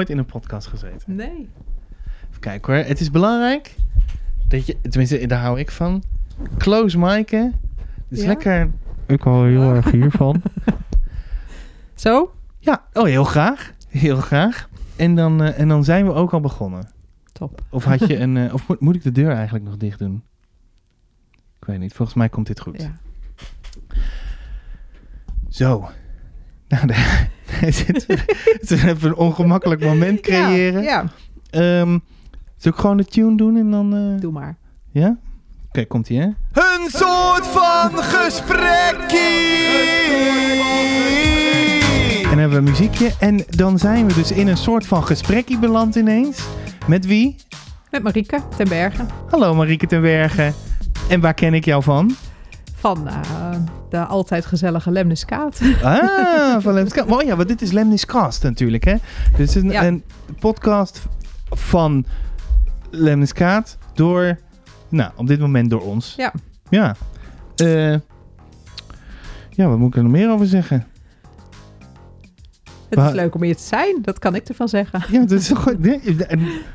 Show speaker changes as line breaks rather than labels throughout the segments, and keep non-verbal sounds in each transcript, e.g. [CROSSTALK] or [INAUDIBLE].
nooit in een podcast gezeten.
Nee.
Even kijken hoor. Het is belangrijk dat je, tenminste, daar hou ik van. Close mic, Dus
Ja?
lekker. Ik hou heel erg hiervan. [LAUGHS]
Zo?
Ja, oh, heel graag. Heel graag. En dan, eh, en dan zijn we ook al begonnen.
Top.
Of had je [LAUGHS] een. eh, of moet, moet ik de deur eigenlijk nog dicht doen? Ik weet niet. Volgens mij komt dit goed.
Ja.
Zo. Nou, daar [LAUGHS] even een ongemakkelijk moment creëren.
Ja, ja.
Ehm, zal ik gewoon de tune doen en dan... eh,
doe maar.
Ja? Oké, komt ie hè?
Een soort van gesprekkie.
En dan hebben we een muziekje. En dan zijn we dus in een soort van gesprekje beland ineens. Met wie?
Met Marieke ten Bergen.
Hallo Marieke ten Bergen. En waar ken ik jou van?
Van eh, de altijd gezellige Lemniskaat.
Ah, van Lemnis Oh ja, want dit is Lemnis Cast natuurlijk, hè? Dit is een,
Ja.
een podcast van Lemnis Kaat door... Nou, op dit moment door ons.
Ja.
Ja. Eh, ja, wat moet ik er nog meer over zeggen? [LAUGHS]
Het
Maar-
is leuk om hier te zijn, dat kan ik ervan zeggen.
Ja, dat is goed.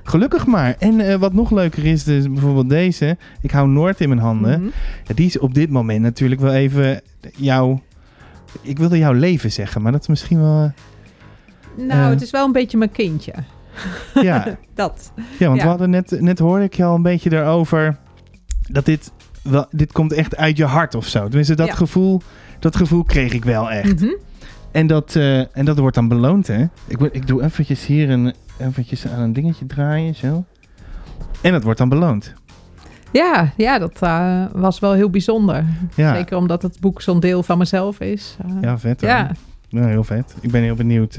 Gelukkig maar. En eh, wat nog leuker is, dus bijvoorbeeld deze. Ik hou Noord in mijn handen.
Mhm.
Ja, die is op dit moment natuurlijk wel even jouw... Ik wilde jouw leven zeggen, maar dat is misschien wel...
Nou,
Eh.
het is wel een beetje mijn kindje.
Ja, [LAUGHS]
Dat.
ja want
Ja.
we hadden net, net hoorde ik je al een beetje daarover... Dat dit, wel, dit komt echt uit je hart of zo. Tenminste, dat,
Ja.
gevoel, dat gevoel kreeg ik wel echt.
Mhm.
En, dat, eh, en dat wordt dan beloond, hè? Ik, ik doe eventjes hier een, eventjes aan een dingetje draaien, zo. En dat wordt dan beloond.
Ja, ja, dat eh, was wel heel bijzonder.
Ja,
Zeker omdat het boek zo'n deel van mezelf is. Eh,
ja vet hoor.
ja.
Ja, heel vet. Ik ben heel benieuwd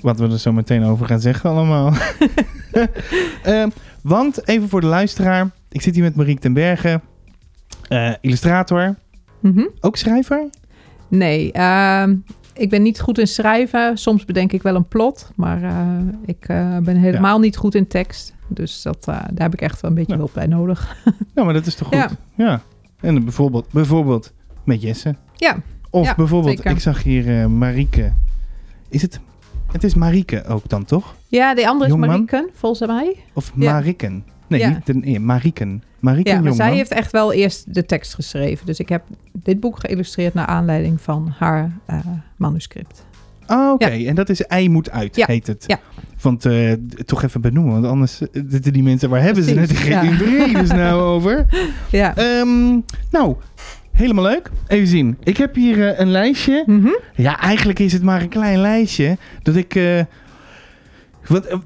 wat we er zo meteen over gaan zeggen allemaal. [LAUGHS] [LAUGHS] Want, even voor de luisteraar. Ik zit hier met Marieke ten Bergen. eh, illustrator.
Mhm.
Ook schrijver?
Nee, ehm, ik ben niet goed in schrijven. Soms bedenk ik wel een plot, maar eh, ik eh, ben helemaal niet goed in tekst. Dus dat, eh, daar heb ik echt wel een beetje
Ja.
hulp bij nodig. [LAUGHS]
Nou, maar dat is toch goed?
Ja.
Ja. En bijvoorbeeld, bijvoorbeeld met Jesse.
Ja,
Of
Ja,
bijvoorbeeld,
zeker.
ik zag hier Marieke. Is het... Het is Marieke ook dan, toch?
ja de andere is? Marieken, volgens mij.
Of
Ja.
Mariken? Nee,
Ja.
niet de, nee, Mariken. Mariken
Ja, maar zij heeft echt wel eerst de tekst geschreven. Dus ik heb dit boek geïllustreerd naar aanleiding van haar eh, manuscript.
Oh, oké. En dat is Ei moet uit,
Ja.
heet het.
Ja.
Want eh, toch even benoemen, want anders eh, zitten die mensen, waar hebben ze het
ja.
vredes nou [LAUGHS] over?
Ja.
Ehm, nou, helemaal leuk. Even zien. Ik heb hier eh, een lijstje.
Mhm.
Ja, eigenlijk is het maar een klein lijstje. Dat ik. eh, wat, eh,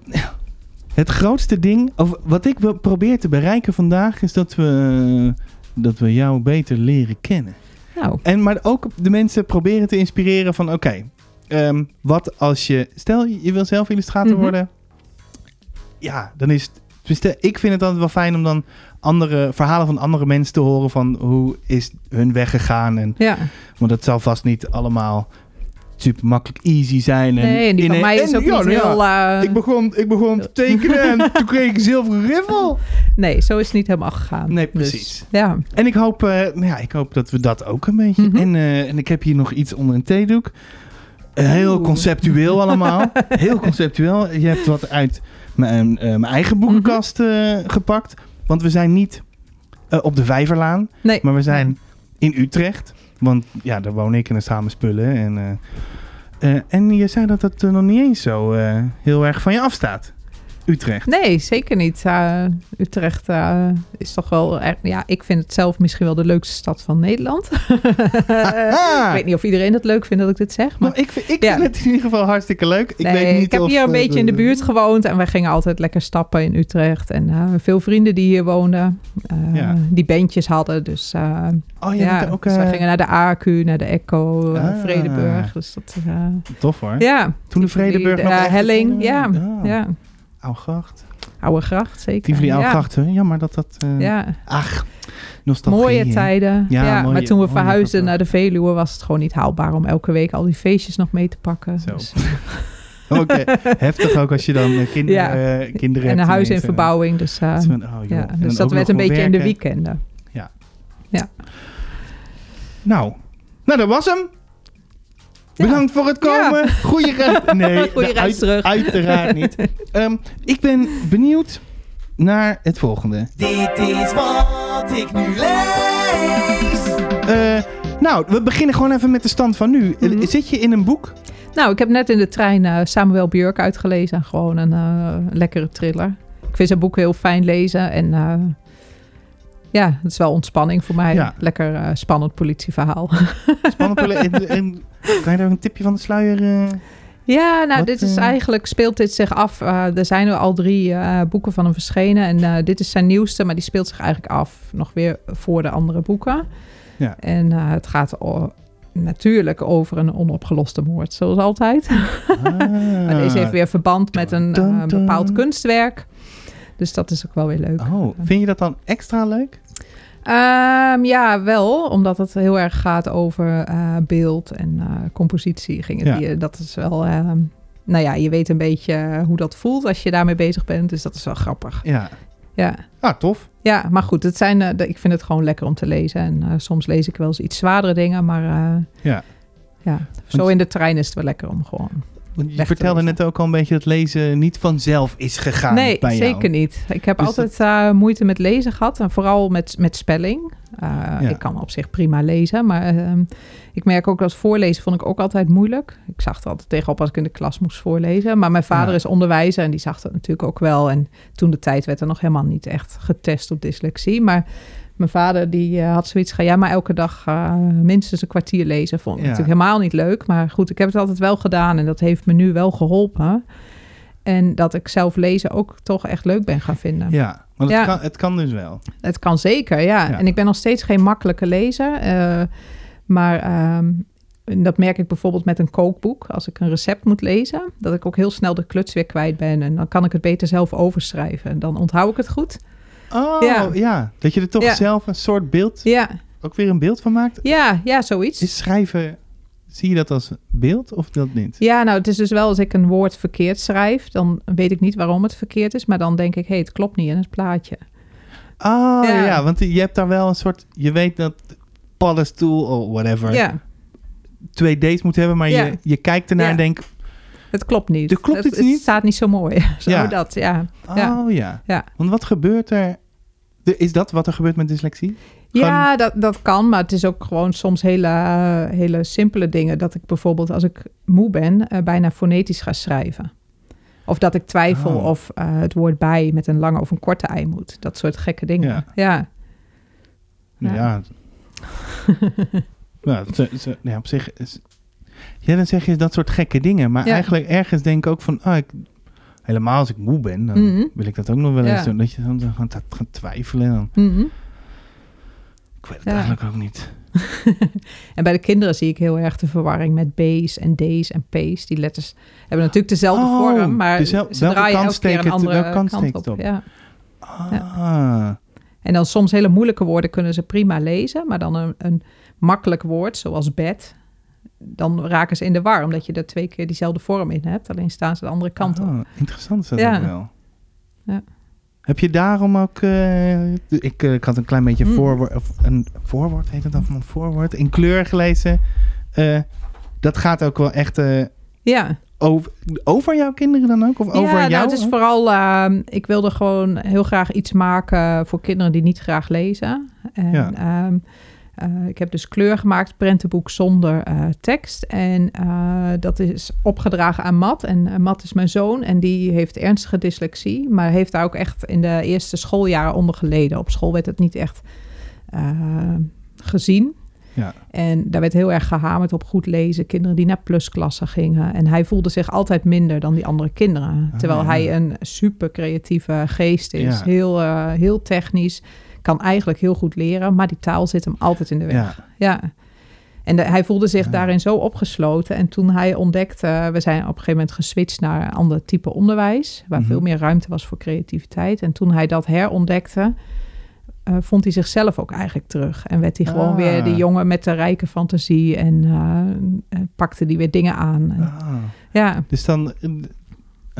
het grootste ding. Of wat ik wil probeer te bereiken vandaag. Is dat we. Dat we jou beter leren kennen.
Nou,
En, maar ook de mensen proberen te inspireren van... Oké, ehm, wat als je... Stel, je wil zelf illustrator
Mhm.
worden. Ja, dan is het... tenminste, Ik vind het altijd wel fijn om dan andere verhalen van andere mensen te horen... van hoe is hun weg gegaan. En,
ja.
want dat zal vast niet allemaal super makkelijk easy zijn. En
Nee, en die van mij is
en-
ook niet
nou ja,
heel... eh,
ik, begon, ik begon te tekenen en [LAUGHS] toen kreeg ik een zilveren riffel.
Nee, zo is het niet helemaal gegaan.
Nee,
Dus,
precies.
ja.
En ik hoop, eh, nou ja, ik hoop dat we dat ook een beetje.
Mhm.
En, eh, en ik heb hier nog iets onder een theedoek. Heel
Oeh.
conceptueel allemaal. [LAUGHS] heel conceptueel. Je hebt wat uit mijn, mijn eigen boekenkast eh, gepakt. Want we zijn niet op de Vijverlaan,
Nee.
maar we zijn in Utrecht. Want ja, daar woon ik en daar staan mijn spullen. En, eh, eh, en je zei dat dat eh, nog niet eens zo heel erg van je afstaat. Utrecht.
Nee, zeker niet. Utrecht eh, is toch wel... ja, ik vind het zelf misschien wel de leukste stad van Nederland. [LAUGHS] Ik weet niet of iedereen het leuk vindt dat ik dit zeg. Maar
Maar ik, vind- ik
Ja.
vind het in ieder geval hartstikke leuk. Ik,
nee,
weet niet
ik heb
of,
hier een
eh,
beetje in de buurt gewoond en wij gingen altijd lekker stappen in Utrecht. En eh, veel vrienden die hier woonden,
Ja.
die bandjes hadden. Dus
Oh,
ja,
ook
dus wij gingen naar de AQ, naar de Echo,
Ah.
Vredeburg. Dus dat,
tof hoor.
ja.
Toen de Vredeburg
Die-
nog
Helling, ja.
Ah.
ja.
Oudegracht.
Oude gracht, zeker.
Die van die
ja.
Oudegracht. hè? Ja, maar dat dat... eh,
Ja,
Ach, nostalgie.
mooie tijden.
Ja,
Ja,
mooie-
maar toen we verhuisden naar de Veluwe was het gewoon niet haalbaar om elke week al die feestjes nog mee te pakken.
Zo.
Dus, [LAUGHS]
Oké, heftig ook als je dan eh, kinder,
Ja.
eh, kinderen
en een huis in verbouwing. Dus,
van, oh,
ja, dus dat werd een beetje in de weekenden.
Nou, nou, dat was hem. Bedankt voor het komen. Goeie [LAUGHS] reis. Nee,
Goeie reis terug.
Uiteraard niet. Ehm, ik ben benieuwd naar het volgende.
Dit is wat ik nu lees.
Eh, nou, we beginnen gewoon even met de stand van nu. Eh,
Mhm.
Zit je in een boek?
Nou, ik heb net in de trein eh, Samuel Björk uitgelezen. Gewoon een eh, lekkere thriller. Ik vind zijn boek heel fijn lezen. En eh, ja, het is wel ontspanning voor mij.
Ja.
Lekker eh, spannend politieverhaal. [LAUGHS]
Spannend. en, en, kan je daar een tipje van de sluier? eh?
Ja, nou,
Wat,
dit is
eh,
eigenlijk, speelt dit zich af. er zijn er al drie boeken van hem verschenen. En dit is zijn nieuwste, maar die speelt zich eigenlijk af nog weer voor de andere boeken.
Ja.
En het gaat natuurlijk over een onopgeloste moord, zoals altijd. [LAUGHS] Maar deze heeft weer verband met een bepaald kunstwerk. Dus dat is ook wel weer leuk.
Oh, vind je dat dan extra leuk?
Ehm, ja, wel, omdat het heel erg gaat over eh, beeld en eh, compositie. Ging het
Ja.
hier. Dat is wel, ehm, nou ja, je weet een beetje hoe dat voelt als je daarmee bezig bent. Dus dat is wel grappig.
Ja.
Ja,
Ah, tof.
ja maar goed, het zijn, eh, ik vind het gewoon lekker om te lezen. En eh, soms lees ik wel eens iets zwaardere dingen, maar eh,
Ja.
ja, zo in de trein is het wel lekker om gewoon.
Want je vertelde net ook al een beetje dat lezen niet vanzelf is gegaan
nee,
bij jou.
zeker niet. Ik heb
Dus
altijd eh, moeite met lezen gehad. En vooral met, met spelling. Eh,
Ja.
Ik kan op zich prima lezen. Maar ehm, ik merk ook dat voorlezen vond ik ook altijd moeilijk. Ik zag er altijd tegenop als ik in de klas moest voorlezen. Maar mijn vader
Ja.
is onderwijzer en die zag dat natuurlijk ook wel. En toen de tijd werd er nog helemaal niet echt getest op dyslexie. Maar mijn vader die eh, had zoiets van... ja, maar elke dag eh, minstens een kwartier lezen. Vond ik
Ja.
natuurlijk helemaal niet leuk. Maar goed, ik heb het altijd wel gedaan. En dat heeft me nu wel geholpen. En dat ik zelf lezen ook toch echt leuk ben gaan vinden.
Ja, want het,
Ja.
Kan, het kan dus wel.
Het kan zeker, ja.
Ja.
En ik ben nog steeds geen makkelijke lezer. eh, maar ehm, en dat merk ik bijvoorbeeld met een kookboek. Als ik een recept moet lezen, dat ik ook heel snel de kluts weer kwijt ben. En dan kan ik het beter zelf overschrijven. Dan onthoud ik het goed.
Oh, ja.
Ja.
Dat je er toch
Ja.
zelf een soort beeld,
Ja,
ook weer een beeld van maakt.
ja, ja zoiets.
Is schrijven, zie je dat als beeld of dat niet?
Ja, nou, het is dus wel als ik een woord verkeerd schrijf, dan weet ik niet waarom het verkeerd is. Maar dan denk ik, hé, hey, het klopt niet in het plaatje.
Oh ja.
Ja.
want je hebt daar wel een soort, je weet dat paddenstoel of whatever
Ja,
twee D's moet hebben, maar je, je kijkt ernaar en denkt,
het klopt niet.
Er klopt
het, het
niet?
staat niet zo mooi. [LAUGHS] zo
Ja.
dat, ja.
oh
ja.
Ja. Want wat gebeurt er? Is dat wat er gebeurt met dyslexie?
Ja, dat, dat kan, maar het is ook gewoon soms hele, hele simpele dingen. Dat ik bijvoorbeeld als ik moe ben, eh, bijna fonetisch ga schrijven. Of dat ik twijfel
Oh.
of eh, het woord bij met een lange of een korte ei moet. Dat soort gekke dingen.
Ja.
Ja, Ja.
Ja. [LAUGHS] ja, ze- ze- ja, op zich. Is, ja, dan zeg je dat soort gekke dingen. Maar eigenlijk ergens denk ik ook van... ah, ik, helemaal als ik moe ben, dan
Mhm.
wil ik dat ook nog wel eens
Ja.
doen. Dat je dan gaat, gaat twijfelen. Dan,
Mhm.
ik weet het
Ja.
eigenlijk ook niet. [LAUGHS]
En bij de kinderen zie ik heel erg de verwarring met B's en D's en P's. Die letters hebben natuurlijk dezelfde
Oh,
vorm, maar
dezel-
ze draaien elke keer een andere
kant
op? Ja.
Ah,
En dan soms hele moeilijke woorden kunnen ze prima lezen, maar dan een, een makkelijk woord zoals bed, dan raken ze in de war, omdat je er twee keer diezelfde vorm in hebt. Alleen staan ze de andere kant op.
ah, interessant is dat
Ja.
ook wel.
Ja.
Heb je daarom ook... eh, ik, eh, ik had een klein beetje
Mm.
voorwoord... Een voorwoord, heet het dan van een voorwoord? In kleur gelezen. Eh, dat gaat ook wel echt...
Ja,
over, over jouw kinderen dan ook? Of over
ja
jou?
nou, het is vooral, ehm, ik wilde gewoon heel graag iets maken voor kinderen die niet graag lezen. En,
Ja.
ehm, eh, ik heb dus kleur gemaakt, prentenboek zonder eh, tekst. En eh, dat is opgedragen aan Matt. En Matt is mijn zoon en die heeft ernstige dyslexie. Maar heeft daar ook echt in de eerste schooljaren onder geleden. Op school werd het niet echt gezien.
Ja.
En daar werd heel erg gehamerd op goed lezen. Kinderen die naar plusklassen gingen. En hij voelde zich altijd minder dan die andere kinderen.
Ah,
terwijl
ja.
hij een super creatieve geest is.
Ja.
Heel, heel technisch. Kan eigenlijk heel goed leren. Maar die taal zit hem altijd in de weg.
Ja.
Ja. En de- hij voelde zich
Ja.
daarin zo opgesloten. En toen hij ontdekte, we zijn op een gegeven moment geswitcht naar een ander type onderwijs, waar
Mhm.
veel meer ruimte was voor creativiteit. En toen hij dat herontdekte, eh, vond hij zichzelf ook eigenlijk terug. En werd hij gewoon
Ah.
weer de jongen met de rijke fantasie en eh, pakte die weer dingen aan. En-
Ah,
ja,
dus dan... eh,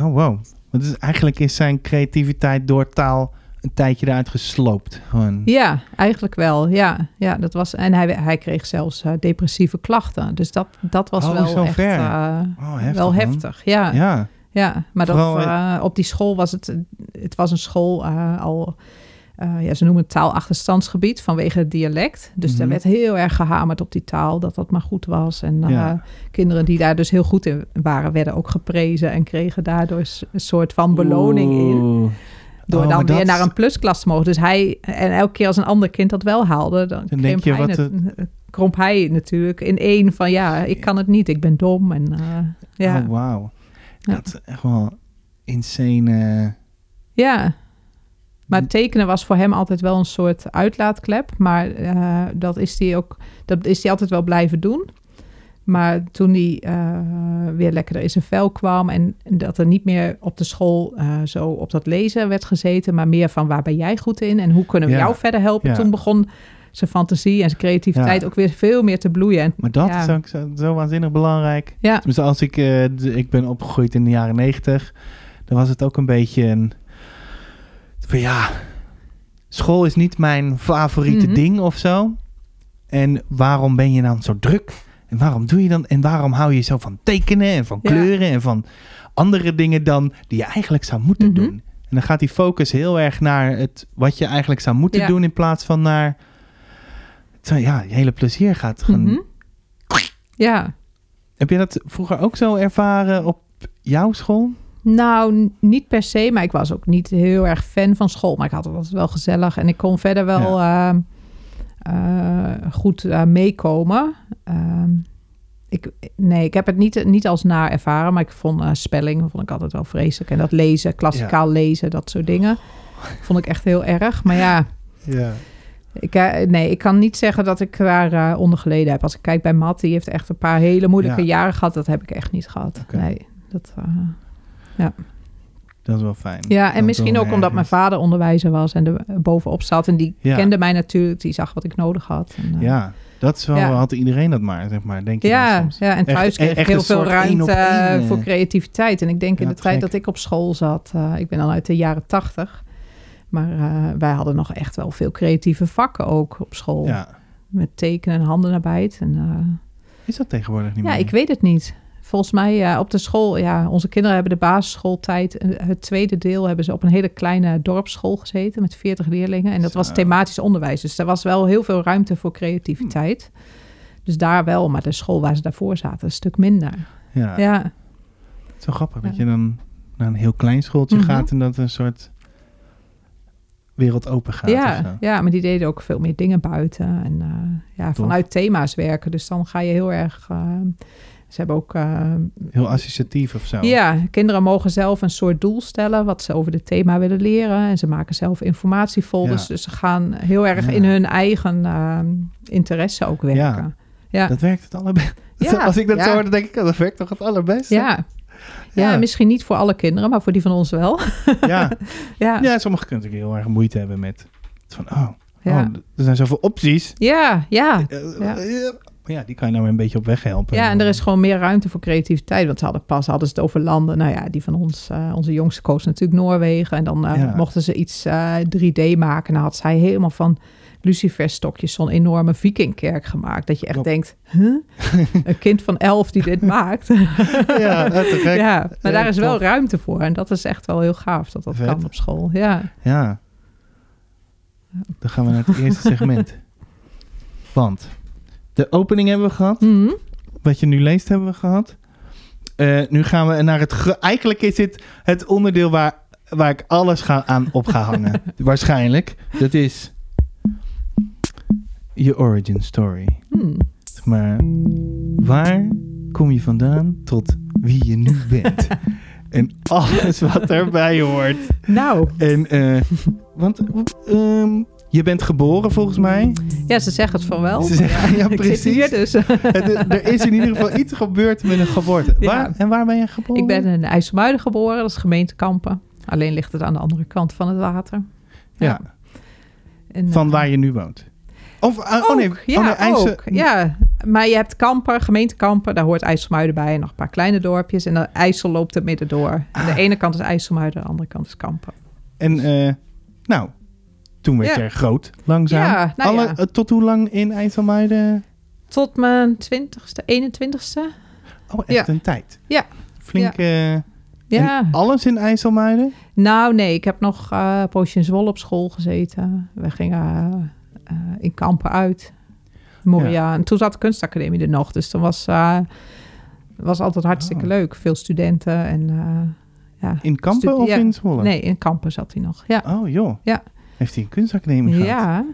Oh, wow. Dus eigenlijk is zijn creativiteit door taal een tijdje eruit gesloopt. Gewoon.
Ja, eigenlijk wel. Ja, ja dat was. En hij, hij kreeg zelfs eh, depressieve klachten. Dus dat, dat was
Oh,
wel echt
ver. Oh, heftig,
wel
man.
heftig. Ja, ja.
Ja,
maar dat,
Vooral,
eh, op die school was het. Het was een school al. ja, ze noemen het taalachterstandsgebied vanwege het dialect. Dus
Mhm.
daar werd heel erg gehamerd op die taal, dat dat maar goed was. En
Ja.
kinderen die daar dus heel goed in waren, werden ook geprezen en kregen daardoor een soort van beloning in. Door
Oh,
dan weer
dat-
naar een plusklas te mogen. Dus hij, en elke keer als een ander kind dat wel haalde, dan,
denk je,
hij
wat
kromp hij natuurlijk in één van ja, ik kan het niet, ik ben dom. En, eh, ja.
Oh, wauw.
Ja.
Dat is echt wel insane.
ja, maar tekenen was voor hem altijd wel een soort uitlaatklep. Maar eh, dat is hij ook, dat is hij altijd wel blijven doen. Maar toen hij eh, weer lekkerder in zijn vel kwam en dat er niet meer op de school eh, zo op dat lezen werd gezeten, maar meer van waar ben jij goed in en hoe kunnen we
Ja.
jou verder helpen,
Ja.
toen begon zijn fantasie en zijn creativiteit
Ja.
ook weer veel meer te bloeien. En,
Maar dat is ook zo, zo waanzinnig belangrijk.
ja,
Dus als ik, eh, ik ben opgegroeid in de jaren negentig, dan was het ook een beetje een, van ja, school is niet mijn favoriete
Mhm.
ding of zo. En waarom ben je dan zo druk? En waarom doe je dan? En waarom hou je zo van tekenen en van
Ja.
kleuren en van andere dingen dan die je eigenlijk zou moeten
Mhm.
doen? En dan gaat die focus heel erg naar het wat je eigenlijk zou moeten
Ja.
doen in plaats van naar, zo, ja, je hele plezier gaat gewoon
Mhm. ja.
heb je dat vroeger ook zo ervaren op jouw school?
Nou, niet per se, maar ik was ook niet heel erg fan van school. Maar ik had het altijd wel gezellig en ik kon verder wel ehm, eh, goed eh, meekomen. Ehm, ik, nee, ik heb het niet, niet als naar ervaren, maar ik vond eh, spelling vond ik altijd wel vreselijk. En dat lezen, klassikaal lezen, dat soort dingen, vond ik echt heel erg. Maar ja, [LAUGHS]
Ja.
ik, eh, nee, ik kan niet zeggen dat ik daar eh, onder geleden heb. Als ik kijk bij Matt, die heeft echt een paar hele moeilijke
Ja.
jaren gehad. Dat heb ik echt niet gehad. Nee, dat... eh,
Dat is wel fijn.
Ja, en misschien ook omdat mijn vader onderwijzer was en er bovenop zat. En die
Ja.
kende mij natuurlijk, die zag wat ik nodig had. En, eh,
Ja, dat is wel,
Ja.
had iedereen dat maar, zeg maar, denk je dan
ja,
soms.
ja, en thuis
Echt-
kreeg ik heel veel
één
ruimte
één, eh.
voor creativiteit. En ik denk in
Ja,
de tijd dat ik op school zat, eh, ik ben dan uit de jaren tachtig. Maar wij hadden nog echt wel veel creatieve vakken ook op school.
Ja.
Met tekenen en handenarbeid. En,
Is dat tegenwoordig niet
ja,
meer?
ik weet het niet. Volgens mij ja, op de school, ja, onze kinderen hebben de basisschooltijd. eh, Het tweede deel hebben ze op een hele kleine dorpsschool gezeten met 40 leerlingen. En dat was
Zo.
thematisch onderwijs. Dus er was wel heel veel ruimte voor creativiteit. Dus daar wel, maar de school waar ze daarvoor zaten, een stuk minder.
Ja,
Ja,
wel grappig dat je dan naar een heel klein schooltje
Mhm.
gaat en dat een soort wereld open gaat
ja,
zo.
ja, maar die deden ook veel meer dingen buiten. En eh, ja, vanuit thema's werken. Dus dan ga je heel erg... eh, ze hebben ook eh,
Heel associatief of zo.
Ja, kinderen mogen zelf een soort doel stellen wat ze over het thema willen leren. En ze maken zelf informatiefolders.
Ja.
Dus ze gaan heel erg
Ja.
in hun eigen eh, interesse ook werken. Ja,
Dat werkt het allerbest. [LAUGHS] Als ik dat zo hoor, dan denk ik, oh, dat werkt toch het allerbeste?
ja. ja.
Ja.
misschien niet voor alle kinderen, maar voor die van ons wel.
Ja. [LAUGHS]
ja.
ja, sommigen kunnen natuurlijk heel erg moeite hebben met van, oh,
Ja.
oh, er zijn zoveel opties.
ja, ja.
Eh,
Ja.
Eh, Maar ja, die kan je nou een beetje op weg helpen.
Ja, en er is gewoon meer ruimte voor creativiteit. Want ze hadden pas hadden ze het over landen. Nou ja, die van ons, eh, onze jongste koos natuurlijk Noorwegen. En dan eh,
Ja.
mochten ze iets eh, 3D maken. Nou had zij helemaal van luciferstokjes zo'n enorme vikingkerk gemaakt. Dat je echt denkt, huh? [LAUGHS] een kind van elf die dit maakt. [LAUGHS]
Ja, dat te gek.
ja, maar daar is wel
tof.
ruimte voor. En dat is echt wel heel gaaf dat dat
Vet.
kan op school. Ja.
Ja. Dan gaan we naar het eerste segment. [LAUGHS] Want de opening hebben we gehad.
Mhm.
Wat je nu leest hebben we gehad. Eh, nu gaan we naar het... ge- Eigenlijk is dit het onderdeel waar, waar ik alles ga aan op ga hangen. [LAUGHS] Waarschijnlijk. Dat is je origin story.
Hmm.
Maar waar kom je vandaan tot wie je nu bent? [LAUGHS] en alles wat erbij hoort.
Nou,
En, eh, want ehm, je bent geboren volgens mij.
ja, ze zeggen het van wel.
Ze zeggen, ja, [LAUGHS]
hier
precies.
dus.
Er is in ieder geval iets gebeurd met een geboorte.
Ja.
Waar, en waar ben je geboren?
Ik ben in IJsselmuiden geboren, dat is gemeente Kampen. Alleen ligt het aan de andere kant van het water.
Ja,
En,
van
eh,
waar je nu woont. Of, uh, oh nee,
ja,
oh nee, IJssel-
ook. Ja, maar je hebt Kampen, gemeente Kampen, daar hoort IJsselmuiden bij. En nog een paar kleine dorpjes. En de IJssel loopt er midden door. En de
Ah.
ene kant is IJsselmuiden, de andere kant is Kampen.
En eh, Nou, toen werd je groot, langzaam.
Ja, nou
Alle,
ja.
eh, tot hoe lang in IJsselmuiden?
Tot mijn 20ste, 21ste.
Oh, echt
Ja.
een tijd.
Ja.
Flink. eh,
Ja.
en alles in IJsselmuiden?
Nou, nee, ik heb nog eh een poosje in Zwolle op school gezeten. We gingen in kampen uit. Moria. En toen zat de kunstacademie er nog. Dus dan was, was altijd hartstikke
Oh.
leuk. Veel studenten en ja.
In Kampen of
ja.
in Zwolle?
Nee, in kampen zat hij nog. Ja.
Oh joh.
Ja.
Heeft hij een kunstacademie gehad?
Ja.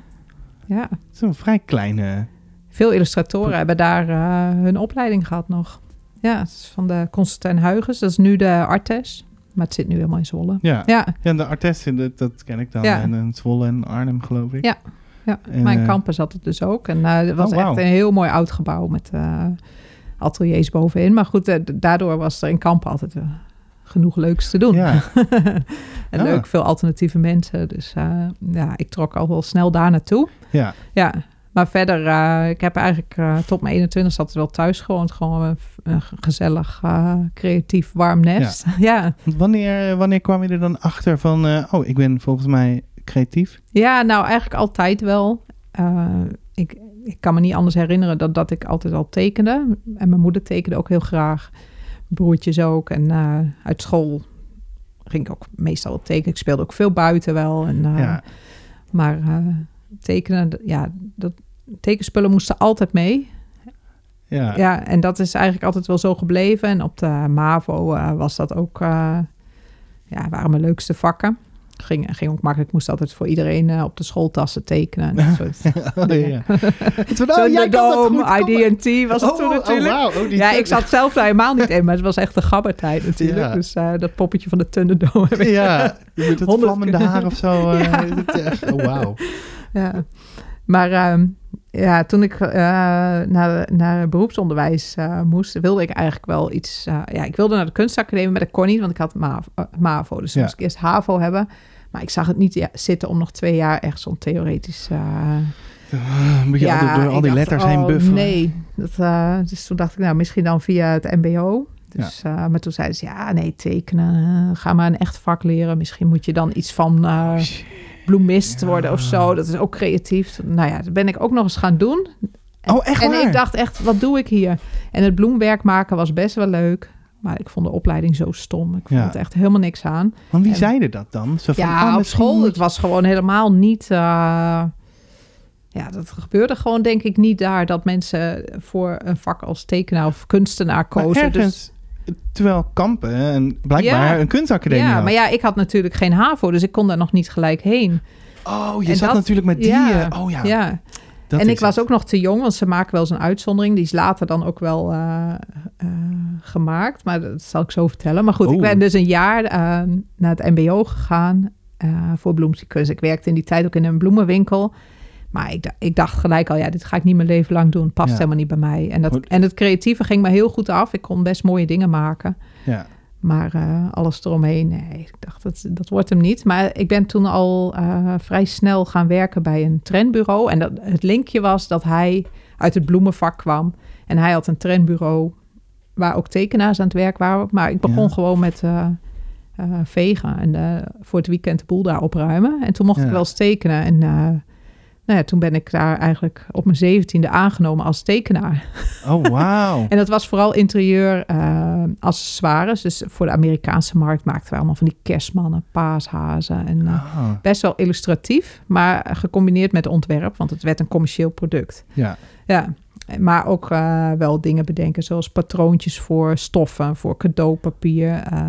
ja.
Het is een vrij kleine...
Veel illustratoren hebben daar eh, hun opleiding gehad nog. Ja, het is van de Constantijn Huygens. Dat is nu de Artes. Maar het zit nu helemaal in Zwolle.
Ja, ja.
Ja,
de Artesten, dat, dat ken ik dan.
Ja.
En in Zwolle en Arnhem, geloof ik.
Ja. ja.
En,
mijn
eh,
kampen zat het dus ook. En eh, het was
Oh,
echt een heel mooi oud gebouw met ateliers bovenin. Maar goed, daardoor was er in kampen altijd genoeg leuks te doen.
Ja, [LAUGHS]
en
Ah.
leuk, veel alternatieve mensen. Dus eh, ja, ik trok al wel snel daar naartoe.
ja.
Ja, maar verder, eh, ik heb eigenlijk eh, tot mijn 21 altijd wel thuis gewoond. Gewoon een, gezellig, creatief, warm nest. Ja. [LAUGHS]
Want Wanneer, wanneer kwam je er dan achter van... oh, ik ben volgens mij creatief?
ja, nou eigenlijk altijd wel. Ik, ik kan me niet anders herinneren dan dat ik altijd al tekende. En mijn moeder tekende ook heel graag. Broertjes ook. En eh, uit school ging ik ook meestal tekenen. Ik speelde ook veel buiten wel. En, eh,
ja.
Maar eh, tekenen, ja, dat, tekenspullen moesten altijd mee.
Ja.
Ja, en dat is eigenlijk altijd wel zo gebleven. En op de MAVO was dat ook, ja, waren mijn leukste vakken. Ging, ging ook makkelijk, ik moest altijd voor iedereen eh, op de schooltassen tekenen. En [LAUGHS] dat soort
Oh, ja. [LAUGHS] Het oh, jij.
Dome. ID&T was het
Oh,
toen
oh,
natuurlijk.
Oh,
ja, ik zat zelf daar helemaal niet in, maar het was echt de gabbertijd natuurlijk.
Ja.
Dus eh, dat poppetje van de Thunderdome. heb ik-
Ja, [LAUGHS] met het
Honderd
vlammende haar of zo. eh,
Ja.
het oh, wauw.
ja. Maar ehm, ja, toen ik eh, naar, naar beroepsonderwijs eh, moest, wilde ik eigenlijk wel iets. eh, ja, ik wilde naar de kunstacademie, maar dat kon niet, want ik had MAVO. MAVO dus
Ja.
moest ik eerst HAVO hebben. Maar ik zag het niet ja, zitten om nog twee jaar echt zo'n theoretisch.
Moet je
ja,
door al die
dacht,
letters heen
oh,
buffelen?
Nee, dat, dus toen dacht ik, nou, misschien dan via het MBO. Dus, maar toen zeiden ze, ja, nee, tekenen, ga maar een echt vak leren. Misschien moet je dan iets van. Bloemist worden of zo. Dat is ook creatief. Nou ja, dat ben ik ook nog eens gaan doen.
Oh, echt
en
waar?
ik dacht echt, wat doe ik hier? En het bloemwerk maken was best wel leuk. Maar ik vond de opleiding zo stom. Ik vond
Ja.
het echt helemaal niks aan.
Want wie
En-
zeiden dat dan? Zo van,
Ja,
oh,
op
misschien
school,
moet
het
je-
was gewoon helemaal niet... eh, ja, dat gebeurde gewoon denk ik niet daar... dat mensen voor een vak als tekenaar of kunstenaar
Maar
kozen. Dus,
ergens, terwijl Kampen en blijkbaar
Ja.
een kunstacademie
ja,
had.
maar ja, ik had natuurlijk geen HAVO... dus ik kon daar nog niet gelijk heen.
Oh, je
En
zat
dat-
natuurlijk met die...
ja,
oh ja,
ja.
dat
en ik was
het.
ook nog te jong, want ze maken wel eens een uitzondering. Die is later dan ook wel eh, eh, gemaakt, maar dat zal ik zo vertellen. Maar goed, ik
Oeh.
ben dus een jaar eh, naar het mbo gegaan voor bloemkunst. Ik werkte in die tijd ook in een bloemenwinkel. Maar ik, dacht gelijk al, ja, dit ga ik niet mijn leven lang doen. Past
Ja.
helemaal niet bij mij. En, dat,
Goed.
en het creatieve ging me heel goed af. Ik kon best mooie dingen maken.
Ja.
Maar eh, alles eromheen, nee, ik dacht, dat, dat wordt hem niet. Maar ik ben toen al eh, vrij snel gaan werken bij een trendbureau. En dat, het linkje was dat hij uit het bloemenvak kwam. En hij had een trendbureau waar ook tekenaars aan het werk waren. Maar ik begon
Ja.
gewoon met eh, vegen en voor het weekend de boel daar opruimen. En toen mocht
Ja.
ik wel eens tekenen. En nou ja, toen ben ik daar eigenlijk op mijn zeventiende aangenomen als tekenaar.
Oh, wauw. [LAUGHS]
En dat was vooral interieur eh, accessoires. Dus voor de Amerikaanse markt maakten we allemaal van die kerstmannen, paashazen. En eh,
Ah,
best wel illustratief, maar gecombineerd met ontwerp, want het werd een commercieel product.
ja.
Ja, maar ook eh, wel dingen bedenken, zoals patroontjes voor stoffen, voor cadeaupapier.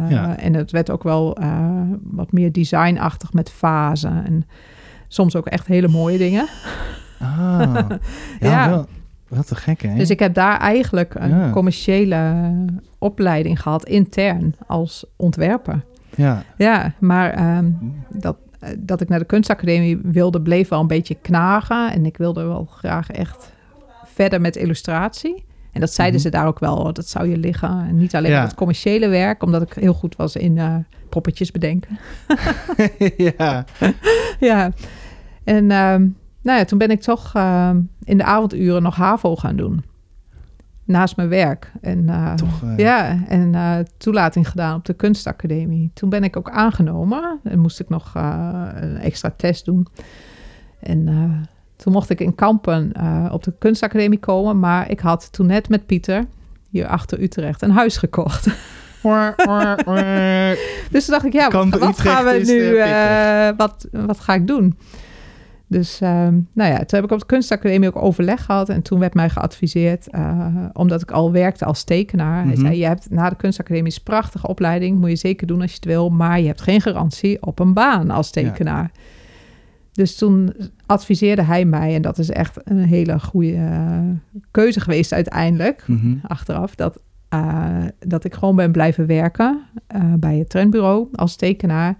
Ja.
En het werd ook wel wat meer designachtig met vazen. En soms ook echt hele mooie dingen.
Ah. [LAUGHS] Ja,
Ja.
Wel, wat te gek, hè?
Dus ik heb daar eigenlijk een
Ja.
commerciële opleiding gehad, intern, als ontwerper.
Ja.
Ja, maar ehm, dat, eh, dat ik naar de kunstacademie wilde, bleef wel een beetje knagen. En ik wilde wel graag echt verder met illustratie. En dat zeiden
Mhm.
ze daar ook wel, hoor, dat zou je liggen. En niet alleen
Ja.
het commerciële werk, omdat ik heel goed was in eh poppetjes bedenken. [LAUGHS]
ja. [LAUGHS]
ja, en ehm, nou ja, toen ben ik toch ehm, in de avonduren nog HAVO gaan doen. naast mijn werk. En, eh,
Toch, eh,
Ja, en eh, toelating gedaan op de kunstacademie. Toen ben ik ook aangenomen. En moest ik nog een extra test doen. En toen mocht ik in Kampen op de kunstacademie komen. Maar ik had toen net met Pieter, hier achter Utrecht, een huis gekocht. [LAUGHS] Dus toen dacht ik, ja, wat, wat gaan we nu, wat, wat ga ik doen? Dus ehm, nou ja, toen heb ik op de kunstacademie ook overleg gehad. En toen werd mij geadviseerd, eh, omdat ik al werkte als tekenaar. Hij
Mhm.
zei, je hebt na de kunstacademie is een prachtige opleiding. Moet je zeker doen als je het wil. Maar je hebt geen garantie op een baan als tekenaar. Dus toen adviseerde hij mij, en dat is echt een hele goede eh, keuze geweest uiteindelijk
Mhm.
achteraf dat, eh, dat ik gewoon ben blijven werken bij het trendbureau als tekenaar.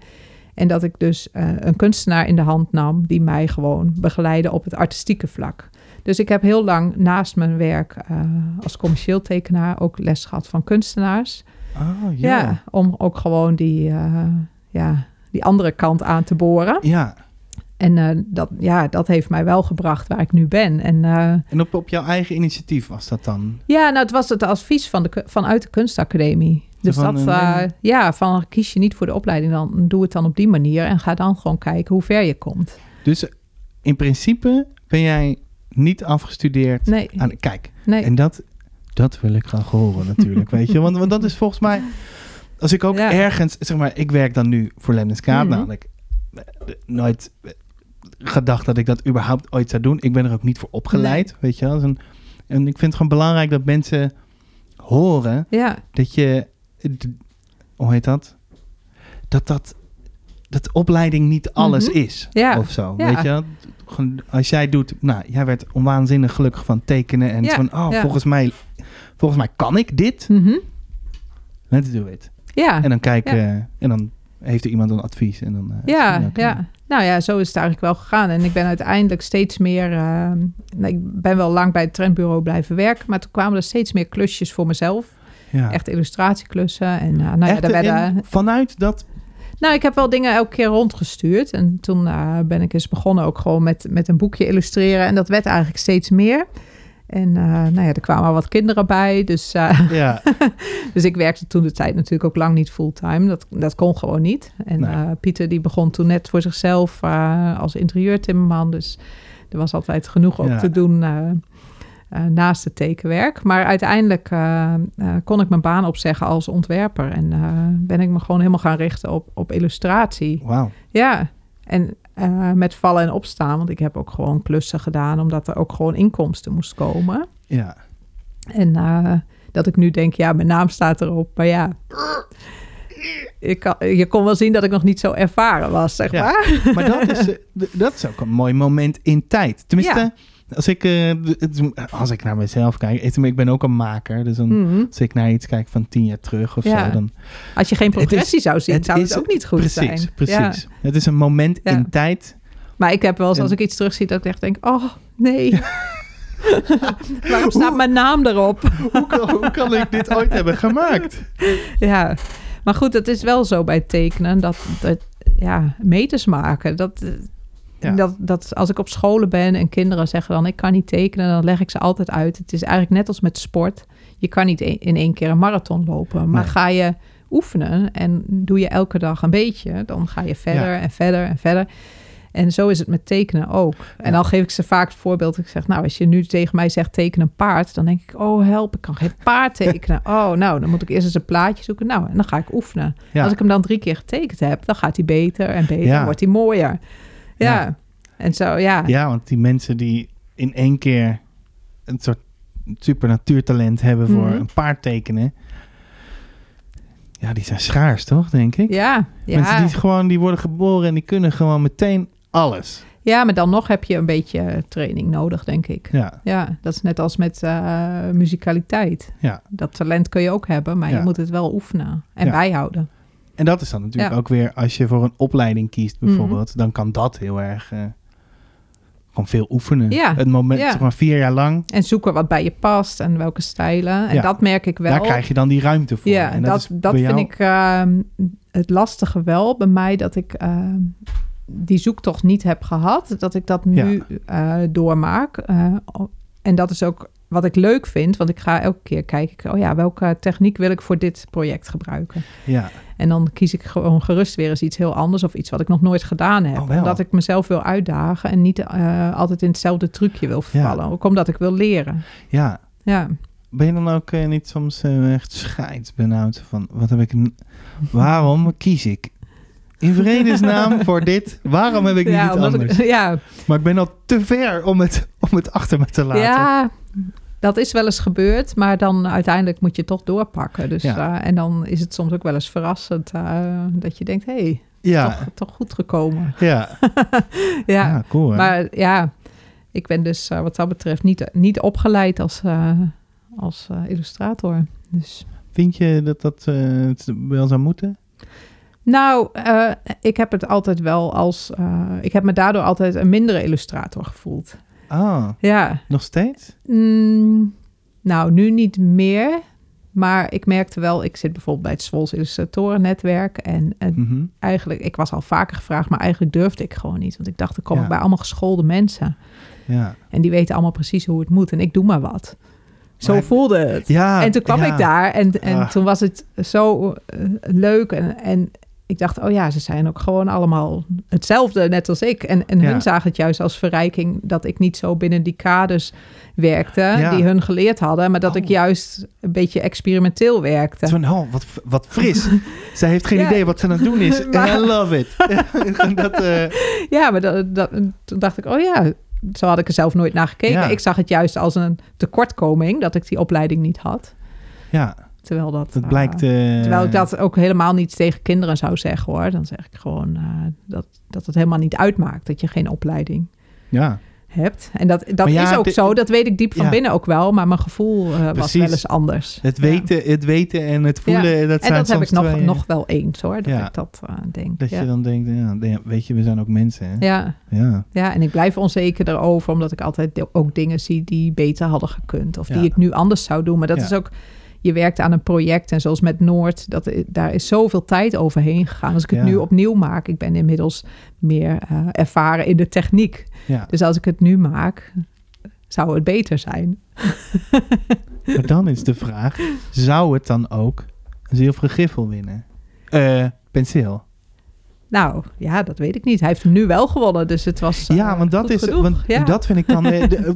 En dat ik dus eh, een kunstenaar in de hand nam die mij gewoon begeleidde op het artistieke vlak. Dus ik heb heel lang naast mijn werk eh, als commercieel tekenaar ook les gehad van kunstenaars.
Oh,
Ja,
ja.
om ook gewoon die, eh, ja, die andere kant aan te boren.
Ja.
En dat, ja, dat heeft mij wel gebracht waar ik nu ben. En
En op, op jouw eigen initiatief was dat dan?
Ja, nou, het was het advies van de, vanuit de kunstacademie. Dus
van,
dat,
eh,
ja, van kies je niet voor de opleiding, dan doe het dan op die manier en ga dan gewoon kijken hoe ver je komt.
Dus in principe ben jij niet afgestudeerd
Nee,
aan... Kijk,
nee.
en dat, dat wil ik graag horen natuurlijk, [LAUGHS] weet je. Want, want dat is volgens mij... Als ik ook
Ja.
ergens... Zeg maar, ik werk dan nu voor Lemniskaat.
Mhm.
Namelijk eh, nooit eh, gedacht dat ik dat überhaupt ooit zou doen. Ik ben er ook niet voor opgeleid, weet je wel. Is een- en ik vind het gewoon belangrijk dat mensen horen
Ja,
dat je, hoe heet dat? Dat dat, dat opleiding niet alles
Mhm.
is.
Ja.
Of zo,
Ja.
weet je Als jij doet, nou, jij werd onwaanzinnig gelukkig van tekenen en
Ja,
van, oh, volgens mij, volgens mij kan ik dit.
mhm.
Let's do it.
ja,
En dan kijken,
Ja.
en dan heeft er iemand een advies en dan. eh,
ja, ja. Nou ja, zo is het eigenlijk wel gegaan. En ik ben uiteindelijk steeds meer... eh, nou, ik ben wel lang bij het trendbureau blijven werken, maar toen kwamen er steeds meer klusjes voor mezelf.
Ja.
Echt illustratieklussen. En eh, nou ja, daar werden,
en vanuit dat,
Nou, ik heb wel dingen elke keer rondgestuurd. En toen eh, ben ik eens begonnen ook gewoon met, met een boekje illustreren. En dat werd eigenlijk steeds meer. En eh, nou ja, er kwamen wat kinderen bij. Dus, [LAUGHS]
ja,
dus ik werkte toen de tijd natuurlijk ook lang niet fulltime. Dat, dat kon gewoon niet. En
Nee.
Pieter die begon toen net voor zichzelf als interieurtimmerman. Dus er was altijd genoeg ook
Ja.
te doen eh, naast het tekenwerk. Maar uiteindelijk eh, eh, kon ik mijn baan opzeggen als ontwerper. En ben ik me gewoon helemaal gaan richten op, op illustratie.
wauw.
Ja, en met vallen en opstaan, want ik heb ook gewoon klussen gedaan, omdat er ook gewoon inkomsten moest komen.
Ja.
En dat ik nu denk, ja, mijn naam staat erop, maar ja. Ik kan, je kon wel zien dat ik nog niet zo ervaren was, zeg
Ja.
maar.
Maar dat is, [LAUGHS] dat is ook een mooi moment in tijd. Tenminste,
Ja.
Als, ik, eh, het- als ik naar mezelf kijk, ik- ik ben ook een maker. Dus dan,
Mhm.
als ik naar iets kijk van tien jaar terug of
Ja.
zo, dan...
Als je geen
Het is-
progressie zou zien, zou het
is-
ook niet goed
precies,
zijn.
Precies,
Ja.
Het is een moment
Ja.
in tijd.
Maar ik heb wel eens, als ik iets terugzie, dat ik echt denk, oh, nee. [LAUGHS] Waarom staat mijn naam erop?
hoe, kan, hoe kan ik dit ooit hebben gemaakt? [LAUGHS]
Ja, maar goed, het is wel zo bij tekenen dat, dat ja, meters maken. Dat,
Ja.
dat, dat als ik op scholen ben en kinderen zeggen dan ik kan niet tekenen, dan leg ik ze altijd uit. Het is eigenlijk net als met sport. Je kan niet e- in één keer een marathon lopen, maar
Nee.
ga je oefenen en doe je elke dag een beetje, dan ga je verder en verder en verder. En zo is het met tekenen ook. En dan geef ik ze vaak het voorbeeld. Ik zeg, nou, als je nu tegen mij zegt teken een paard, dan denk ik, oh help, ik kan geen paard [LAUGHS] tekenen. Oh, nou, dan moet ik eerst eens een plaatje zoeken. Nou, en dan ga ik oefenen.
Ja.
Als ik hem dan drie keer getekend heb, dan gaat hij beter en beter,
Ja.
wordt hij mooier. Ja. En zo, ja.
Ja, want die mensen die in één keer een soort super natuurtalent hebben voor
Mhm.
een paard tekenen. Ja, die zijn schaars, toch, denk ik?
Ja,
Mensen die gewoon, die worden geboren en die kunnen gewoon meteen alles.
ja, maar dan nog heb je een beetje training nodig, denk ik.
Ja,
Ja, dat is net als met eh muzikaliteit.
ja.
Dat talent kun je ook hebben, maar
Ja.
je moet het wel oefenen en
Ja.
bijhouden.
En dat is dan natuurlijk
Ja.
ook weer, als je voor een opleiding kiest
Mhm.
bijvoorbeeld, dan kan dat heel erg, eh, gewoon veel oefenen.
Ja.
Het moment,
Ja.
zeg maar vier jaar lang,
En zoeken wat bij je past en welke stijlen. En
Ja.
dat merk ik wel.
daar krijg je dan die ruimte voor.
Ja,
en
dat,
is
dat, vind
jou-
ik ehm, het lastige wel bij mij, dat ik ehm, die zoektocht niet heb gehad. Dat ik dat nu eh, doormaak. Eh, en dat is ook wat ik leuk vind, want ik ga elke keer kijken, oh ja, welke techniek wil ik voor dit project gebruiken?
Ja,
En dan kies ik gewoon gerust weer eens iets heel anders of iets wat ik nog nooit gedaan heb.
Oh,
omdat ik mezelf wil uitdagen en niet eh, altijd in hetzelfde trucje wil vervallen. Ook omdat ik wil leren.
ja.
Ja,
Ben je dan ook eh, niet soms eh, echt scheidsbenauwd van, wat heb ik, waarom kies ik in vredesnaam [LAUGHS] voor dit? Waarom heb ik niet
ja,
iets
omdat
anders?
ik, [LAUGHS] ja,
Maar ik ben al te ver om het, om het achter me te laten.
ja, dat is wel eens gebeurd, maar dan uiteindelijk moet je toch doorpakken. Dus,
Ja.
eh, en dan is het soms ook wel eens verrassend eh, dat je denkt, hé, hey,
ja,
toch, toch goed gekomen.
ja. [LAUGHS]
ja,
Ja, cool. hè?
maar ja, ik ben dus eh, wat dat betreft niet, niet opgeleid als, als illustrator. Dus
Vind je dat dat wel zou moeten?
Nou, ik heb het altijd wel als. ik heb me daardoor altijd een mindere illustrator gevoeld.
Ah,
Ja.
nog steeds?
Mm, nou, nu niet meer. Maar ik merkte wel, ik zit bijvoorbeeld bij het Swols Illustratorennetwerk. En, en
Mhm.
eigenlijk, ik was al vaker gevraagd, maar eigenlijk durfde ik gewoon niet. Want ik dacht, dan kom
Ja.
ik bij allemaal geschoolde mensen.
Ja.
En die weten allemaal precies hoe het moet. En ik doe maar wat. Zo
Maar-
voelde het.
Ja,
en toen kwam
ja.
ik daar en, en
Ah.
toen was het zo eh, leuk. En, en ik dacht, oh ja, ze zijn ook gewoon allemaal hetzelfde, net als ik. En, en
Ja.
hun zagen het juist als verrijking dat ik niet zo binnen die kaders werkte
Ja.
die hun geleerd hadden, maar dat ik
Oh.
juist een beetje experimenteel werkte.
Van, oh, wat, wat fris. [LAUGHS] Zij heeft geen
Ja.
idee wat ze aan het doen is. [LAUGHS]
Maar-
I love it. [LAUGHS] dat, eh,
Ja, maar dat, dat, toen dacht ik, oh ja, zo had ik er zelf nooit naar gekeken. Ik zag het juist als een tekortkoming dat ik die opleiding niet had.
ja,
Terwijl dat,
dat
eh,
blijkt... eh,
Terwijl ik dat ook helemaal niet tegen kinderen zou zeggen hoor. Dan zeg ik gewoon eh, dat, dat het helemaal niet uitmaakt dat je geen opleiding
Ja,
hebt. En dat, dat
ja,
is ook zo, dat weet ik diep van
Ja.
binnen ook wel. Maar mijn gevoel was wel eens anders.
het weten, het weten en het voelen, dat
En
zijn
dat heb ik nog,
twee,
nog wel eens hoor, dat ik dat denk.
Dat je dan denkt, ja, weet je, we zijn ook mensen. Hè?
Ja,
Ja.
ja, en ik blijf onzeker erover, omdat ik altijd ook dingen zie die beter hadden gekund. Of die ik nu anders zou doen. Maar dat is ook, je werkt aan een project en zoals met Noord, dat, daar is zoveel tijd overheen gegaan. Als ik het
Ja.
nu opnieuw maak, ik ben inmiddels meer eh, ervaren in de techniek.
ja.
Dus als ik het nu maak, zou het beter zijn. [LAUGHS]
Maar dan is de vraag, zou het dan ook een zilveren griffel winnen? Eh, penseel.
Nou, ja, dat weet ik niet. Hij heeft hem nu wel gewonnen, dus het was eh,
ja, want dat is,
genoeg.
want
ja.
dat vind ik dan eh, de- eh,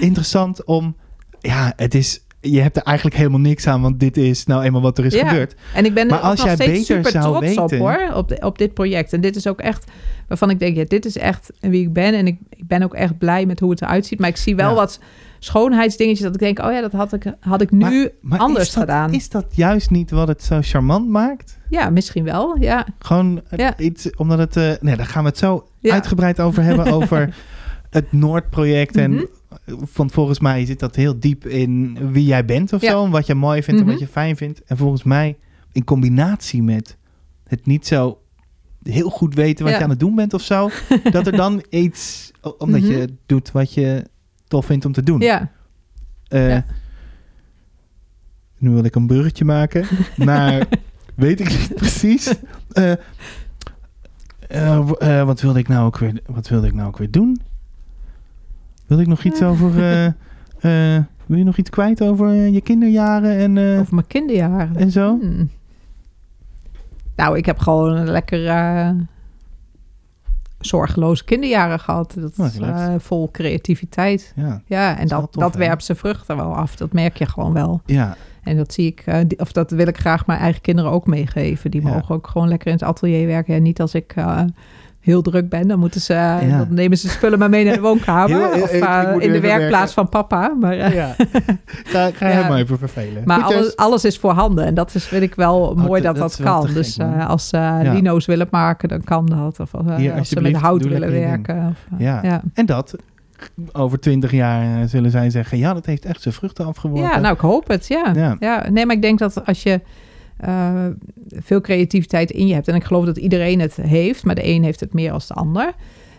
interessant om, ja, het is, je hebt er eigenlijk helemaal niks aan, want dit is nou eenmaal wat er is
Ja.
gebeurd.
En ik ben
Maar
er
als
nog
jij
steeds super
zou
trots op
weten-
hoor, op, de- op dit project. En dit is ook echt waarvan ik denk, ja, dit is echt wie ik ben. En ik, ik ben ook echt blij met hoe het eruit ziet. Maar ik zie wel
Ja.
wat schoonheidsdingetjes dat ik denk, oh ja, dat had ik, had ik nu
Maar- Maar
anders
is dat,
gedaan.
Is dat juist niet wat het zo charmant maakt?
Ja, misschien wel, ja.
Gewoon eh,
Ja.
iets, omdat het, eh, nee, daar gaan we het zo uitgebreid over hebben, [LAUGHS] over het Noordproject. En
Mhm.
Van volgens mij zit dat heel diep in wie jij bent of
Ja.
zo. En wat je mooi vindt
Mhm.
en wat je fijn vindt. En volgens mij in combinatie met het niet zo heel goed weten wat
Ja.
je aan het doen bent of zo. [LAUGHS] dat er dan iets, omdat
Mhm.
je doet wat je tof vindt om te doen.
Ja,
Eh,
Ja.
Nu wil ik een bruggetje maken, [LAUGHS] maar weet ik niet precies. [LAUGHS] Eh, eh, wat wilde ik nou ook weer? Wat wilde ik nou ook weer doen? Wil ik nog iets over? eh, eh, wil je nog iets kwijt over eh, je kinderjaren en,
over mijn kinderjaren.
en zo?
Hmm. Nou, ik heb gewoon een lekker zorgeloze kinderjaren gehad. Dat
Oh,
is vol creativiteit.
Ja,
Ja, en dat,
tof,
dat werpt zijn vruchten wel af. Dat merk je gewoon wel.
ja,
En dat zie ik, die- of dat wil ik graag mijn eigen kinderen ook meegeven. Die
Ja.
mogen ook gewoon lekker in het atelier werken. En niet als ik heel druk ben, dan moeten ze,
Ja.
dan nemen ze spullen maar mee naar de [LAUGHS] woonkamer.
Heel- heel-
of eh, in de werkplaats
werken.
van papa. Maar, eh,
ja. ga, ga [LAUGHS]
Ja.
helemaal even vervelen.
maar alles, alles is voorhanden. En dat is, vind ik wel mooi
dat-
dat kan. Dus eh, als lino's willen maken, dan kan dat. Of
Hier,
als ze met hout willen werken. Of,
Ja. En dat, over twintig jaar zullen zij zeggen... ja, dat heeft echt zijn vruchten afgeworpen.
Ja, nou, ik hoop het, ja.
Ja.
ja. Nee, maar ik denk dat als je eh, veel creativiteit in je hebt... en ik geloof dat iedereen het heeft... maar de een heeft het meer als de ander.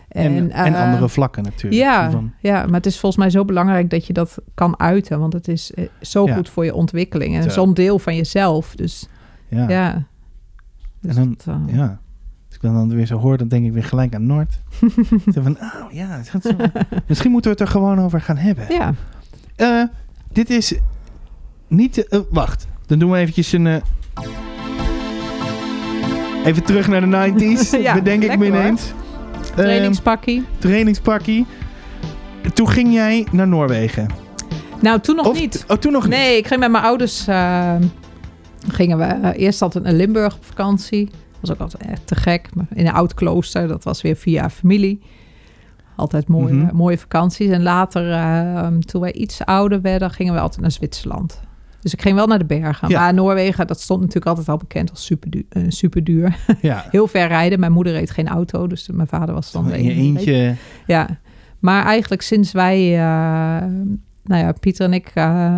En, en,
eh,
andere vlakken natuurlijk.
Ja, ja, maar het is volgens mij zo belangrijk dat je dat kan uiten. Want het is eh, zo
Ja.
goed voor je ontwikkeling. En
Zo.
zo'n deel van jezelf. Dus
ja.
ja. Dus
En dan-
dat, eh,
ja. Als ik dan, dan weer zo hoor, dan denk ik weer gelijk aan Noord. [LAUGHS] zo van, oh ja, zo. misschien moeten we het er gewoon over gaan hebben.
ja.
Dit is niet... wacht, dan doen we eventjes een... even terug naar de 90s, [LAUGHS]
Ja,
bedenk ik me ineens. Ehm,
Trainingspakkie.
trainingspakkie. Toen ging jij naar Noorwegen.
Nou, toen nog
Of-
niet.
Oh, toen nog niet?
Nee, ik ging met mijn ouders. eh, gingen we eh, eerst altijd naar Limburg op vakantie. Dat was ook altijd echt te gek. Maar in een oud klooster. Dat was weer via familie. Altijd mooie,
Mhm.
mooie vakanties. En later, eh, toen wij iets ouder werden, gingen we altijd naar Zwitserland. Dus ik ging wel naar de bergen.
Ja.
Maar Noorwegen, dat stond natuurlijk altijd al bekend als super, du- eh, super duur. [LAUGHS]
Ja.
Heel ver rijden. Mijn moeder reed geen auto. Dus mijn vader was dan
In je
reed.
eentje.
Ja, maar eigenlijk sinds wij, eh, nou ja, Pieter en ik, eh,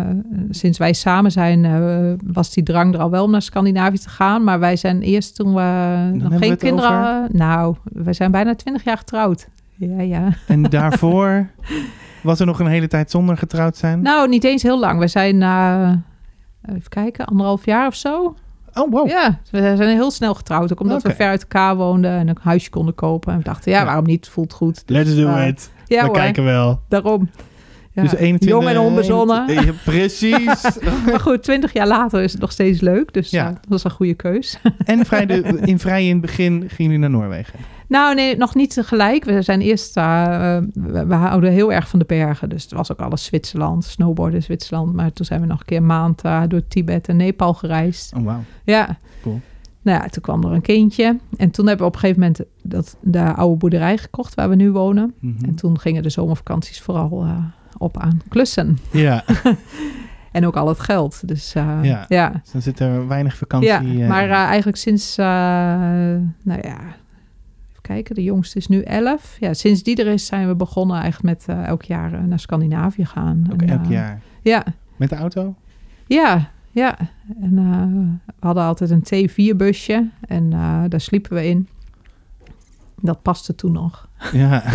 sinds wij samen zijn, was die drang er al wel om naar Scandinavië te gaan. Maar wij zijn eerst toen we nog geen kinderen. Nou, wij zijn bijna twintig jaar getrouwd. Ja, ja.
En daarvoor was er nog een hele tijd zonder getrouwd zijn.
Nou, niet eens heel lang. We zijn, eh, even kijken, anderhalf jaar of zo.
oh, wow.
Ja, we zijn heel snel getrouwd. Ook omdat we ver uit elkaar woonden en een huisje konden kopen. En we dachten, ja,
Ja.
waarom niet? Voelt goed.
Let's do
eh,
it.
Ja,
We
hoor,
kijken wel.
daarom. Ja.
Dus 21,
Jong en onbezonnen. [LAUGHS]
Precies. [LAUGHS]
Maar goed, twintig jaar later is het nog steeds leuk. Dus
Ja.
ja. dat was een goede keus.
en vrij de, [LAUGHS] in vrij in het begin gingen jullie naar Noorwegen.
Nou, nee, nog niet tegelijk. We zijn eerst... eh, we, we houden heel erg van de bergen. Dus het was ook alles Zwitserland. Snowboarden in Zwitserland. Maar toen zijn we nog een keer een maand door Tibet en Nepal gereisd.
Oh, wauw.
Ja.
Cool.
Nou ja, toen kwam er een kindje. En toen hebben we op een gegeven moment dat, de oude boerderij gekocht waar we nu wonen.
Mhm.
En toen gingen de zomervakanties vooral eh, op aan klussen.
Ja, [LAUGHS]
En ook al het geld. Dus eh,
Ja.
ja.
dus dan zit er weinig vakantie.
Ja, maar eigenlijk sinds, nou ja, kijken, de jongste is nu 11. Ja, sinds die er is zijn we begonnen eigenlijk met eh, elk jaar eh, naar Scandinavië gaan.
ook
En,
elk
eh,
jaar.
Ja,
Met de auto?
ja, ja. En we hadden altijd een T4-busje en daar sliepen we in. Dat paste toen nog.
Ja. [LAUGHS]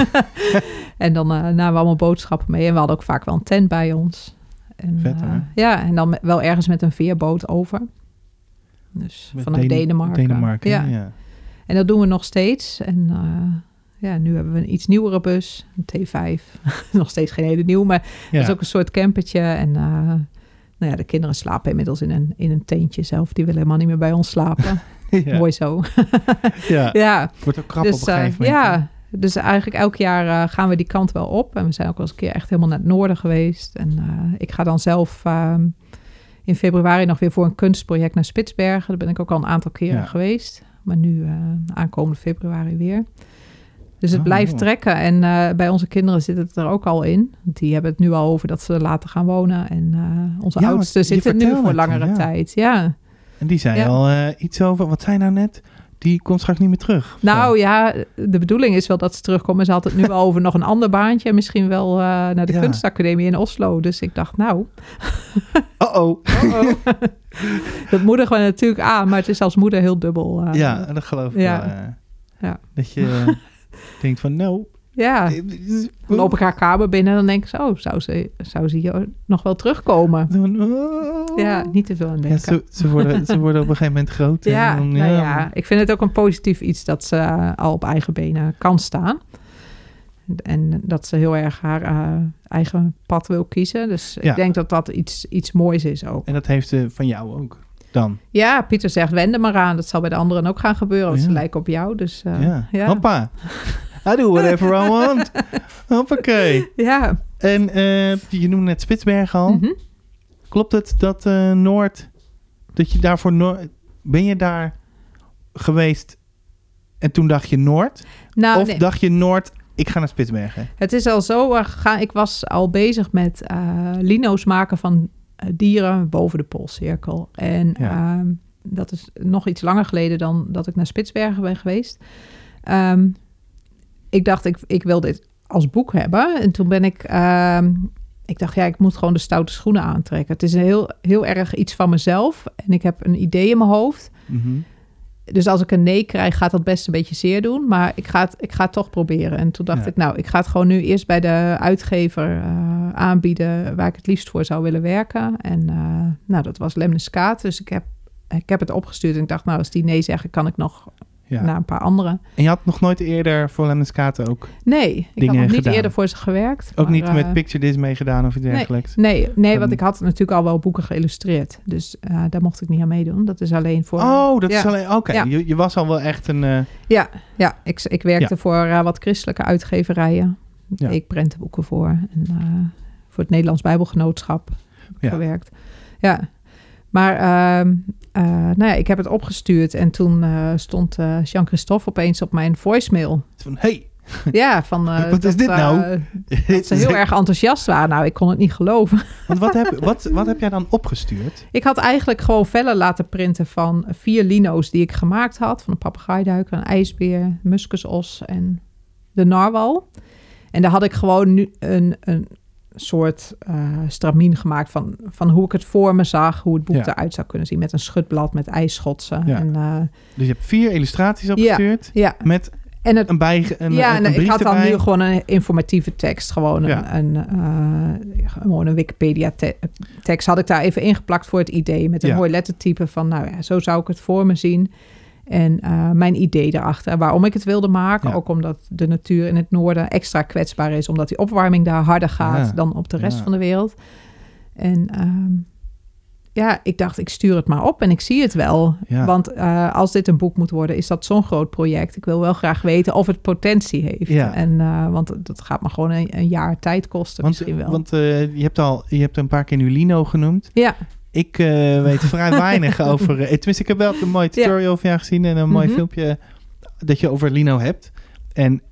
En dan namen we allemaal boodschappen mee. En we hadden ook vaak wel een tent bij ons. En,
Vet,
ja, en dan wel ergens met een veerboot over. Dus
Met
vanuit
Den-
Denemarken.
Denemarken,
ja.
ja.
En dat doen we nog steeds. En eh, ja, nu hebben we een iets nieuwere bus, een T5. [LAUGHS] nog steeds geen hele nieuw, maar
Ja.
dat is ook een soort campertje. En eh, nou ja, de kinderen slapen inmiddels in een, in een tentje zelf. Die willen helemaal niet meer bij ons slapen. [LAUGHS]
ja.
Mooi zo. [LAUGHS]
Ja.
ja,
Het wordt ook krap
dus,
op een
eh,
gegeven moment. hè?
ja, dus eigenlijk elk jaar eh, gaan we die kant wel op. En we zijn ook wel eens een keer echt helemaal naar het noorden geweest. En eh, ik ga dan zelf ehm, in februari nog weer voor een kunstproject naar Spitsbergen. Daar ben ik ook al een aantal keren
Ja.
geweest. Maar nu eh, aankomende februari weer. Dus het
Oh,
blijft trekken. En eh, bij onze kinderen zit het er ook al in. Die hebben het nu al over dat ze er later gaan wonen. En eh, onze
Ja,
oudste
je
zit er nu voor langere
ja.
tijd. Ja.
En die zei
Ja.
al iets over, wat zei nou net? Die komt straks niet meer terug.
Nou ja, de bedoeling is wel dat ze terugkomen. Ze had het nu wel over nog een ander baantje. Misschien wel eh, naar de
Ja.
kunstacademie in Oslo. Dus ik dacht, nou, [LAUGHS]
Oh-oh. [LAUGHS]
dat moedigen we natuurlijk aan. Maar het is als moeder heel dubbel. eh,
ja, dat geloof ik
ja.
wel. eh.
Ja.
Dat je [LAUGHS] denkt van, nou...
ja.
eh,
Dan loop ik haar kamer binnen en dan denk ik, zo, zou ze, zou ze hier nog wel terugkomen? [LAUGHS]
Oh.
Ja, niet te veel aan
Ja,
denken.
ze, ze, worden, ze [LAUGHS] worden op een gegeven moment groot.
Ja,
dan,
nou ja, ik vind het ook een positief iets dat ze eh, al op eigen benen kan staan. En dat ze heel erg haar eh, eigen pad wil kiezen. Dus
Ja.
ik denk dat dat iets, iets moois is ook.
En dat heeft ze van jou ook dan.
Ja, Pieter zegt, wend er maar aan. Dat zal bij de anderen ook gaan gebeuren. Want
Ja.
ze lijken op jou. Dus
ja.
ja.
Hoppa. [LAUGHS] I do whatever I want. [LAUGHS] Hoppakee.
Ja.
En eh, je noemde net Spitsbergen al.
Mhm.
Klopt het dat eh, Noord... Dat je daarvoor... Noord, ben je daar geweest en toen dacht je Noord?
Nou,
of
nee.
dacht je Noord, ik ga naar Spitsbergen?
Het is al zo eh, gegaan. Ik was al bezig met lino's maken van dieren boven de Poolcirkel. En
Ja.
ehm, dat is nog iets langer geleden dan dat ik naar Spitsbergen ben geweest. Ehm, ik dacht, ik, ik wil dit als boek hebben. En toen ben ik... ehm, ik dacht, ja, ik moet gewoon de stoute schoenen aantrekken. Het is een heel, heel erg iets van mezelf. En ik heb een idee in mijn hoofd.
Mhm.
Dus als ik een nee krijg, gaat dat best een beetje zeer doen. Maar ik ga het, ik ga het toch proberen. En toen dacht
Ja.
ik, nou, ik ga het gewoon nu eerst bij de uitgever eh, aanbieden... waar ik het liefst voor zou willen werken. En eh, nou, dat was Lemniskaat. Dus ik heb, ik heb het opgestuurd en ik dacht, nou, als die nee zeggen... kan ik nog
Ja.
naar een paar andere.
En je had nog nooit eerder voor Lemniscate ook...
Nee, ik
Dingen
had nog niet
gedaan.
eerder voor ze gewerkt.
Ook
maar,
niet met
eh,
Picture This meegedaan of iets
nee.
dergelijks?
Nee, nee, want
Dan-
ik had natuurlijk al wel boeken geïllustreerd. Dus eh, daar mocht ik niet aan meedoen. Dat is alleen voor...
Oh, dat
Ja.
is alleen... Oké,
Ja.
je, je was al wel echt een... eh,
Ja, ja ik, ik werkte voor wat christelijke uitgeverijen. Ik prentenboeken voor. En voor het Nederlands Bijbelgenootschap heb ik
Ja.
gewerkt. Ja, maar ehm, eh, nou ja, ik heb het opgestuurd. En toen eh, stond eh, Jean-Christophe opeens op mijn voicemail.
van, hey, [LAUGHS]
Ja, van... eh,
Wat is
dat,
dit nou?
eh, [LAUGHS] dat ze heel erg enthousiast waren. Nou, ik kon het niet geloven. [LAUGHS]
Want wat heb, wat, wat heb jij dan opgestuurd?
Ik had eigenlijk gewoon vellen laten printen van vier lino's die ik gemaakt had. Van een papegaaiduiker, een ijsbeer, muskusos en de narwal. En daar had ik gewoon nu een, een soort eh stramien gemaakt van, van hoe ik het voor me zag. Hoe het boek
Ja.
eruit zou kunnen zien. Met een schutblad, met ijsschotsen.
Ja.
En, eh,
Dus je hebt vier illustraties opgestuurd
ja,
met
en het
een, bij, een,
ja,
een,
en
een
ik had dan nu gewoon een informatieve tekst. Gewoon een, een, eh, gewoon een Wikipedia-tekst had ik daar even ingeplakt voor het idee. Met een mooi lettertype van, nou ja, zo zou ik het voor me zien. En eh, mijn idee erachter. Waarom ik het wilde maken.
Ja.
Ook omdat de natuur in het noorden extra kwetsbaar is. Omdat die opwarming daar harder gaat
Ja.
dan op de rest
Ja.
van de wereld. En ehm, ja, ik dacht, ik stuur het maar op en ik zie het wel. Want eh, als dit een boek moet worden, is dat zo'n groot project. Ik wil wel graag weten of het potentie heeft. En, eh, want dat gaat me gewoon een, een jaar tijd kosten
Want,
misschien wel.
want je hebt al je hebt een paar keer nu Lino genoemd.
ja,
Ik eh, weet [LAUGHS] vrij weinig over... eh, tenminste, ik heb wel een mooi tutorial van jou gezien en een mooi
Mhm.
filmpje dat je over Lino hebt. En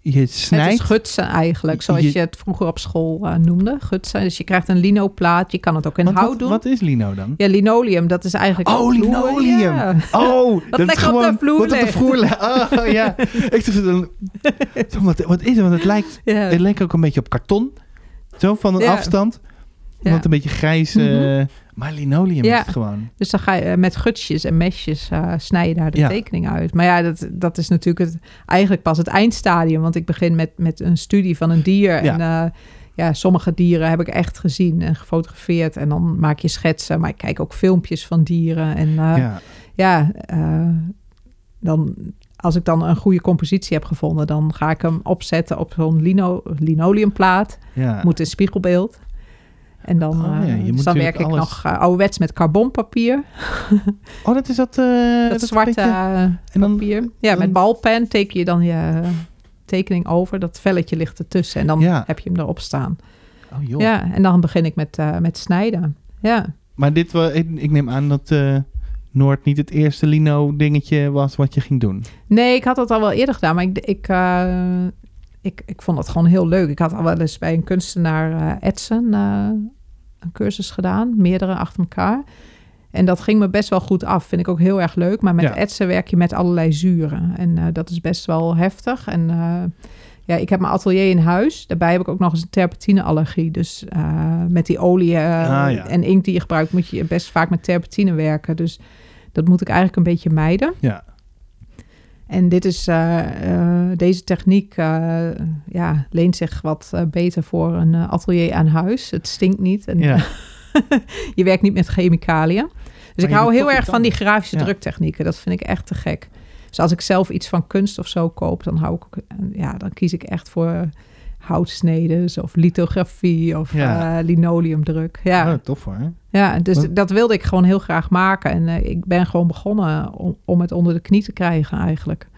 je
het is
snijdt...
gutsen eigenlijk, zoals
Je-
je, het vroeger op school eh, noemde. Gutsen. Dus je krijgt een linoplaat. Je kan het ook in hout
wat,
doen.
wat is Lino dan?
Ja, linoleum, dat is eigenlijk...
Oh, linoleum.
Ja.
Oh, [LAUGHS] dat is
lekker op de
gewoon
vloer
wat op de vloer. [LAUGHS] Oh ja. Ik dacht, wat, wat is het? Want het lijkt,
Ja.
het lijkt ook een beetje op karton. Zo van een
Ja.
afstand. Want een beetje grijs.
Mhm.
Maar linoleum
Ja.
is het gewoon.
Dus dan ga je eh, met gutsjes en mesjes eh snij je daar de
Ja.
tekening uit. Maar ja, dat, dat is natuurlijk het, eigenlijk pas het eindstadium. Want ik begin met, met een studie van een dier.
Ja.
En eh, ja, sommige dieren heb ik echt gezien en gefotografeerd. En dan maak je schetsen. Maar ik kijk ook filmpjes van dieren. En ja, dan, als ik dan een goede compositie heb gevonden... dan ga ik hem opzetten op zo'n lino, linoleumplaat.
ja.
Moet in spiegelbeeld. En dan,
Oh, ja,
eh, dus dan werk ik
alles-
nog uh, ouderwets met carbonpapier. [LAUGHS]
Oh, dat is dat... eh,
dat,
dat
zwarte
beetje- En dan,
papier. Ja,
dan-
met balpen teken je dan je tekening over. Dat velletje ligt ertussen. En dan
Ja.
heb je hem erop staan.
oh joh.
Ja, en dan begin ik met, met snijden. Ja.
Maar dit ik, neem aan dat Noord niet het eerste lino dingetje was wat je ging doen.
Nee, ik had dat al wel eerder gedaan. Maar ik, ik, ik, ik vond het gewoon heel leuk. Ik had al wel eens bij een kunstenaar eh, een cursus gedaan. Meerdere achter elkaar. En dat ging me best wel goed af. Vind ik ook heel erg leuk. Maar met
Ja.
etsen werk je met allerlei zuren. En eh, dat is best wel heftig. En eh, ja, ik heb mijn atelier in huis. Daarbij heb ik ook nog eens een terpentineallergie. Dus eh, met die olie
Ah, ja.
en inkt die je gebruikt... moet je best vaak met terpentine werken. Dus dat moet ik eigenlijk een beetje mijden.
Ja.
En dit is, eh, eh, deze techniek eh, ja, leent zich wat beter voor een atelier aan huis. Het stinkt niet en
Ja. [LAUGHS]
je werkt niet met chemicaliën. Dus ik hou heel erg van die grafische
Ja.
druktechnieken. Dat vind ik echt te gek. Dus als ik zelf iets van kunst of zo koop, dan hou ik ja, dan kies ik echt voor houtsneden of lithografie of
Ja.
eh, linoleumdruk. Ja.
Oh, tof hoor.
Ja, dus dat wilde ik gewoon heel graag maken. En eh, ik ben gewoon begonnen om, om het onder de knie te krijgen eigenlijk.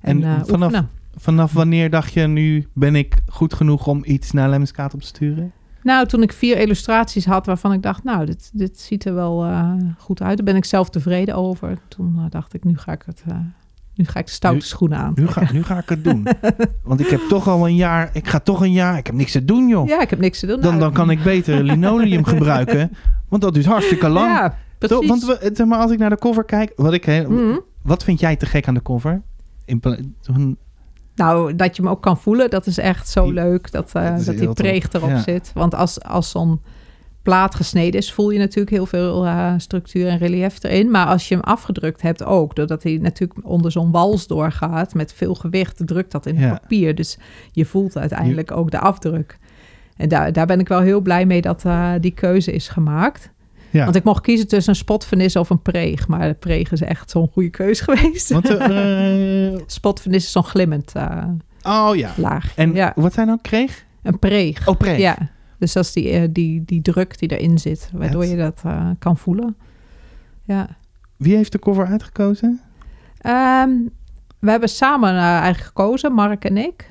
En,
En
eh,
vanaf-
oefenen.
Vanaf wanneer dacht je, nu ben ik goed genoeg om iets naar Lemmiskaat op te sturen?
Nou, toen ik vier illustraties had waarvan ik dacht, nou, dit, dit ziet er wel goed uit. Daar ben ik zelf tevreden over. Toen dacht ik, nu ga ik het... eh, nu ga ik de stoute
Nu-
schoenen aan.
Nu ga, nu ga ik het doen. [LAUGHS] Want ik heb toch al een jaar, ik ga toch een jaar, ik heb niks te doen joh.
Ja, ik heb niks te doen.
Dan,
Nou,
dan kan ik beter [LAUGHS] linoleum gebruiken. Want dat duurt hartstikke lang.
Ja, precies.
Toch? Want zeg maar, als ik naar de cover kijk, wat, ik, he-
Mhm.
wat vind jij te gek aan de cover? In
Nou, dat je hem ook kan voelen, dat is echt zo
Die-
leuk. Dat, eh,
dat
die preeg erop
ja.
zit. Want als, als zo'n plaat gesneden is, voel je natuurlijk heel veel eh, structuur en relief erin. Maar als je hem afgedrukt hebt ook, doordat hij natuurlijk onder zo'n wals doorgaat met veel gewicht, drukt dat in
Ja.
het papier. Dus je voelt uiteindelijk ook de afdruk. En daar, daar ben ik wel heel blij mee dat eh, die keuze is gemaakt.
Ja.
Want ik mocht kiezen tussen een spotvernis of een preeg. Maar de preeg is echt zo'n goede keus [LAUGHS] geweest.
Want, eh,
spotvernis is zo'n glimmend eh,
oh ja.
laag.
En
ja,
wat zijn nou kreeg?
een preeg.
Oh, preeg.
Ja, dus dat is die, eh, die, die druk die erin zit, waardoor je dat eh, kan voelen. Ja.
Wie heeft de cover uitgekozen?
Ehm, we hebben samen eh, eigenlijk gekozen, Mark en ik.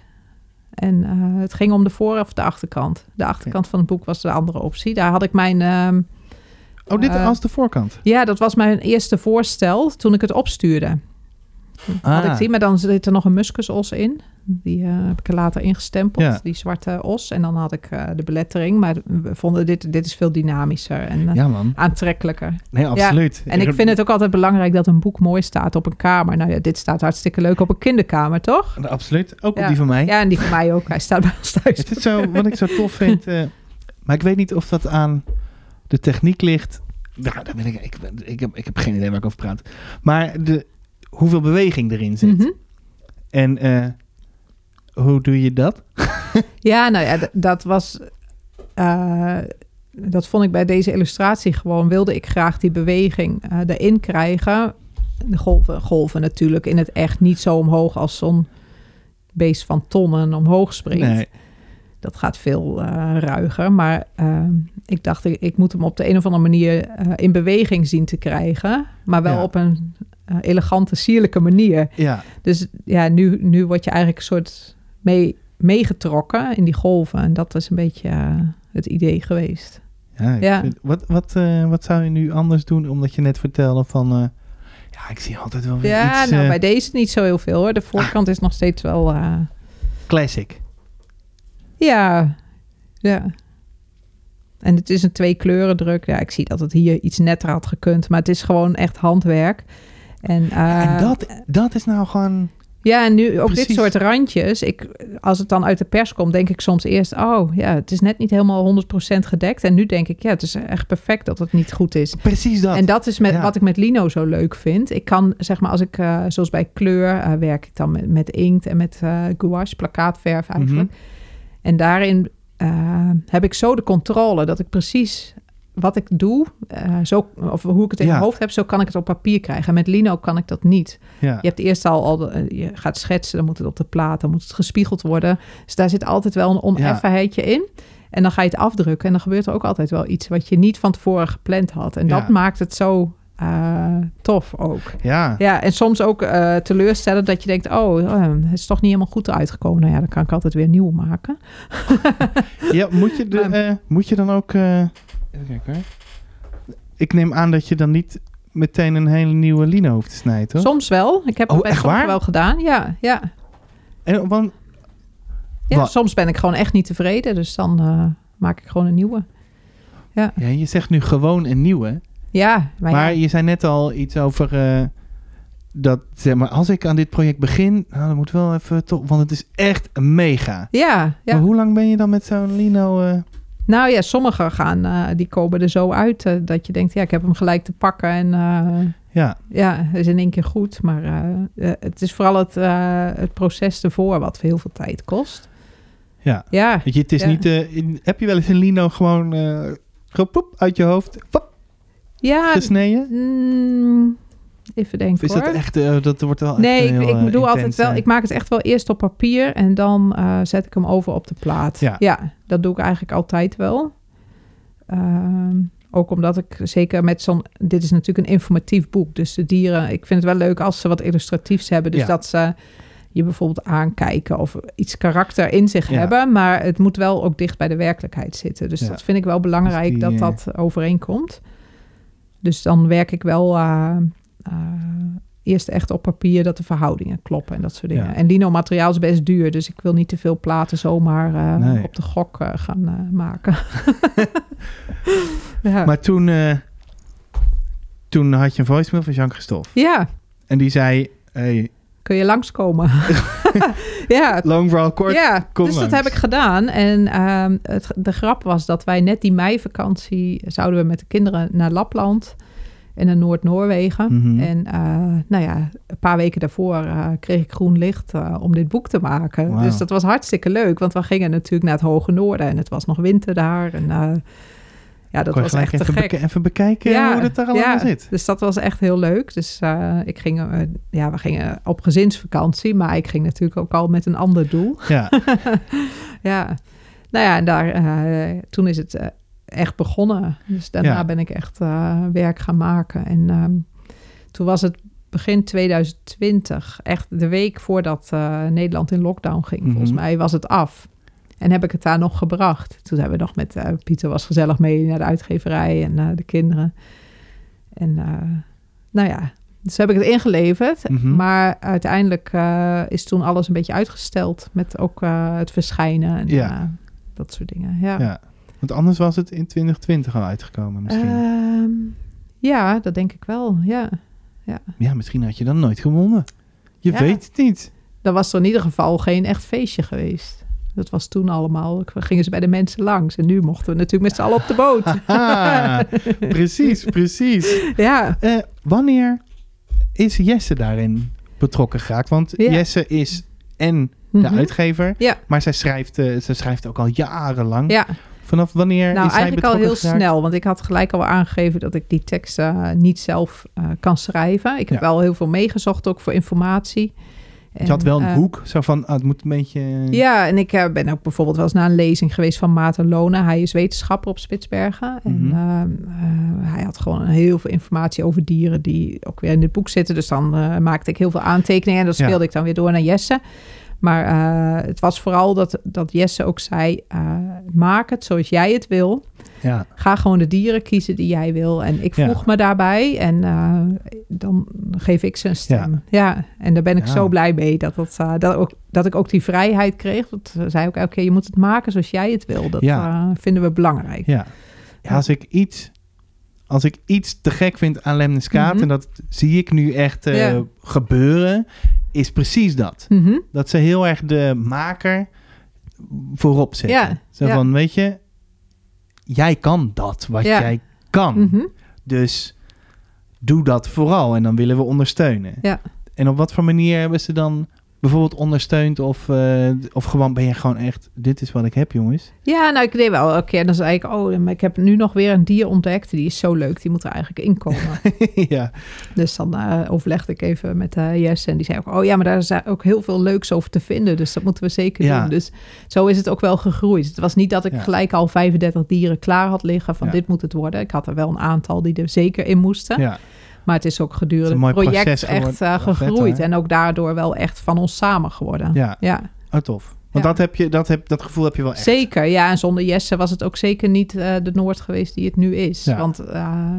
En het ging om de voor- of de achterkant. De achterkant van het boek was de andere optie. Daar had ik mijn... ehm,
Oh, dit als de voorkant.
ja, dat was mijn eerste voorstel toen ik het opstuurde. Had ik
Ah.
die, maar dan zit er nog een muskusos in. Die eh, heb ik er later ingestempeld,
Ja.
die zwarte os. En dan had ik eh, de belettering. Maar we vonden dit, dit is veel dynamischer en eh,
Ja, man.
aantrekkelijker.
Nee, absoluut.
En ik vind het ook altijd belangrijk dat een boek mooi staat op een kamer. Nou ja, dit staat hartstikke leuk op een kinderkamer, toch?
Absoluut. Ook op die van mij.
Ja, en die van mij ook. Hij staat bij ons thuis.
Het is zo, wat ik zo tof vind. maar ik weet niet of dat aan de techniek ligt. Nou, daar ben ik, ik, ik, heb, ik heb geen idee waar ik over praat. Maar de, hoeveel beweging erin zit.
Mhm.
En hoe doe je dat? [LAUGHS]
Ja, nou ja, dat was. eh, dat vond ik bij deze illustratie gewoon. Wilde ik graag die beweging eh, erin krijgen. De golven, golven natuurlijk in het echt niet zo omhoog als zo'n beest van tonnen omhoog springt.
Nee.
Dat gaat veel eh, ruiger. Maar ik dacht, ik, ik moet hem op de een of andere manier in beweging zien te krijgen. Maar wel
Ja.
op een elegante, sierlijke manier.
Ja,
Dus ja, nu, nu word je eigenlijk een soort mee, meegetrokken in die golven. En dat is een beetje eh, het idee geweest.
ja,
Ja.
vind- wat, wat, eh, wat zou je nu anders doen? Omdat je net vertelde van... eh, ja, ik zie altijd wel weer
Ja,
iets
nou,
eh,
bij deze niet zo heel veel hoor. De voorkant is nog steeds wel...
classic.
ja, ja. En het is een twee kleuren druk. Ja, ik zie dat het hier iets netter had gekund. Maar het is gewoon echt handwerk. En,
en dat, dat is nou gewoon...
Ja, en nu ook dit soort randjes. Ik, als het dan uit de pers komt, denk ik soms eerst... oh, ja, het is net niet helemaal 100% gedekt. En nu denk ik, ja, het is echt perfect dat het niet goed is.
Precies dat.
En dat is met,
Ja.
wat ik met lino zo leuk vind. Ik kan, zeg maar, als ik, eh, zoals bij kleur, eh, werk ik dan met, met inkt en met eh gouache, plakkaatverf eigenlijk.
Mhm.
En daarin heb ik zo de controle dat ik precies wat ik doe, eh, zo, of hoe ik het in
Ja.
mijn hoofd heb, zo kan ik het op papier krijgen. En met lino kan ik dat niet.
ja.
Je hebt eerst al, al de- eh, je gaat schetsen, dan moet het op de plaat, dan moet het gespiegeld worden. Dus daar zit altijd wel een oneffenheidje in. En dan ga je het afdrukken en dan gebeurt er ook altijd wel iets wat je niet van tevoren gepland had. En dat maakt het zo eh, tof ook.
ja.
Ja, en soms ook teleurstellen dat je denkt, oh, eh, het is toch niet helemaal goed uitgekomen. Nou ja, dan kan ik altijd weer nieuw maken.
Ja, moet je, de, [LAUGHS] moet je dan ook... eh, even kijken hoor. Ik neem aan dat je dan niet meteen een hele nieuwe lino hoeft te snijden, toch?
Soms wel. Ik heb
Oh,
het bij
echt waar?
wel gedaan. Ja, ja.
En, want,
ja
Wat?
soms ben ik gewoon echt niet tevreden. Dus dan eh, maak ik gewoon een nieuwe.
ja, je zegt nu gewoon een nieuwe.
Ja, maar,
Maar
ja.
je zei net al iets over... eh, dat, zeg maar, als ik aan dit project begin... Nou, dan moet wel even toch... Want het is echt mega.
Ja, ja.
Maar hoe lang ben je dan met zo'n lino... eh,
Nou ja, sommigen gaan, eh, die komen er zo uit eh, dat je denkt, ja, ik heb hem gelijk te pakken en eh,
ja,
ja, is in één keer goed. Maar het is vooral het, het proces ervoor wat heel veel tijd kost.
ja.
Ja,
Weet je, het is
Ja.
niet... in- heb je wel eens een lino gewoon... gewoon poep, uit je hoofd... Pop,
ja
gesneden?
mm, even denken
Of is
hoor.
dat echt... eh, dat wordt wel
Nee, ik,
eh,
doe altijd wel.
eh.
Ik maak het echt wel eerst op papier en dan zet ik hem over op de plaat.
Ja.
dat doe ik eigenlijk altijd wel. Ehm, ook omdat ik zeker met zo'n. Dit is natuurlijk een informatief boek. Dus de dieren. Ik vind het wel leuk als ze wat illustratiefs hebben. Dus
Ja.
dat ze je bijvoorbeeld aankijken of iets karakter in zich
Ja.
hebben. Maar het moet wel ook dicht bij de werkelijkheid zitten. Dus
Ja.
dat vind ik wel belangrijk
Dus die,
dat dat overeenkomt. Dus dan werk ik wel. Eerst echt op papier dat de verhoudingen kloppen en dat soort dingen.
Ja.
En lino materiaal is best duur, dus ik wil niet te veel platen zomaar eh,
Nee.
op de gok eh, gaan eh, maken. [LAUGHS] [LAUGHS] ja.
Maar toen, eh, toen had je een voicemail van Jean Christophe.
ja,
En die zei, hey,
kun je langskomen? [LAUGHS] ja,
long verhaal kort.
ja
kom
dus dat heb ik gedaan. En ehm, het, de grap was dat wij net die meivakantie zouden we met de kinderen naar Lapland en naar Noord-Noorwegen.
Mhm.
En eh, nou ja, een paar weken daarvoor eh, kreeg ik groen licht eh, om dit boek te maken. Dus dat was hartstikke leuk, want we gingen natuurlijk naar het hoge noorden en het was nog winter daar. En, Ja, dat was echt
even,
gek.
even bekijken hoe het daar allemaal zit.
Dus dat was echt heel leuk. Dus ik ging, ja, we gingen op gezinsvakantie, maar ik ging natuurlijk ook al met een ander doel.
Ja, [LAUGHS]
Ja, nou ja, en daar, toen is het echt begonnen. Dus daarna
Ja.
ben ik echt eh, werk gaan maken. En ehm, toen was het begin 2020, echt de week voordat eh, Nederland in lockdown ging. Volgens
Mhm.
mij was het af. En heb ik het daar nog gebracht. Toen hebben we nog met eh, Pieter was gezellig mee naar de uitgeverij en eh, de kinderen. En nou ja, dus heb ik het ingeleverd.
Mhm.
Maar uiteindelijk is toen alles een beetje uitgesteld met ook het verschijnen en
Ja.
dat soort dingen. Ja.
ja. Want anders was het in 2020 al uitgekomen misschien.
Ehm, ja, dat denk ik wel. Ja.
ja, misschien had je dan nooit gewonnen. Je
Ja.
weet het niet.
Dan was er in ieder geval geen echt feestje geweest. Dat was toen allemaal. Gingen ze bij de mensen langs. En nu mochten we natuurlijk met z'n allen op de boot. [LAUGHS]
Precies, precies.
ja.
Eh, wanneer is Jesse daarin betrokken geraakt? Want
Ja.
Jesse is en de
Mhm.
uitgever,
Ja.
maar zij schrijft, eh, zij schrijft ook al jarenlang.
Ja,
Vanaf wanneer
nou
is zij
eigenlijk al heel
geraakt?
snel. Want ik had gelijk al aangegeven dat ik die teksten eh, niet zelf eh, kan schrijven. Ik heb
Ja.
wel heel veel meegezocht ook voor informatie.
Je had wel een
En, eh,
hoek, zo van, ah, het moet een beetje...
Ja, en ik ben ook bijvoorbeeld wel eens naar een lezing geweest van Maarten Lona. Hij is wetenschapper op Spitsbergen. En
Mhm.
ehm, eh, hij had gewoon heel veel informatie over dieren die ook weer in dit boek zitten. Dus dan maakte ik heel veel aantekeningen en dat
Ja.
speelde ik dan weer door naar Jesse. Maar eh, het was vooral dat, dat Jesse ook zei, eh, maak het zoals jij het wil.
Ja,
Ga gewoon de dieren kiezen die jij wil. En ik
Ja.
voeg me daarbij en eh, dan geef ik ze een stem. Ja, en daar ben ik zo blij mee dat, dat, dat, ook, dat ik ook die vrijheid kreeg. Dat ze zei ook elke keer, je moet het maken zoals jij het wil. Dat vinden we belangrijk.
ja. ja als, ik iets, als ik iets te gek vind aan Lemniskaat,
Mhm.
en dat zie ik nu echt gebeuren, is precies dat.
Mhm.
Dat ze heel erg de maker voorop zetten.
Ja,
Zo
ja.
van, weet je, jij kan dat wat
Ja.
jij kan.
Mhm.
Dus doe dat vooral en dan willen we ondersteunen.
Ja.
En op wat voor manier hebben ze dan bijvoorbeeld ondersteund of, eh, of gewoon ben je gewoon echt, dit is wat ik heb jongens.
Ja, nou, ik deed wel elke keer. Dan zei ik, oh, maar ik heb nu nog weer een dier ontdekt. Die is zo leuk, die moet er eigenlijk in komen. [LAUGHS]
ja,
Dus dan eh, overlegde ik even met eh Jesse. En die zei ook, oh ja, maar daar is ook heel veel leuks over te vinden. Dus dat moeten we zeker
Ja.
doen. Dus zo is het ook wel gegroeid. Het was niet dat ik
Ja.
gelijk al 35 dieren klaar had liggen. Van
Ja.
dit moet het worden. Ik had er wel een aantal die er zeker in moesten.
ja,
Maar het is ook gedurende
een
het
mooi
project echt eh, gegroeid. en ook daardoor wel echt van ons samen geworden.
ja.
Ja,
Oh, tof. Want
Ja.
dat, heb je, dat, heb, dat gevoel heb je wel echt.
zeker. Ja, en zonder Jesse was het ook zeker niet eh, de Noord geweest die het nu is.
Ja.
Want eh,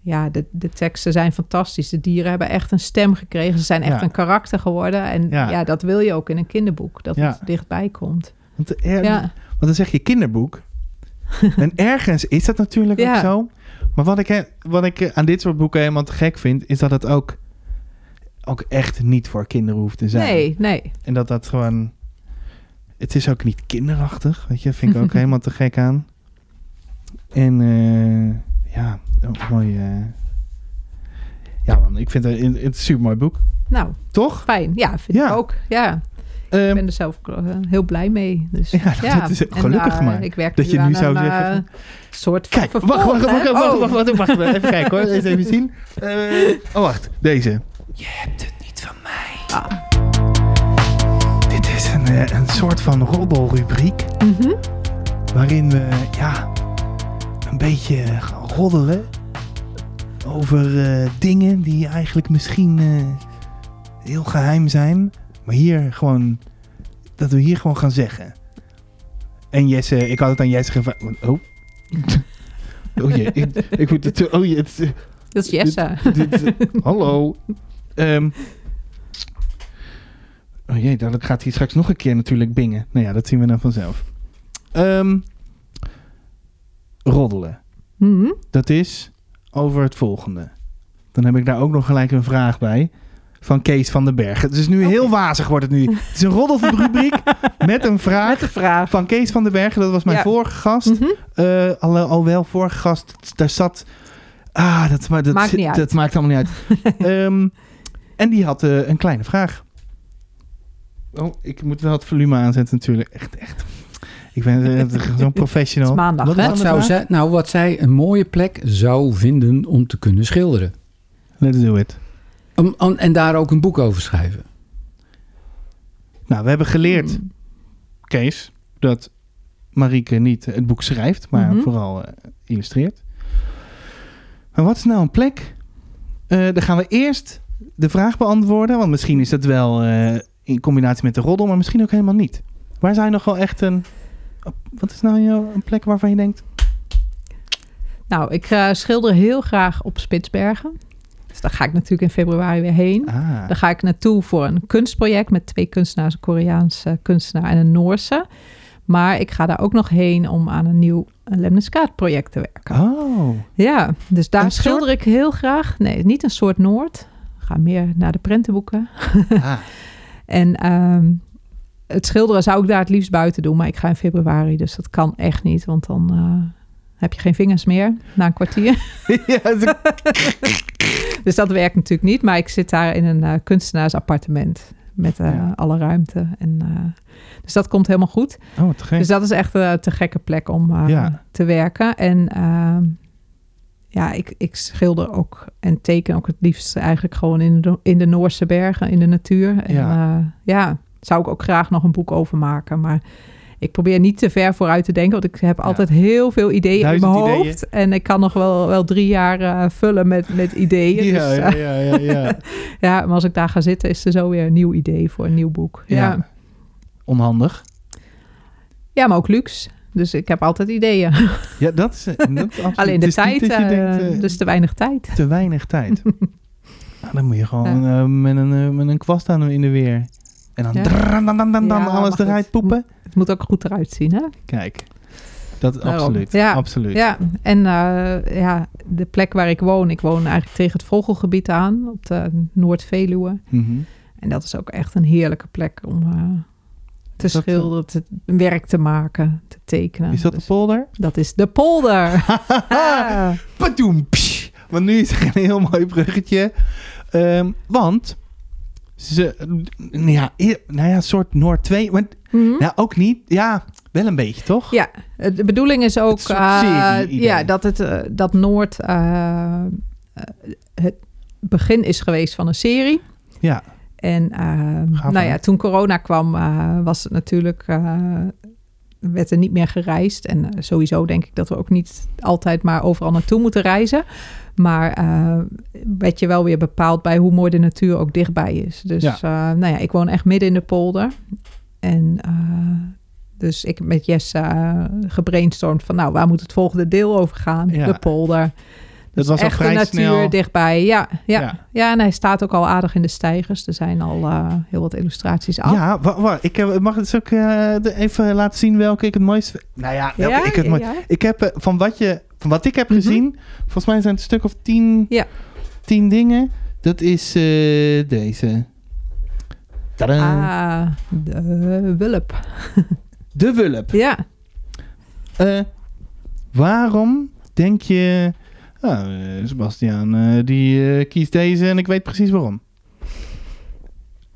ja, de, de teksten zijn fantastisch. De dieren hebben echt een stem gekregen. Ze zijn echt
Ja.
een karakter geworden. En
Ja.
dat wil je ook in een kinderboek. Dat het dichtbij komt.
Want, er- want dan zeg je kinderboek. [LAUGHS] en ergens is dat natuurlijk ook zo. Maar wat ik, wat ik eh, aan dit soort boeken helemaal te gek vind, is dat het ook, ook echt niet voor kinderen hoeft te zijn.
nee, nee.
En dat dat gewoon... Het is ook niet kinderachtig, weet je. vind ik ook [LAUGHS] helemaal te gek aan. En eh, ja, oh, mooi. eh. Ja man, ik vind het een, een super mooi boek.
Nou,
Toch?
fijn. Ja, vind
Ja.
ik ook. Ja,
Ehm,
ik ben er zelf ook, eh, heel blij mee. Dus, [LAUGHS]
Ja, dat is
En,
gelukkig
eh,
maar.
Ik werk
Dat
nu
je nu zou
een
zeggen
eh,
van-
soort van
Kijk, wacht,
vervolg,
wacht, wacht,
hè?
wacht, wacht,
Oh.
wacht, wacht, wacht, wacht, even [LAUGHS] kijken hoor. Eens even zien. Eh, oh, wacht. Deze.
Je hebt het niet van mij.
Ah.
Dit is een, eh, een soort van roddelrubriek.
Mhm.
Waarin we, ja, een beetje gaan roddelen. Over eh, dingen die eigenlijk misschien eh, heel geheim zijn. Maar hier gewoon, dat we hier gewoon gaan zeggen. En Jesse, ik had het aan Jesse gevraagd. Oh. [LAUGHS] Oh jee, ik, ik moet het. Oh jee, het,
Dat is Jesse.
dit, dit- [LAUGHS] hallo. Ehm oh jee, dan gaat hij straks nog een keer natuurlijk bingen. Nou ja, dat zien we dan vanzelf. Ehm, roddelen.
Mhm.
Dat is over het volgende. Dan heb ik daar ook nog gelijk een vraag bij. Van Kees van den Berg. Het is nu heel wazig wordt het nu. Het is een roddelrubriek [LAUGHS] met een vraag
Met vraag.
van Kees van den Berg. Dat was mijn
Ja.
vorige gast.
Mhm.
Eh, al, alhoewel, vorige gast, daar zat... Ah, dat, maar dat,
Maakt niet uit.
dat maakt allemaal niet uit. [LAUGHS] Ehm, en die had eh, een kleine vraag. Oh, ik moet wel het volume aanzetten natuurlijk. Echt, echt. Ik ben eh, [LAUGHS] zo'n
Het
professional.
is maandag,
Wat is
zou zij, nou, wat zij een mooie plek zou vinden om te kunnen schilderen.
Let's do it.
Om- om- en daar ook een boek over schrijven.
Nou, we hebben geleerd,
Hmm.
Kees, dat Marieke niet het boek schrijft, maar
Mhm.
vooral eh, illustreert. Maar wat is nou een plek? Eh, dan gaan we eerst de vraag beantwoorden, want misschien is dat wel eh, in combinatie met de roddel, maar misschien ook helemaal niet. Waar je nog wel echt een... Wat is nou jouw- een plek waarvan je denkt...
Nou, ik eh, schilder heel graag op Spitsbergen. Dus daar ga ik natuurlijk in februari weer heen.
Ah,
Daar ga ik naartoe voor een kunstproject met twee kunstenaars, een Koreaanse kunstenaar en een Noorse. Maar ik ga daar ook nog heen om aan een nieuw lemniskaat-project te werken.
oh.
Ja, dus daar
Een
schilder ik heel graag. Nee, niet een soort Noord. Ik ga meer naar de prentenboeken.
Ah. [LAUGHS]
En ehm, het schilderen zou ik daar het liefst buiten doen. Maar ik ga in februari, dus dat kan echt niet. Want dan eh, heb je geen vingers meer na een kwartier. [LAUGHS] [LAUGHS]
ja, zo-
Dus dat werkt natuurlijk niet. Maar ik zit daar in een eh, kunstenaarsappartement. Met eh,
Ja.
alle ruimte. En, eh, dus dat komt helemaal goed.
oh, wat gek.
Dus dat is echt een te gekke plek om
Ja.
te werken. En ehm, ja, ik, ik schilder ook en teken ook het liefst eigenlijk gewoon in de, in de Noorse bergen, in de natuur. En
Ja.
ja. ja, zou ik ook graag nog een boek over maken. Maar ik probeer niet te ver vooruit te denken, want ik heb altijd heel veel ideeën
Duizend
in mijn
ideeën.
hoofd. En ik kan nog wel, wel drie jaar eh, vullen met, met ideeën.
ja,
dus,
ja,
eh,
ja, ja, ja. [LAUGHS]
ja, maar als ik daar ga zitten, is er zo weer een nieuw idee voor een nieuw boek. Ja,
Ja.
ja.
Onhandig.
maar ook luxe. Dus ik heb altijd ideeën.
Ja, dat is, dat. [LAUGHS]
Alleen de tijd,
denkt, eh,
dus te weinig tijd.
te weinig tijd. [LAUGHS] nou, dan moet je gewoon met, een, met een kwast aan in de weer. En dan,
Ja.
dan, dan, dan, dan
Ja,
alles eruit poepen.
Het moet ook goed eruit zien, hè?
Kijk, dat
Daarom.
absoluut.
Ja.
absoluut.
Ja, en eh, ja, de plek waar ik woon, ik woon eigenlijk tegen het Vogelgebied aan, op de Noord-Veluwe.
Mhm.
En dat is ook echt een heerlijke plek om eh, te
dat, eh,
schilderen, te, werk te maken, te tekenen.
Is dat de
Dus
polder?
dat is de polder. [LAUGHS] Ah.
Patoem, psh. Want nu is er een heel mooi bruggetje. Ehm, want ze, nou ja, nou ja, soort Noord 2. Maar
Mhm.
ja, ook niet. Ja, wel een beetje, toch?
Ja, de bedoeling is ook
serie-idee.
ja, dat, het, eh, dat Noord eh, het begin is geweest van een serie.
Ja.
En nou ja, toen corona kwam, was het natuurlijk, werd er niet meer gereisd. En eh, sowieso denk ik dat we ook niet altijd maar overal naartoe moeten reizen. Maar eh, werd je wel weer bepaald bij hoe mooi de natuur ook dichtbij is. Dus
Ja.
eh, nou ja, ik woon echt midden in de polder. En dus ik heb met Jess gebrainstormd van, nou, waar moet het volgende deel over gaan?
Ja.
De polder.
Dat was al
echt
vrij
de natuur
snel.
dichtbij. Ja, ja,
Ja.
ja. en hij staat ook al aardig in de stijgers. Er zijn al eh, heel wat illustraties af.
Ja, wa- wa- ik heb, mag het ook eh, de- even laten zien welke ik het mooiste vind? Nou ja, welke
Ja,
ik het
ja.
Ik heb eh, van wat, je, van wat ik heb
Mhm.
gezien, volgens mij zijn het een stuk of tien,
Ja.
tien dingen. Dat is eh, deze. Tadaa.
Ah, de wulp.
De Wulp.
Ja,
Eh, waarom denk je... Ah, eh, Sebastiaan, eh, die eh, kiest deze en ik weet precies waarom.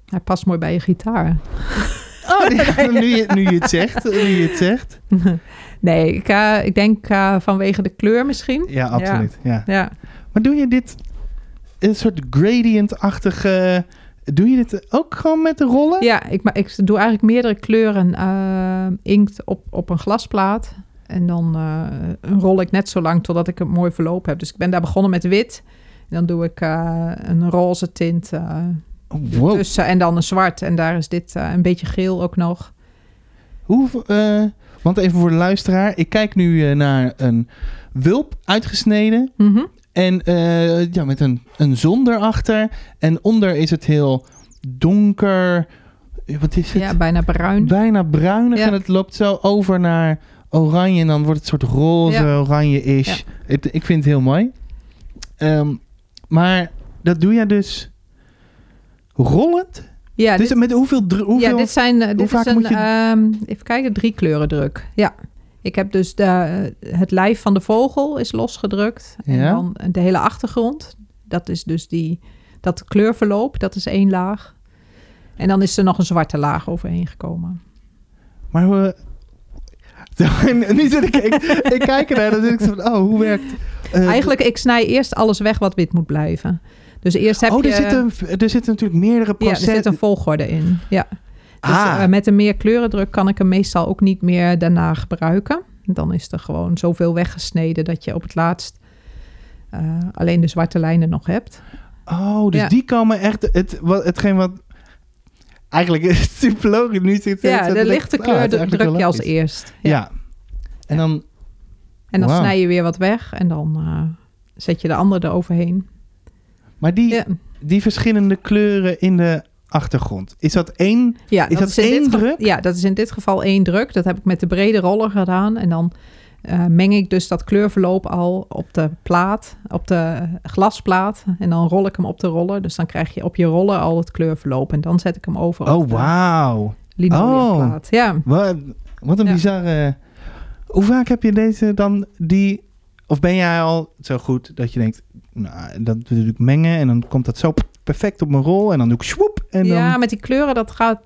hij past mooi bij je gitaar. [LAUGHS]
Oh, [LAUGHS] nu, je, nu je het zegt. Nu je het zegt. [LAUGHS]
nee, ik, ik denk vanwege de kleur misschien.
Ja, absoluut. Ja.
Ja.
Maar doe je dit een soort gradient-achtige... Doe je dit ook gewoon met de rollen?
Ja, ik, ik doe eigenlijk meerdere kleuren inkt op, op een glasplaat. En dan eh, rol ik net zo lang totdat ik een mooi verloop heb. Dus ik ben daar begonnen met wit. En dan doe ik eh, een roze tint eh,
Oh, wow.
tussen en dan een zwart. En daar is dit een beetje geel ook nog.
Hoe, want even voor de luisteraar. Ik kijk nu naar een wulp uitgesneden.
Mhm.
En ja, met een, een zon erachter. En onder is het heel donker. Wat is het?
Ja, bijna bruin.
Bijna bruinig.
Ja.
En het loopt zo over naar oranje. En dan wordt het soort roze,
Ja.
oranje-ish. Ik vind het heel mooi. Ehm, maar dat doe je dus rollend?
Ja,
dus
dit,
met hoeveel... hoeveel
ja, dit zijn eh, dit
vaak
is een,
moet je-
ehm, even kijken, drie kleuren druk. Ja, ik heb dus de, het lijf van de vogel is losgedrukt. En
Ja.
dan de hele achtergrond. Dat is dus die, dat kleurverloop, dat is één laag. En dan is er nog een zwarte laag overheen gekomen.
Maar eh, Zo, en nu zit ik, ik, ik kijk ernaar en dan zit ik van, oh, hoe werkt... eh,
Eigenlijk, ik snij eerst alles weg wat wit moet blijven. Dus eerst heb
oh,
je...
er zitten, er zitten natuurlijk meerdere
ja, er
processen.
zit een volgorde in. Ja. Dus
Ah.
eh, met een meer kleurendruk kan ik hem meestal ook niet meer daarna gebruiken. Dan is er gewoon zoveel weggesneden dat je op het laatst eh, alleen de zwarte lijnen nog hebt.
Oh, dus
Ja.
die komen echt... Het, wat, hetgeen wat... Eigenlijk is het super logisch. Nu zit
Ja, de lichte
kleur
druk je als eerst.
Ja.
Ja.
En dan...
En dan snij je weer wat weg en dan eh, zet je de andere eroverheen.
Maar die,
Ja,
die verschillende kleuren in de achtergrond. Is dat één?
ja,
Is dat één druk?
Ja, dat is in dit geval één druk. Dat heb ik met de brede roller gedaan. En dan eh, meng ik dus dat kleurverloop al op de plaat, op de glasplaat. En dan rol ik hem op de roller. Dus dan krijg je op je roller al het kleurverloop. En dan zet ik hem over
Oh,
op
wauw.
linoleumplaat. Ja.
Wat, wat een
Ja.
bizarre... Hoe vaak heb je deze dan die... Of ben jij al zo goed dat je denkt... Nou, dat doe ik mengen en dan komt dat zo perfect op mijn rol. En dan doe ik swoep. En dan...
ja, met die kleuren, dat gaat,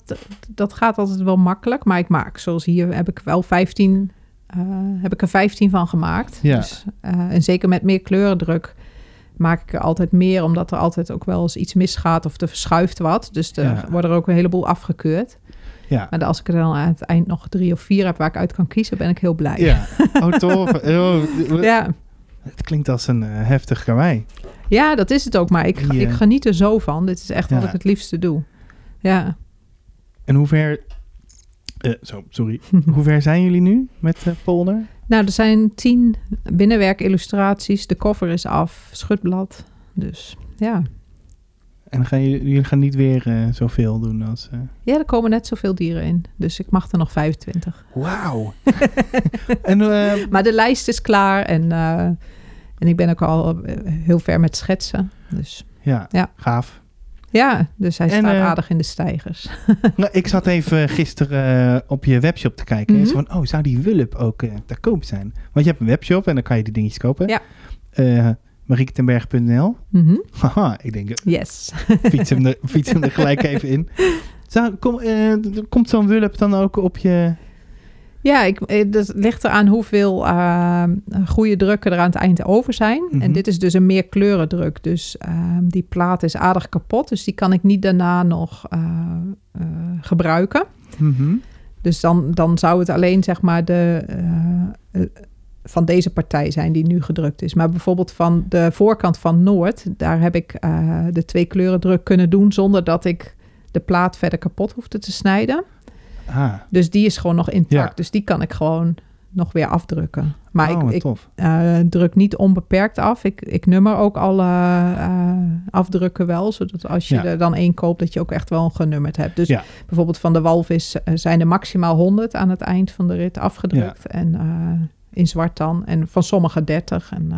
dat gaat altijd wel makkelijk. Maar ik maak, zoals hier, heb ik wel 15, eh, heb ik er 15 van gemaakt.
Ja.
Dus, eh, en zeker met meer kleurendruk maak ik er altijd meer, omdat er altijd ook wel eens iets misgaat of er verschuift wat. Dus er
Ja.
worden er ook een heleboel afgekeurd.
ja.
Maar als ik er dan aan het eind nog drie of vier heb waar ik uit kan kiezen, ben ik heel blij.
Ja. [LAUGHS] Oh, tof. Oh,
ja.
Het klinkt als een eh, heftig karwei.
Ja, dat is het ook. Maar ik, ik geniet er zo van. Dit is echt
Ja.
wat ik het liefste doe. Ja.
En hoe ver... eh, zo, sorry. [LAUGHS] hoe ver zijn jullie nu met de polder?
Nou, er zijn tien binnenwerkillustraties. De cover is af, schutblad. Dus ja.
En gaan jullie, jullie gaan niet weer eh, zoveel doen als... eh,
Ja, er komen net zoveel dieren in. Dus ik mag er nog 25.
Wauw. [LAUGHS] eh,
Maar de lijst is klaar en, eh, en ik ben ook al eh, heel ver met schetsen. Dus
ja,
Ja.
gaaf.
Ja, dus hij
En,
staat
eh,
aardig in de stijgers. [LAUGHS]
Nou, ik zat even gisteren eh, op je webshop te kijken. En
Mhm.
zo van, oh, zou die wulp ook eh te koop zijn? Want je hebt een webshop en dan kan je die dingetjes kopen.
Ja.
Eh marieketenberg.nl.
Mhm.
Haha, ik denk,
Yes. [LAUGHS]
fiets hem, er, fiets hem er gelijk even in. Zou, kom, eh, komt zo'n wulp dan ook op je...
Ja, ik, eh, dat ligt eraan hoeveel eh, goede drukken er aan het eind over zijn.
Mhm.
En dit is dus een meer kleurendruk. Dus eh, die plaat is aardig kapot. Dus die kan ik niet daarna nog eh, gebruiken.
Mhm.
Dus dan, dan zou het alleen zeg maar de, van deze partij zijn die nu gedrukt is. Maar bijvoorbeeld van de voorkant van Noord, daar heb ik de twee kleuren druk kunnen doen zonder dat ik de plaat verder kapot hoefde te snijden.
Ah,
Dus die is gewoon nog intact.
Ja.
Dus die kan ik gewoon nog weer afdrukken. Maar
oh,
ik, eh, druk niet onbeperkt af. Ik, ik nummer ook alle eh, afdrukken wel. Zodat als je
Ja.
er dan één koopt, dat je ook echt wel genummerd hebt. Dus
Ja.
bijvoorbeeld van de walvis eh, zijn er maximaal 100 aan het eind van de rit afgedrukt. En in zwart dan. En van sommige 30. En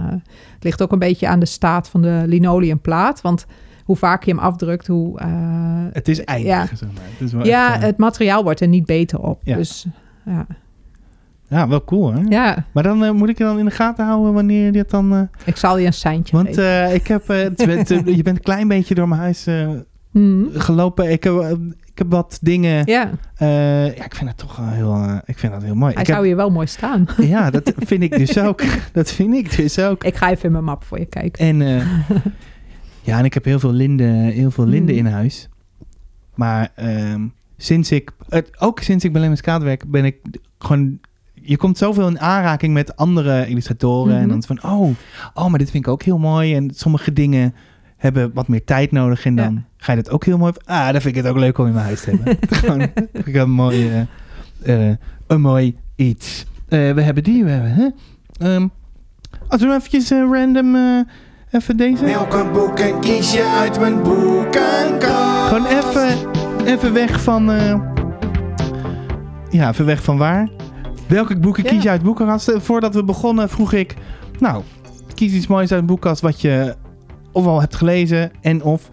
het ligt ook een beetje aan de staat van de linoleumplaat. Want hoe vaak je hem afdrukt, hoe... eh,
Het is eindig,
Ja.
zeg maar. Het is wel
ja,
echt, eh,
het materiaal wordt er niet beter op.
Ja.
Dus ja.
ja, wel cool, hè?
ja,
Maar dan eh, moet ik je dan in de gaten houden wanneer je dit dan...
ik zal je een seintje
want ik heb... bent, [LAUGHS] je bent een klein beetje door mijn huis
Mhm.
gelopen. Ik heb, ik heb wat dingen...
Ja,
ja, ik vind het toch wel heel... ik vind dat heel mooi.
hij
ik
zou
heb,
hier wel mooi staan.
ja, dat vind ik dus [LAUGHS] ook. Dat vind ik dus ook.
Ik ga even in mijn map voor je kijken.
En [LAUGHS] ja, en ik heb heel veel linden, heel veel linden
Mhm.
in huis. Maar ehm, sinds ik, het, ook sinds ik bij Lemmens Kaat werk, ben ik gewoon... Je komt zoveel in aanraking met andere illustratoren. En
Mhm.
dan is van, oh, oh, maar dit vind ik ook heel mooi. En sommige dingen hebben wat meer tijd nodig. En dan
Ja.
ga je dat ook heel mooi... Ah, dan vind ik het ook leuk om in mijn huis te hebben. [LAUGHS] [LAUGHS] gewoon, ik een mooi, eh, eh, een mooi iets. Eh, we hebben die, we hebben... Hè? Ehm, als we eventjes eh, random... even deze...
Welke boeken kies je uit mijn boekenkast?
Gewoon even, even weg van. eh, ja, even weg van waar. Welke boeken
Ja.
kies je uit boekenkasten? Voordat we begonnen vroeg ik. Nou, kies iets moois uit een boekenkast wat je of al hebt gelezen. En of,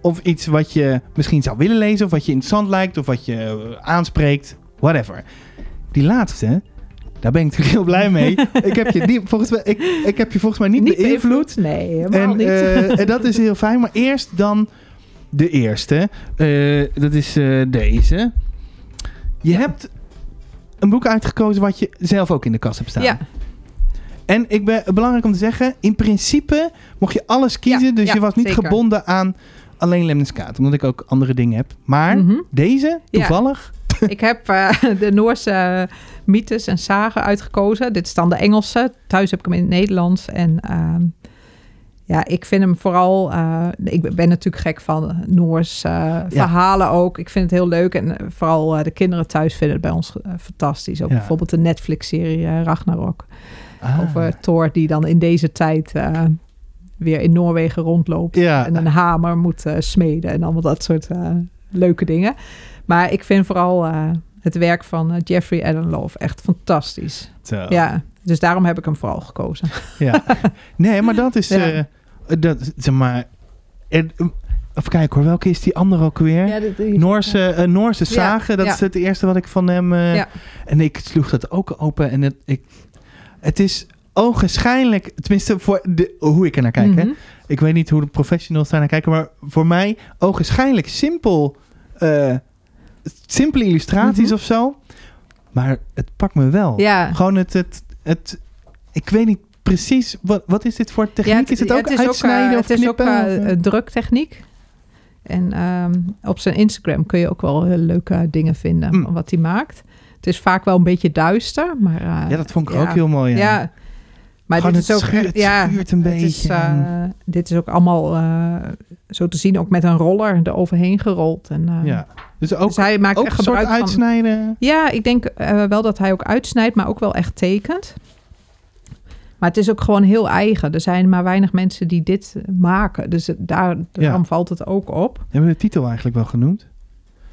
of iets wat je misschien zou willen lezen. Of wat je interessant lijkt. Of wat je eh, aanspreekt. Whatever. Die laatste. Daar ben ik natuurlijk heel blij mee. [LAUGHS] ik, heb je die, volgens mij, ik, ik heb je volgens mij niet, beïnvloed.
Nee, helemaal
En,
niet.
eh, en dat is heel fijn. Maar eerst dan de eerste. Eh, dat is eh, deze. Je hebt een boek uitgekozen wat je zelf ook in de kast hebt staan.
Ja,
En ik ben belangrijk om te zeggen, in principe mocht je alles kiezen.
Ja,
dus
ja,
je was niet
zeker.
gebonden aan alleen Lemniskaat. Omdat ik ook andere dingen heb. Maar
Mhm.
deze, toevallig. [LAUGHS]
ik heb eh, [LAUGHS] de Noorse mythes en sagen uitgekozen. Dit is dan de Engelse. Thuis heb ik hem in het Nederlands. En ehm, ja, ik vind hem vooral... eh, ik ben natuurlijk gek van Noors eh, verhalen ook. Ik vind het heel leuk. En vooral de kinderen thuis vinden het bij ons fantastisch. Ook
Ja.
bijvoorbeeld de Netflix-serie Ragnarok.
Ah.
Over Thor die dan in deze tijd... weer in Noorwegen rondloopt
Ja.
en een hamer moet smeden en allemaal dat soort leuke dingen. Maar ik vind vooral eh, het werk van eh, Jeffrey Allen Love echt fantastisch.
Zo.
Ja, dus daarom heb ik hem vooral gekozen.
Ja. [LAUGHS] Nee, maar dat is...
Ja.
eh, dat, zeg maar... en, eh, even kijken hoor, welke is die andere ook weer? Noorse, eh, Noorse
Ja,
Zagen, dat
ja.
is het eerste wat ik van hem... eh,
Ja.
En ik sloeg dat ook open en het, ik, het is ogenschijnlijk, tenminste voor de, hoe ik er naar kijk. hè.
Mhm.
Ik weet niet hoe de professionals daar naar kijken, maar voor mij ogenschijnlijk simpel, eh, simpele illustraties
Mhm.
of zo. Maar het pakt me wel.
Ja.
Gewoon het, het, het, ik weet niet precies, wat, wat is dit voor techniek? is het ook
is
uitsnijden
eh,
of
Het is ook
knippen?
eh,
eh?
een druktechniek. En ehm, op zijn Instagram kun je ook wel leuke dingen vinden
Mm.
wat hij maakt. Het is vaak wel een beetje duister, maar...
ja, dat vond ik
ja.
ook heel mooi. Ja.
Ja. Maar
Gewoon
dit is ook
schuurt-
ja,
schuurt een beetje
Is, eh, dit is ook allemaal eh, zo te zien, ook met een roller eroverheen gerold. En, eh,
ja. Dus ook,
dus hij maakt
ook
echt
een soort
gebruik van.
uitsnijden.
Ja, ik denk wel dat hij ook uitsnijdt, maar ook wel echt tekent. Maar het is ook gewoon heel eigen. Er zijn maar weinig mensen die dit maken. Dus daar, daarom valt het ook op.
Hebben we de titel eigenlijk wel genoemd?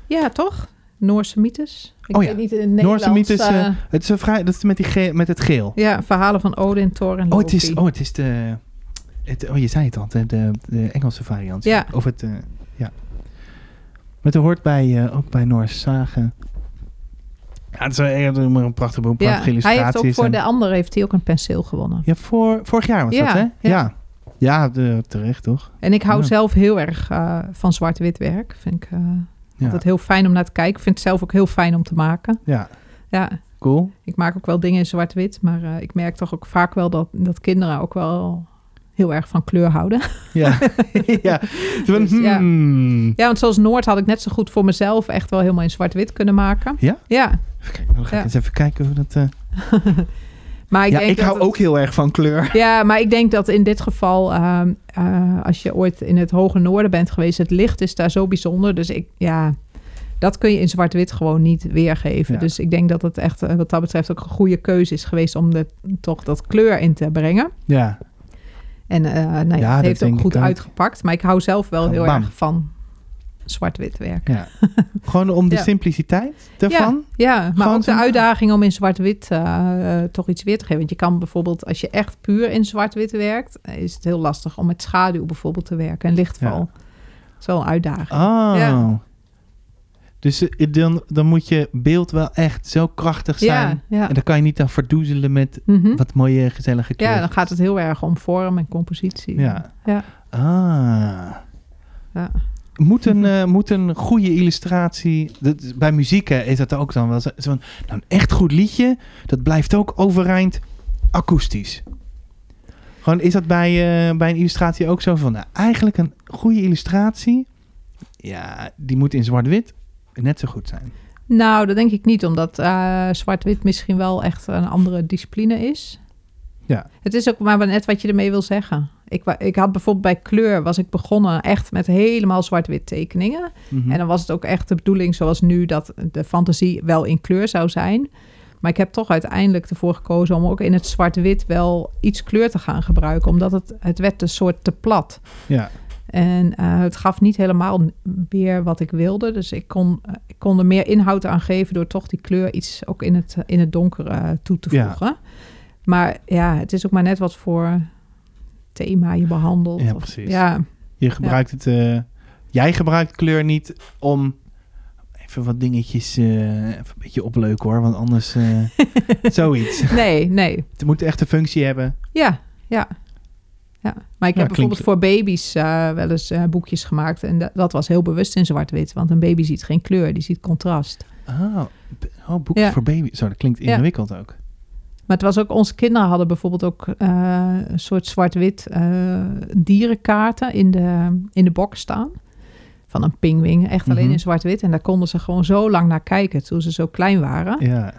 Ja, toch? Noorse mythes. Ik
Oh ja,
weet niet in het Nederlands.
Noorse mythes,
eh,
eh, Het is een vrij, dat is met, die ge- met het geel.
ja, verhalen van Odin, Thor en
Oh, het is,
Loki.
oh, het is de, het, oh, je zei het al, de, de, Engelse variant.
Ja.
Of het, eh, ja. Maar het hoort bij, eh, ook bij Noorse zagen. Ja, het is wel een, een prachtig boek,
ja,
prachtige
hij heeft ook voor
en-
de andere heeft hij ook een penseel gewonnen.
Ja, voor, vorig jaar was
Ja,
dat, hè?
ja.
Ja. Ja, de, terecht, toch?
En ik hou
Ja.
zelf heel erg eh, van zwart-wit werk. Vind ik eh,
Ja.
altijd heel fijn om naar te kijken. Ik vind het zelf ook heel fijn om te maken.
Ja,
Ja,
cool.
ik maak ook wel dingen in zwart-wit. Maar eh, ik merk toch ook vaak wel dat, dat kinderen ook wel heel erg van kleur houden. [LAUGHS]
Ja. [LAUGHS] ja.
Dus, ja.
hmm.
Ja, want zoals Noord had ik net zo goed voor mezelf echt wel helemaal in zwart-wit kunnen maken.
Ja?
Ja,
Even kijken, dan ga ik
Ja.
eens even kijken hoe dat... eh, [LAUGHS]
maar ik
ja,
denk
ik
dat
hou
het-
ook heel erg van kleur.
Ja, maar ik denk dat in dit geval, ehm, eh, als je ooit in het hoge noorden bent geweest, het licht is daar zo bijzonder. Dus ik, ja, dat kun je in zwart-wit gewoon niet weergeven.
Ja.
Dus ik denk dat het echt, eh, wat dat betreft, ook een goede keuze is geweest om er toch dat kleur in te brengen.
Ja,
En ja,
Ja,
het heeft ook goed uitgepakt. Maar ik hou zelf wel heel
bam.
erg van zwart-wit werk.
ja. Gewoon om de [LAUGHS]
Ja.
simpliciteit daarvan.
Ja, maar
Gewoon
ook de
zo'n-
uitdaging om in zwart-wit eh, eh, toch iets weer te geven. Want je kan bijvoorbeeld, als je echt puur in zwart-wit werkt, eh, is het heel lastig om met schaduw bijvoorbeeld te werken en lichtval.
Ja.
Een uitdaging.
Oh.
Ja.
Dus dan, dan moet je beeld wel echt zo krachtig zijn.
ja, ja.
En dan kan je niet dan verdoezelen met
Mhm.
wat mooie, gezellige kleur.
ja, dan gaat het heel erg om vorm en compositie.
Ja.
Ja.
Ah.
Ja.
Moet een, eh, moet een goede illustratie... Dat, bij muziek hè, is dat ook dan wel zo- zo'n... Nou, een echt goed liedje, dat blijft ook overeind akoestisch. Gewoon, is dat bij, eh, bij een illustratie ook zo van... Nou, eigenlijk een goede illustratie... Ja, die moet in zwart-wit net zo goed zijn.
Nou, dat denk ik niet, omdat eh, zwart-wit misschien wel echt een andere discipline is.
Ja.
Het is ook maar net wat je ermee wil zeggen. Ik, ik had bijvoorbeeld bij kleur, was ik begonnen echt met helemaal zwart-wit tekeningen.
Mhm.
En dan was het ook echt de bedoeling, zoals nu, dat de fantasie wel in kleur zou zijn. Maar ik heb toch uiteindelijk ervoor gekozen om ook in het zwart-wit wel iets kleur te gaan gebruiken. Omdat het, het werd een soort te plat.
Ja,
En eh, het gaf niet helemaal weer wat ik wilde. Dus ik kon, eh, ik kon er meer inhoud aan geven door toch die kleur iets ook in het, in het donker toe te
Ja.
voegen. Maar ja, het is ook maar net wat voor thema je behandelt.
Ja,
Of-
precies.
Ja,
je gebruikt het... eh, jij gebruikt kleur niet om... Even wat dingetjes... eh, even een beetje opleuken hoor, want anders... eh, [LAUGHS] zoiets.
nee, nee. [LAUGHS]
Het moet echt een functie hebben.
Ja, ja. ja. Maar ik
Ja,
heb bijvoorbeeld voor baby's wel eens boekjes gemaakt. En dat, dat was heel bewust in zwart-wit. Want een baby ziet geen kleur, die ziet contrast.
Oh, oh boekjes
Ja.
voor baby. Zo, dat klinkt ingewikkeld ook.
Maar het was ook, onze kinderen hadden bijvoorbeeld ook eh, een soort zwart-wit eh, dierenkaarten in de, in de box staan. Van een pingwing, echt alleen
Mhm.
in zwart-wit. En daar konden ze gewoon zo lang naar kijken toen ze zo klein waren. Ja,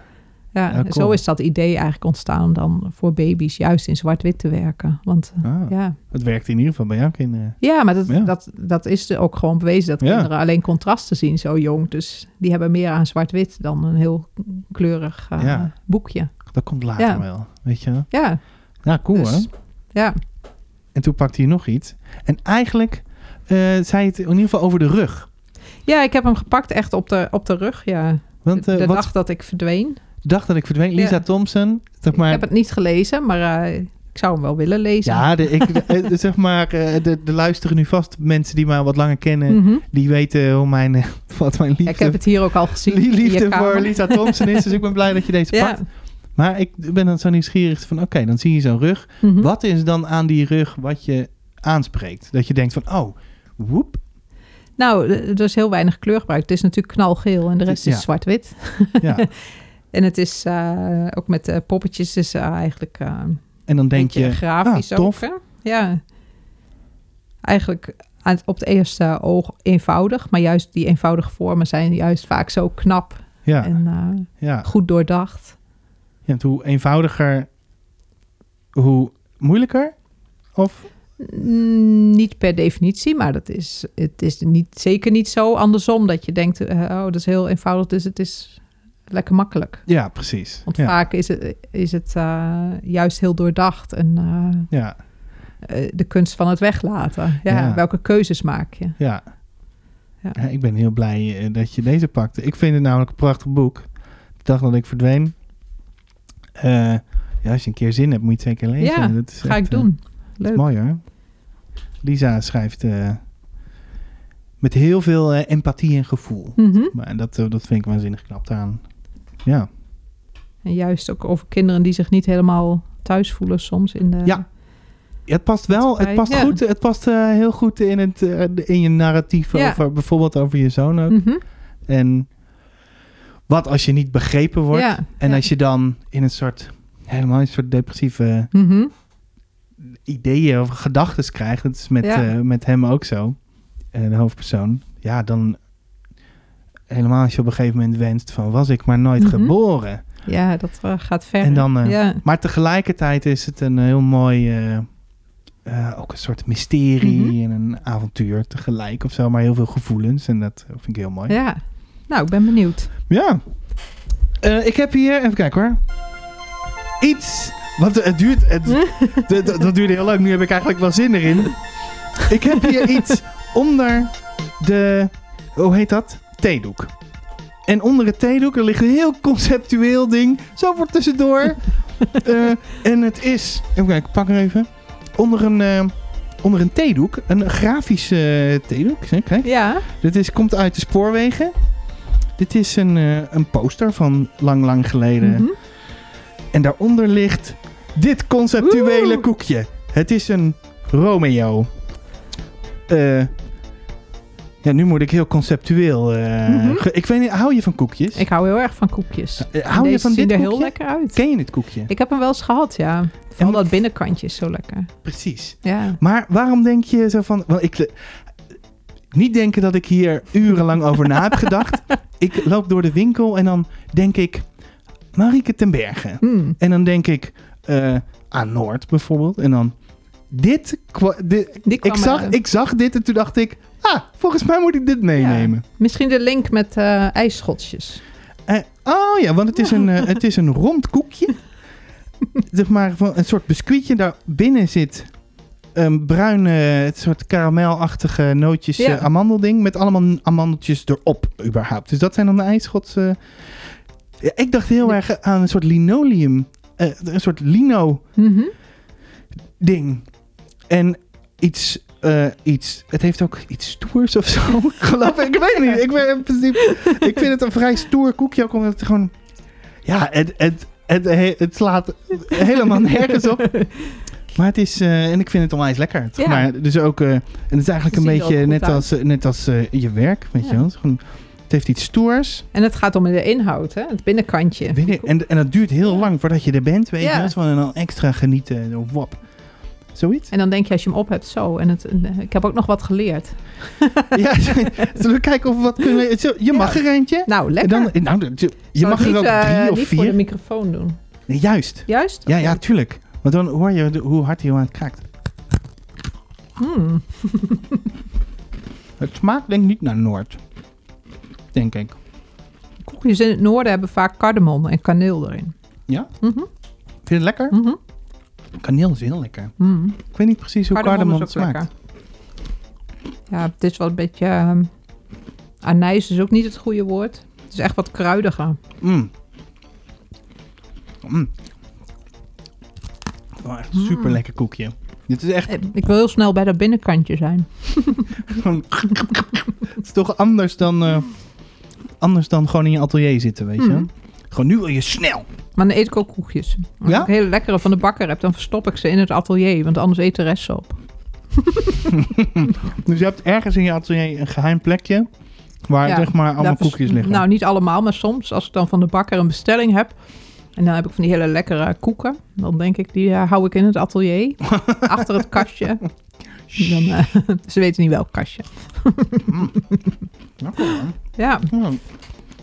Ja. Ja,
en
cool.
Zo is dat idee eigenlijk ontstaan om dan voor baby's juist in zwart-wit te werken. Want
Ah,
ja.
Het werkt in ieder geval bij jouw kinderen.
ja, maar dat,
Ja.
Dat, dat is er ook gewoon bewezen dat
Ja.
kinderen alleen contrasten zien zo jong. Dus die hebben meer aan zwart-wit dan een heel kleurig
Ja.
boekje.
Dat komt later
Ja.
wel, weet je.
Ja,
Ja, cool
dus,
hè?
ja.
En toen pakte hij nog iets. En eigenlijk eh, zei het in ieder geval over de rug.
Ja, ik heb hem gepakt echt op de, op de rug, ja.
Want
de
eh
de dag dat ik verdween.
de dag dat ik verdween, Lisa
Ja.
Thompson, zeg maar...
Ik heb het niet gelezen, maar eh, ik zou hem wel willen lezen.
Ja, de, ik, [LAUGHS] de- zeg maar, de, de luisteren nu vast mensen die mij wat langer kennen.
Mhm.
Die weten hoe mijn, [LAUGHS] wat mijn liefde,
ik heb het hier ook al gezien.
liefde voor. Lisa Thompson is. Dus ik ben blij dat je deze [LAUGHS]
Ja.
pakt. Maar ik ben dan zo nieuwsgierig van, oké, dan zie je zo'n rug.
Mhm.
Wat is dan aan die rug wat je aanspreekt? Dat je denkt van, oh, woep.
Nou, er is heel weinig kleur gebruikt. Het is natuurlijk knalgeel en de rest
Ja.
is zwart-wit.
Ja. [LAUGHS]
En het is eh, ook met eh, poppetjes is eh, eigenlijk
En dan denk je,
grafisch
ah, tof.
ook. hè? Ja. Eigenlijk aan het- op het eerste oog eenvoudig. Maar juist die eenvoudige vormen zijn juist vaak zo knap
ja,
en
ja.
goed doordacht.
Want hoe eenvoudiger, hoe moeilijker? Of,
Mm, Niet per definitie, maar dat is, het is niet, zeker niet zo andersom dat je denkt, eh, oh, dat is heel eenvoudig, dus het is lekker makkelijk.
ja, precies.
Want
ja,
vaak is het, is het eh, juist heel doordacht en eh,
ja,
de kunst van het weglaten. Ja,
Ja.
Welke keuzes maak je?
ja.
Ja.
Ja, ik ben heel blij dat je deze pakte. Ik vind het namelijk een prachtig boek. De dag dat ik verdween. Eh, ja, als je een keer zin hebt, moet je het zeker lezen.
Ja,
dat is
Ga
echt,
ik
eh,
doen.
dat is
Leuk.
mooi hoor. Lisa schrijft eh, met heel veel empathie en gevoel. Maar dat, dat vind ik waanzinnig knap aan. Ja,
En juist ook over kinderen die zich niet helemaal thuis voelen soms in de...
Ja. Het past wel. Het past
Ja.
goed. Het past heel goed in, het, in je narratief
Ja.
over bijvoorbeeld over je zoon ook.
Mhm.
En wat als je niet begrepen wordt
Ja,
en
ja.
als je dan in een soort helemaal een soort depressieve
Mhm.
ideeën of gedachten krijgt. Dat is met,
Ja.
eh, met hem ook zo. eh, de hoofdpersoon. Ja, dan helemaal als je op een gegeven moment wenst van was ik maar nooit
Mhm.
geboren.
Ja, dat eh, gaat ver.
En dan. Maar tegelijkertijd is het een heel mooi, ook een soort mysterie
Mhm.
en een avontuur tegelijk of zo. Maar heel veel gevoelens en dat vind ik heel mooi.
ja. Nou, ik ben benieuwd.
Ja. Eh, ik heb hier, even kijken hoor. Iets. Want het duurt. Het, [LAUGHS] d- d- dat duurde heel lang. Nu heb ik eigenlijk wel zin erin. Ik heb hier [LAUGHS] iets onder de. Hoe heet dat? Theedoek. En onder het theedoek er ligt een heel conceptueel ding. Zo voor tussendoor. [LAUGHS] Eh, en het is. Even kijken, ik pak er even. Onder een. eh, onder een theedoek. Een grafische theedoek. Kijk.
Ja.
Dit is, komt uit de spoorwegen. Dit is een, eh, een poster van lang, lang geleden.
Mhm.
En daaronder ligt dit conceptuele
Oeh.
koekje. Het is een Romeo. Eh, ja, nu moet ik heel conceptueel. eh,
Mhm.
Ik weet niet, hou je van koekjes?
Ik hou heel erg van koekjes. En
hou je van dit
er heel lekker uit.
Ken je dit koekje?
Ik heb hem wel eens gehad, ja. Vooral dat binnenkantje is zo lekker.
Precies.
Ja.
Maar waarom denk je zo van... Want ik, niet denken dat ik hier urenlang over na heb [LAUGHS] gedacht. Ik loop door de winkel en dan denk ik... Marieke ten Berge.
Hmm.
En dan denk ik eh, aan Noord bijvoorbeeld. En dan dit. ik, zag, ik zag dit en toen dacht ik... Ah, volgens mij moet ik dit meenemen.
Misschien de link met eh ijsschotjes.
Eh, oh ja, want het is een, het is een rond koekje. [LAUGHS] zeg maar van een soort biscuitje. Daar binnen zit een bruin, het soort karamelachtige nootjes
Ja.
eh, amandelding. Met allemaal amandeltjes erop überhaupt. Dus dat zijn dan de ijsschots. eh. Ja, ik dacht heel
Ja.
erg aan een soort linoleum. eh, een soort lino
Mhm.
ding. En iets, eh, iets, het heeft ook iets stoers of zo. Ik [LAUGHS] geloof ik, ik weet het niet. Ik, ben, in principe, ik vind het een vrij stoer koekje, ook omdat het gewoon, ja, het, het, het, het slaat helemaal nergens op. [LAUGHS] Maar het is, eh, en ik vind het onwijs lekker.
Ja.
Maar, dus ook, eh, en het is eigenlijk een beetje net
uit.
als, net als eh, je werk, weet je wel. Het heeft iets stoers.
En het gaat om de inhoud, hè? het binnenkantje.
En, en dat duurt heel lang voordat je er bent, weet je. wel. En dan extra genieten. Wap. Zoiets?
En dan denk je als je hem op hebt, zo. En het, ik heb ook nog wat geleerd. [LAUGHS]
ja, [LAUGHS] zullen we kijken of we wat kunnen... Je mag er eentje.
Nou,
En
lekker.
Dan, nou, je
Zou
mag er ook drie of
niet voor de
vier.
microfoon doen.
Nee, juist.
Juist?
Ja, ja, tuurlijk. Want dan hoor je de- hoe hard hij aan het kraakt.
Hmm. [LAUGHS]
Het smaakt denk ik niet naar Noord. Denk ik.
Koekjes in het noorden hebben vaak cardamom en kaneel erin.
Ja?
Mhm,
Vind je het lekker?
mhm,
Kaneel is heel lekker.
mhm.
Ik weet niet precies hoe cardamom, het smaakt.
Ja, het is wel een beetje... ehm, anijs is ook niet het goede woord. Het is echt wat kruidiger.
Mm. Mm. Wel echt een super lekker koekje. Dit is echt
Eh, Ik wil heel snel bij dat binnenkantje zijn. [LAUGHS] [LAUGHS]
het is toch anders dan, eh, anders dan gewoon in je atelier zitten, weet je.
Mm.
Gewoon nu wil je snel.
Maar dan eet ik ook koekjes. Als
Ja?
ik hele lekkere van de bakker heb, dan verstop ik ze in het atelier. Want anders eet de rest ze op. [LAUGHS]
Dus je hebt ergens in je atelier een geheim plekje... waar
Ja,
zeg maar allemaal koekjes liggen.
Nou, niet allemaal, maar soms. Als ik dan van de bakker een bestelling heb... en dan heb ik van die hele lekkere koeken... dan denk ik, die eh, hou ik in het atelier. [LAUGHS] achter het kastje. Dan, eh, [LAUGHS] ze weten niet welk kastje.
Nou, maar.
Ja.
Ja.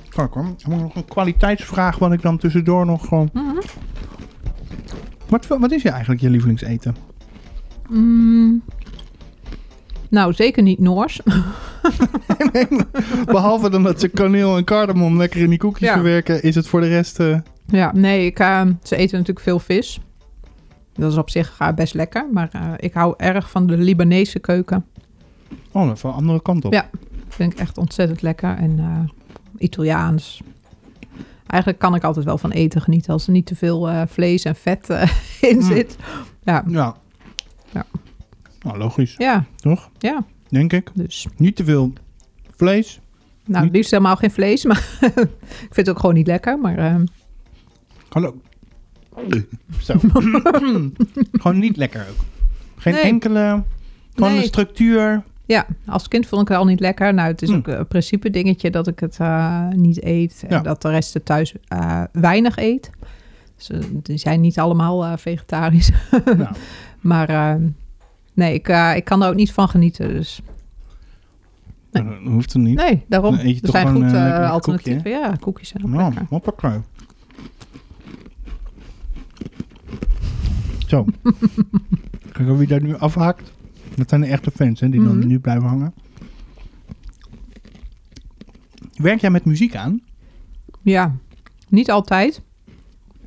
Kijk hoor. Ik nog een kwaliteitsvraag wat ik dan tussendoor nog gewoon...
Mhm.
Wat, wat is je eigenlijk je lievelingseten?
Mm. Nou, zeker niet Noors. [LAUGHS]
Behalve dan dat ze kaneel en cardamom lekker in die koekjes
Ja.
verwerken, is het voor de rest... eh,
ja, nee, ik, eh, ze eten natuurlijk veel vis. Dat is op zich eh, best lekker. Maar eh, ik hou erg van de Libanese keuken.
Oh, wel een andere kant op.
Ja. Vind ik echt ontzettend lekker. En eh, Italiaans. Eigenlijk kan ik altijd wel van eten genieten als er niet te veel vlees en vet [LAUGHS] in
Mm.
zit. Ja,
Ja.
Ja.
Nou, logisch,
ja,
toch?
ja.
Denk ik.
Dus,
Niet te veel vlees.
nou,
Niet-
liefst helemaal geen vlees. [LAUGHS] Maar ik vind het ook gewoon niet lekker. Maar eh,
Hallo. [LAUGHS] Zo. [LAUGHS] Gewoon niet lekker ook. Geen
Nee.
enkele... Gewoon
Nee.
de structuur.
ja, als kind vond ik het al niet lekker. Nou, het is
Hm.
ook een principe dingetje dat ik het eh, niet eet. En
Ja.
dat de rest het thuis eh, weinig eet. Dus, eh, die zijn niet allemaal vegetarisch. [LAUGHS]
nou,
Maar nee, ik, ik kan er ook niet van genieten. Dus Nee.
dat hoeft het niet.
nee, daarom. Er zijn
gewoon,
goed alternatieven. Ja, koekjes zijn ook
Nou,
lekker.
Zo. [LAUGHS] Kijk wie daar nu afhaakt. Dat zijn de echte fans hè, die dan
Mhm.
nu blijven hangen. Werk jij met muziek aan?
Ja, niet altijd.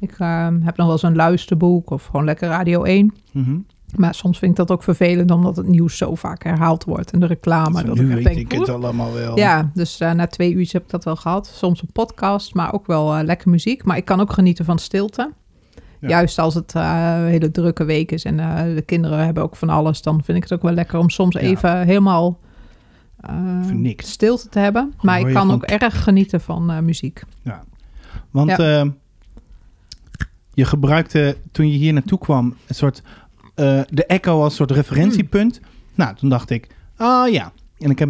Ik eh, heb nog wel eens een luisterboek of gewoon lekker Radio 1.
Mhm.
Maar soms vind ik dat ook vervelend omdat het nieuws zo vaak herhaald wordt. En de reclame. Dat
nu
ik
weet
denk,
ik het allemaal wel.
Ja, dus eh, na twee uur heb ik dat wel gehad. Soms een podcast, maar ook wel eh, lekker muziek. Maar ik kan ook genieten van stilte.
Ja.
Juist als het een hele drukke week is en eh, de kinderen hebben ook van alles, dan vind ik het ook wel lekker om soms
Ja.
even helemaal
niks.
stilte te hebben. Maar ik kan ook erg genieten van muziek.
Want
Ja.
eh, je gebruikte toen je hier naartoe kwam een soort de Echo als soort referentiepunt.
Hmm.
Nou, toen dacht ik, ah ja. En ik heb,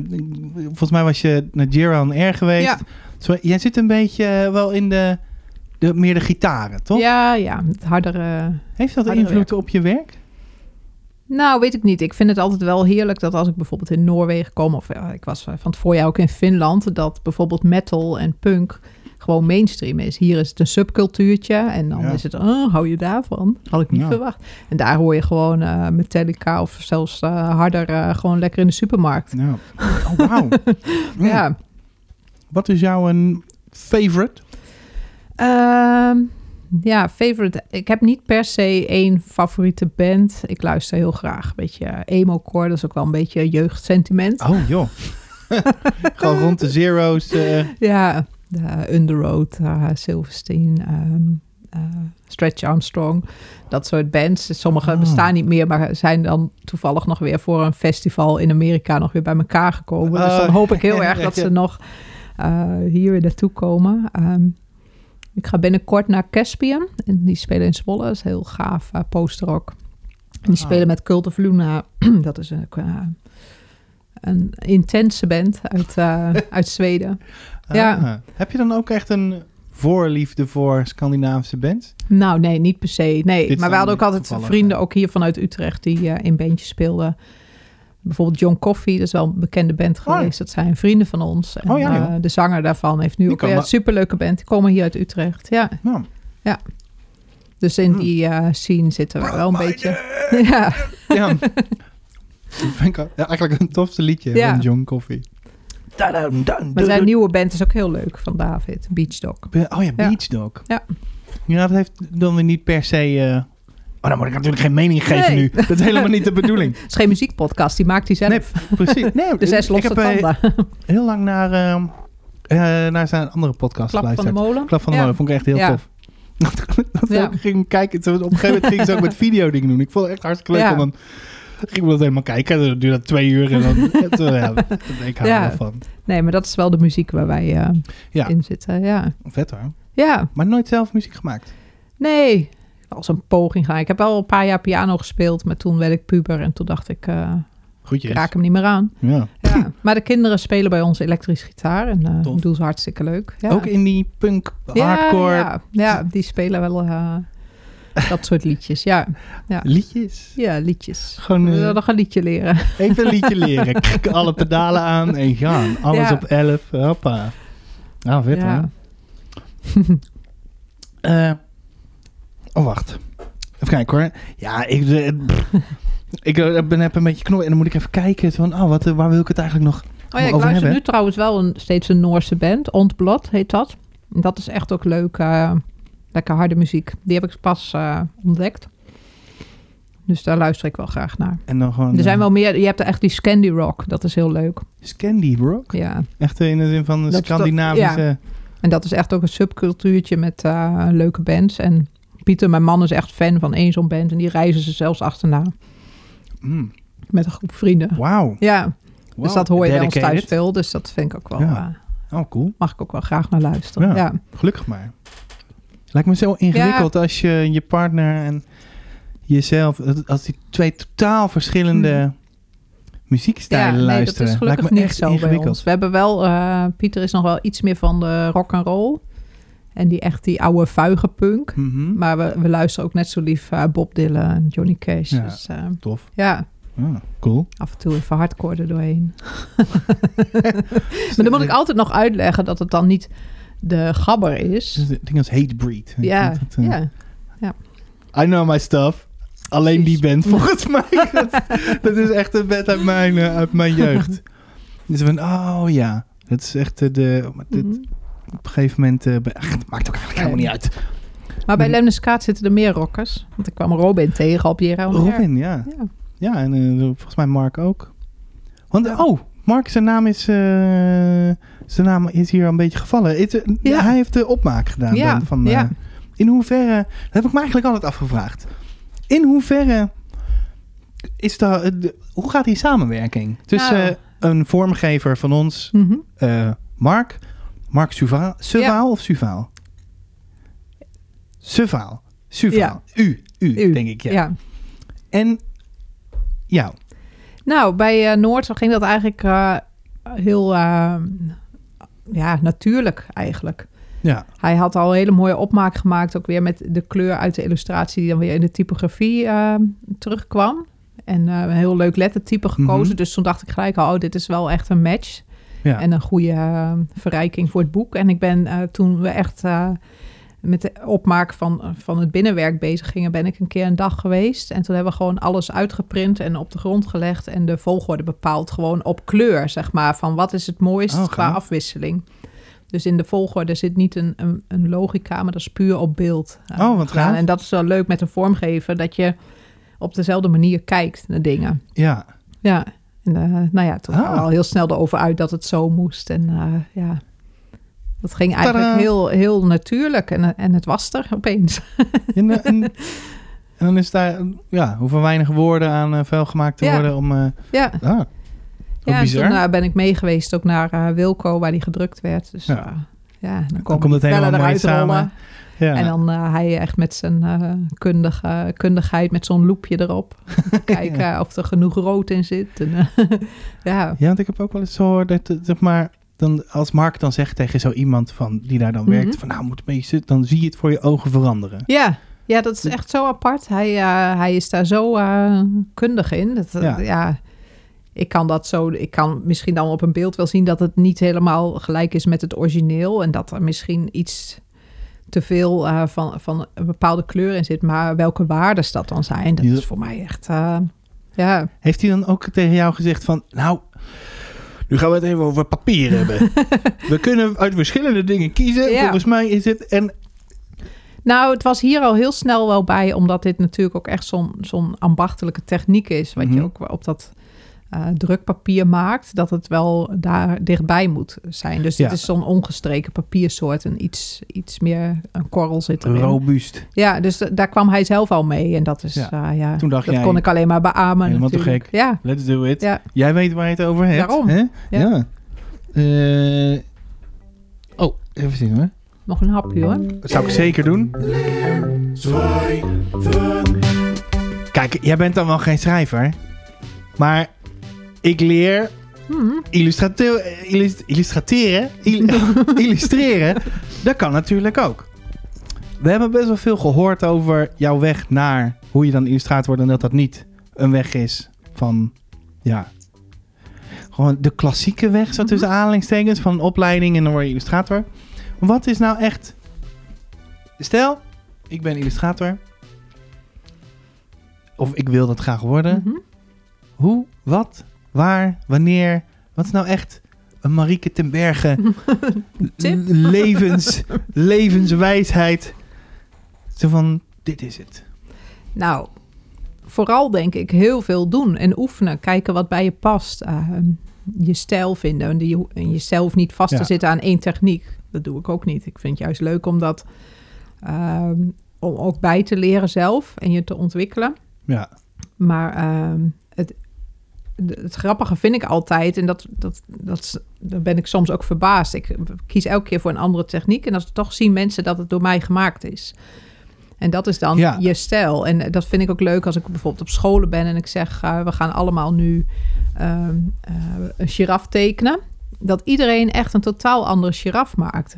volgens mij was je naar Jira on Air geweest.
Ja.
Zo, jij zit een beetje wel in de, de meer de gitaren, toch?
Ja, ja, het hardere.
Heeft dat invloed op je werk?
Nou, weet ik niet. Ik vind het altijd wel heerlijk dat als ik bijvoorbeeld in Noorwegen kom, of ja, ik was eh, van het voorjaar ook in Finland, dat bijvoorbeeld metal en punk gewoon mainstream is. Hier is het een subcultuurtje en dan
Ja.
is het, oh, hou je daarvan? Had ik niet
Ja.
verwacht. En daar hoor je gewoon eh, Metallica of zelfs eh, harder gewoon lekker in de supermarkt.
Nou, oh. Mm. [LAUGHS]
Ja.
Wat is jouw een favorite?
Ehm, ja, favorite. Ik heb niet per se één favoriete band. Ik luister heel graag. Een beetje eh, emo-core, dat is ook wel een beetje jeugdsentiment.
Oh joh. [LAUGHS] Gewoon rond de zero's. eh,
Ja, de Underoath, uh, Silverstein, ehm, eh, Stretch Armstrong. Dat soort bands. Sommige
Ah.
bestaan niet meer, maar zijn dan toevallig nog weer voor een festival in Amerika nog weer bij elkaar gekomen. dus
Oh,
dan hoop ik heel [LAUGHS] erg dat ze nog eh, hier weer naartoe komen. Ehm, ik ga binnenkort naar Caspian. En die spelen in Zwolle. Dat is heel gaaf uh, posterrock. En die
Ah.
spelen met Cult of Luna. [CLEARS THROAT] dat is een, eh, een intense band uit, eh, [LAUGHS] uit Zweden. Ja.
Ah. Heb je dan ook echt een voorliefde voor Scandinavische bands?
Nou, nee, niet per se. Nee,
Dit
maar we hadden ook altijd vrienden, ook hier vanuit Utrecht, die in bandjes speelden. Bijvoorbeeld John Coffee, dat is wel een bekende band
Oh.
geweest. Dat zijn vrienden van ons. En,
Oh ja,
eh, de zanger daarvan heeft nu
Die
ook weer een superleuke band. Die komen hier uit Utrecht, ja.
Ja.
Dus in
Hmm.
die eh, scene zitten we wel een beetje. [LAUGHS] Ja,
ja. Dat vind ik ja, eigenlijk een tofste liedje
Ja.
van John Coffee.
maar zijn nieuwe band is ook heel leuk van David, Beach Dog.
Oh ja,
Ja.
Beach Dog.
Ja.
Ja, dat heeft dan weer niet per se... eh, Oh, dan moet ik natuurlijk geen mening geven
Nee.
nu. Dat is helemaal niet de bedoeling. [LAUGHS]
Het is geen muziekpodcast, die maakt hij zelf.
Nee, precies. Nee,
de zes
ik
losse
heb eh,
tanden.
heel lang naar, eh, naar zijn andere podcast
Klap van de molen.
Klap van de
Ja.
molen vond ik echt heel
Ja.
tof. [LAUGHS] dat
Ja.
ook ging kijken. Op een gegeven moment ging ze ook met videodingen doen. Ik vond het echt hartstikke leuk. En dan gingen we dat helemaal kijken. Dan duurde dat twee uur. En dan, [LAUGHS] toen, ja, ik hou
Ja.
er wel van.
Nee, maar dat is wel de muziek waar wij eh,
Ja.
in zitten. Ja.
Vet hoor.
ja,
Maar nooit zelf muziek gemaakt.
nee. Als een poging gaan. Ik heb wel een paar jaar piano gespeeld, maar toen werd ik puber en toen dacht ik, eh,
Goedjes.
ik raak hem niet meer aan.
Ja.
Ja. maar de kinderen spelen bij ons elektrisch gitaar en eh
Tof.
doen ze hartstikke leuk. Ja.
Ook in die punk, hardcore
Ja, ja, die spelen wel eh, dat soort liedjes. Ja,
liedjes.
ja liedjes.
Gewoon
We
eh,
nog een liedje leren.
even een liedje [LAUGHS] leren. Kijk, alle pedalen aan en gaan. Alles op 11. Hoppa. Nou, vet
Ja. [LAUGHS]
oh, wacht. Even kijken hoor. Ja, ik, eh, pff. [LAUGHS] ik eh, ben heb een beetje knop en dan moet ik even kijken van, oh, wat, eh, waar wil ik het eigenlijk nog
Oh ja, ik
over
luister
hebben?
nu trouwens wel een, steeds een Noorse band. Ontblad heet dat. En Dat is echt ook leuk. eh, lekker harde muziek. Die heb ik pas eh, ontdekt. Dus daar luister ik wel graag naar.
En dan gewoon...
Er zijn wel meer. Je hebt echt die Scandi Rock. Dat is heel leuk.
Scandi Rock?
Ja.
Echt eh, in de zin van de
Dat is toch-
Scandinavische...
En dat is echt ook een subcultuurtje met eh, leuke bands. En Pieter, mijn man, is echt fan van één zo'n band. En die reizen ze zelfs achterna.
Mm,
Met een groep vrienden.
Wauw.
Ja, dus dat hoor je bij ons thuis veel. Dus dat vind ik ook wel...
Ja.
eh,
Oh, cool.
mag ik ook wel graag naar luisteren.
Ja.
Ja.
Gelukkig maar. Lijkt me zo ingewikkeld als je je partner en jezelf, als die twee totaal verschillende muziekstijlen
nee,
luisteren.
dat is
Lijkt
gelukkig
me
niet
echt
zo bij
ingewikkeld.
ons. We hebben wel, eh, Pieter is nog wel iets meer van de rock and roll. En die echt die oude vuige punk.
Mhm.
Maar we, we luisteren ook net zo lief eh, Bob Dylan en Johnny Cash.
Ja.
Dus eh,
Tof.
ja,
Ah, cool.
af en toe even hardcore er doorheen. [LAUGHS] maar dan moet ik altijd nog uitleggen dat het dan niet de gabber is.
Dus het ding als Hatebreed.
Ja,
Dat,
ja.
I know my stuff. Alleen die band [LAUGHS] volgens mij. dat, dat is echt een band uit mijn, eh, uit mijn jeugd. [LAUGHS] Dus van, oh ja. Dat is echt de... maar dit-
Mhm.
Op een gegeven moment... ach, het maakt ook eigenlijk helemaal niet uit.
Maar bij
Mhm.
Lemnis Kaat zitten er meer rockers. Want ik kwam Robin tegen op Jera
Robin, ja.
Ja.
Ja, en eh, volgens mij Mark ook. Want,
Ja.
oh, Mark, zijn naam is... eh, zijn naam is hier een beetje gevallen.
Ja.
Hij heeft de opmaak gedaan dan van...
ja.
in hoeverre... Dat heb ik me eigenlijk altijd afgevraagd. In hoeverre is dat... hoe gaat die samenwerking tussen
Nou.
een vormgever van ons,
Mhm.
Mark... Mark Suvaal, Suvaal of Suvaal? Suvaal. Suvaal.
Ja.
U, u,
U,
denk ik, ja.
ja.
En jou.
Nou, bij eh, Noord ging dat eigenlijk eh, heel eh, ja, natuurlijk eigenlijk.
Ja.
Hij had al een hele mooie opmaak gemaakt, ook weer met de kleur uit de illustratie die dan weer in de typografie terugkwam. En een heel leuk lettertype gekozen.
Mhm.
Dus toen dacht ik gelijk, al, oh, dit is wel echt een match.
Ja.
En een goede eh, verrijking voor het boek. En ik ben eh, toen we echt eh, met de opmaak van, van het binnenwerk bezig gingen, ben ik een keer een dag geweest. En toen hebben we gewoon alles uitgeprint en op de grond gelegd. En de volgorde bepaald gewoon op kleur, zeg maar. Van wat is het mooist
Oh,
qua afwisseling. Dus in de volgorde zit niet een, een, een logica, maar dat is puur op beeld. eh,
Oh, wat gaaf.
En dat is wel leuk met een vormgever, dat je op dezelfde manier kijkt naar dingen.
ja.
Ja, en, eh, nou ja, toen
Ah.
waren we al heel snel erover uit dat het zo moest. En eh, ja, dat ging eigenlijk
Tadaa.
heel, heel natuurlijk. En, en het was er opeens.
En, eh, en, en dan is daar, ja, hoeveel weinig woorden aan eh, vuil gemaakt te
Ja.
worden om... eh
ja,
ah,
ja en
bizar.
toen eh, ben ik mee geweest ook naar eh, Wilco, waar die gedrukt werd. Dus
Ja.
ja, ja dan,
komt het helemaal mooi samen. Ja.
En dan eh, hij echt met zijn eh, kundige, kundigheid, met zo'n loepje erop. [LAUGHS] Kijken
Ja.
of er genoeg rood in zit. En, eh, [LAUGHS] ja,
ja, want ik heb ook wel eens gehoord dat, zeg maar, dan, als Mark dan zegt tegen zo iemand van, die daar dan
Mhm.
werkt, van nou, moet een beetje zitten, dan zie je het voor je ogen veranderen.
Ja, ja dat is echt zo apart. Hij, hij is daar zo kundig in. Dat,
ja.
ik kan dat zo. Ik kan misschien dan op een beeld wel zien dat het niet helemaal gelijk is met het origineel. En dat er misschien iets te veel eh, van, van een bepaalde kleur in zit. Maar welke waardes dat dan zijn, dat is voor mij echt. eh, ja.
Heeft hij dan ook tegen jou gezegd van, nou, nu gaan we het even over papier [LAUGHS] hebben. we kunnen uit verschillende dingen kiezen.
Ja.
Volgens mij is het, en
Nou, het was hier al heel snel wel bij, omdat dit natuurlijk ook echt zo'n zo'n ambachtelijke techniek is. Wat
Mhm.
je ook op dat eh, drukpapier maakt, dat het wel daar dichtbij moet zijn. Dus
Ja.
dit is zo'n ongestreken papiersoort en iets, iets meer, een korrel zit erin.
robuust.
Ja, dus daar kwam hij zelf al mee. En dat is,
Ja.
ja, ja
Toen dacht
dat
jij,
kon ik alleen maar beamen
helemaal te gek.
Ja,
Let's do it.
ja.
Jij weet waar je het over hebt.
Daarom.
Hè?
Ja.
Ja. Eh, oh, even zien hoor.
nog een hapje hoor.
Dat zou ik zeker doen. Kijk, jij bent dan wel geen schrijver. Maar ik leer
Hm.
eh, illus- illustrateren. il- [LAUGHS] illustreren. Dat kan natuurlijk ook. We hebben best wel veel gehoord over jouw weg naar hoe je dan illustrator wordt. En dat dat niet een weg is van, ja, gewoon de klassieke weg, zo tussen aanhalingstekens, van een opleiding en dan word je illustrator. Wat is nou echt, stel, ik ben illustrator. Of ik wil dat graag worden.
Mhm.
Hoe, wat, waar, wanneer? Wat is nou echt een Marieke ten Berge [LAUGHS] levens, levenswijsheid? Zo van, dit is het.
Nou, vooral denk ik heel veel doen en oefenen. Kijken wat bij je past. eh, je stijl vinden. En, die, en jezelf niet vast
Ja.
te zitten aan één techniek. Dat doe ik ook niet. Ik vind het juist leuk om dat ehm, om ook bij te leren zelf en je te ontwikkelen.
Ja,
Maar ehm, het, grappige vind ik altijd, en dat, dat, dat, daar ben ik soms ook verbaasd. Ik kies elke keer voor een andere techniek en dan toch zien mensen dat het door mij gemaakt is. En dat is dan
Ja.
je stijl. En dat vind ik ook leuk als ik bijvoorbeeld op scholen ben en ik zeg: eh, we gaan allemaal nu ehm, eh, een giraf tekenen. Dat iedereen echt een totaal andere giraf maakt.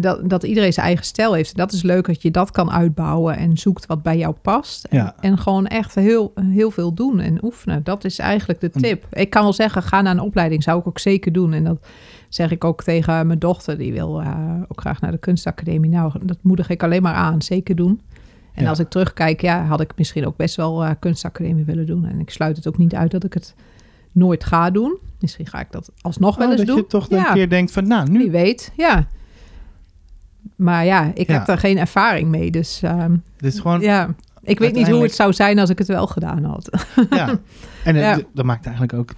Dat, dat iedereen zijn eigen stijl heeft. Dat is leuk dat je dat kan uitbouwen en zoekt wat bij jou past. En,
Ja.
en gewoon echt heel, heel veel doen en oefenen. Dat is eigenlijk de tip. Ik kan wel zeggen, ga naar een opleiding. Zou ik ook zeker doen. En dat zeg ik ook tegen mijn dochter. Die wil eh, ook graag naar de kunstacademie. Nou, dat moedig ik alleen maar aan. Zeker doen. En
Ja.
als ik terugkijk, ja, had ik misschien ook best wel eh, kunstacademie willen doen. En ik sluit het ook niet uit dat ik het nooit ga doen. Misschien ga ik dat alsnog wel
Oh,
eens
dat
doen.
je toch
Ja.
een keer denkt van, nou, nu...
Wie weet, ja. Maar ja, ik
Ja.
heb daar geen ervaring mee. Dus ehm,
gewoon,
ja, ik weet niet hoe het zou zijn als ik het wel gedaan had.
ja. [LAUGHS] En
Ja.
dat maakt eigenlijk ook...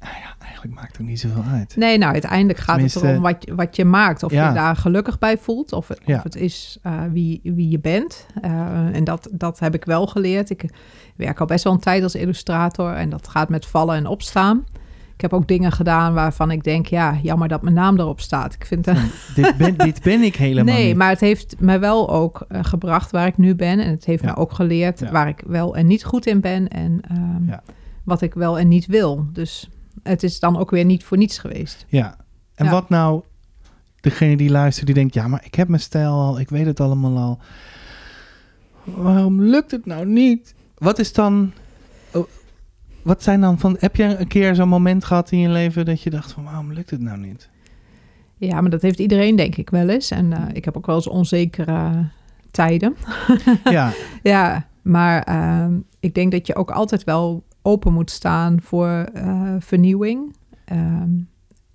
Nou ja, eigenlijk maakt het ook niet zoveel uit.
Nee, nou, uiteindelijk gaat
Tenminste,
het erom wat, je- wat je maakt. Of
ja.
je daar gelukkig bij voelt. Of, het- of het is eh, wie, wie je bent. Eh, en dat, dat heb ik wel geleerd. Ik werk al best wel een tijd als illustrator. En dat gaat met vallen en opstaan. Ik heb ook dingen gedaan waarvan ik denk... ja, jammer dat mijn naam erop staat. Ik vind... eh, [LAUGHS]
dit, ben, dit ben ik helemaal
nee,
niet.
maar het heeft mij wel ook eh, gebracht waar ik nu ben. En het heeft
Ja.
me ook geleerd
Ja.
waar ik wel en niet goed in ben. En ehm,
Ja.
wat ik wel en niet wil. Dus het is dan ook weer niet voor niets geweest.
Ja. En wat nou degene die luistert, die denkt... Ja, maar ik heb mijn stijl al. Ik weet het allemaal al. Waarom lukt het nou niet? Wat is dan... wat zijn dan van... Heb je een keer zo'n moment gehad in je leven dat je dacht van... Waarom lukt het nou niet?
Ja, maar dat heeft iedereen denk ik wel eens. En eh, ik heb ook wel eens onzekere tijden. [LAUGHS]
ja,
Ja, maar ehm, ik denk dat je ook altijd wel open moet staan voor eh, vernieuwing. Ehm,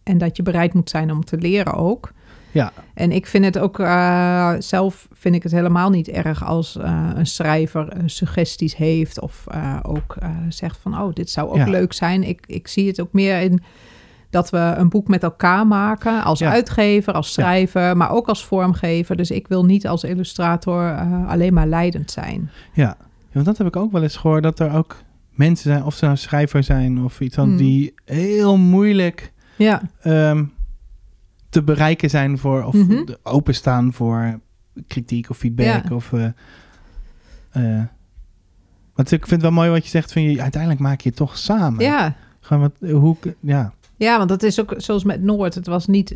en dat je bereid moet zijn om te leren ook.
Ja,
En ik vind het ook, eh, zelf vind ik het helemaal niet erg als eh, een schrijver eh, suggesties heeft of ook zegt van, oh, dit zou ook
Ja.
leuk zijn. Ik, ik zie het ook meer in dat we een boek met elkaar maken, als
Ja.
uitgever, als schrijver, maar ook als vormgever. Dus ik wil niet als illustrator alleen maar leidend zijn.
ja. Ja, Want dat heb ik ook wel eens gehoord. Dat er ook mensen zijn, of ze nou schrijver zijn of iets dan,
Hmm.
die heel moeilijk
Ja,
ehm, te bereiken zijn voor, of
Mhm.
openstaan voor kritiek of feedback.
Ja.
Of, want ik vind het wel mooi wat je zegt, van je, uiteindelijk maak je het toch samen.
ja.
Gewoon wat, hoe, ja.
Ja, want dat is ook zoals met Noord. Het, was niet,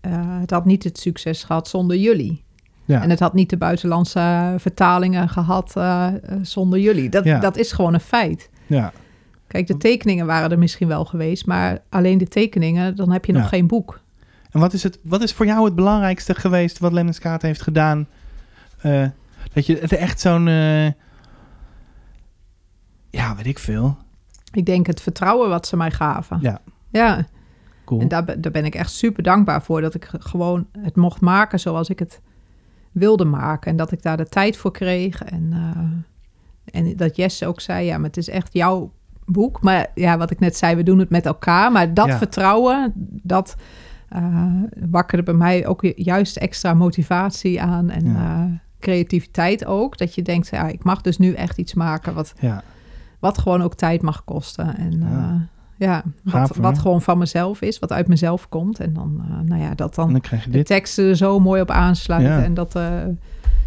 eh, het had niet het succes gehad zonder jullie.
Ja.
En het had niet de buitenlandse vertalingen gehad eh, eh, zonder jullie. Dat,
Ja.
dat is gewoon een feit.
ja.
Kijk, de tekeningen waren er misschien wel geweest, maar alleen de tekeningen, dan heb je nog geen boek.
En wat is, het, wat is voor jou het belangrijkste geweest wat Lemniskaat heeft gedaan? Eh, dat je er echt zo'n... eh, ja, weet ik veel.
Ik denk het vertrouwen wat ze mij gaven.
Ja.
Ja,
Cool.
en daar, ben- daar ben ik echt super dankbaar voor. Dat ik ge- gewoon het mocht maken zoals ik het wilde maken. En dat ik daar de tijd voor kreeg. En, eh, en dat Jesse ook zei, ja, maar het is echt jouw boek. Maar ja, wat ik net zei, we doen het met elkaar. Maar dat
Ja.
vertrouwen, dat wakkerde bij mij ook ju- juist extra motivatie aan. En
Ja.
eh, creativiteit ook. Dat je denkt, ja, ik mag dus nu echt iets maken wat,
ja.
wat gewoon ook tijd mag kosten. En
Ja.
ja, ja
Gaaf,
wat, gewoon van mezelf is, wat uit mezelf komt. En dan, eh, nou ja, dat dan
dan krijg je
de
dit.
teksten er zo mooi op aansluiten. En dat, eh,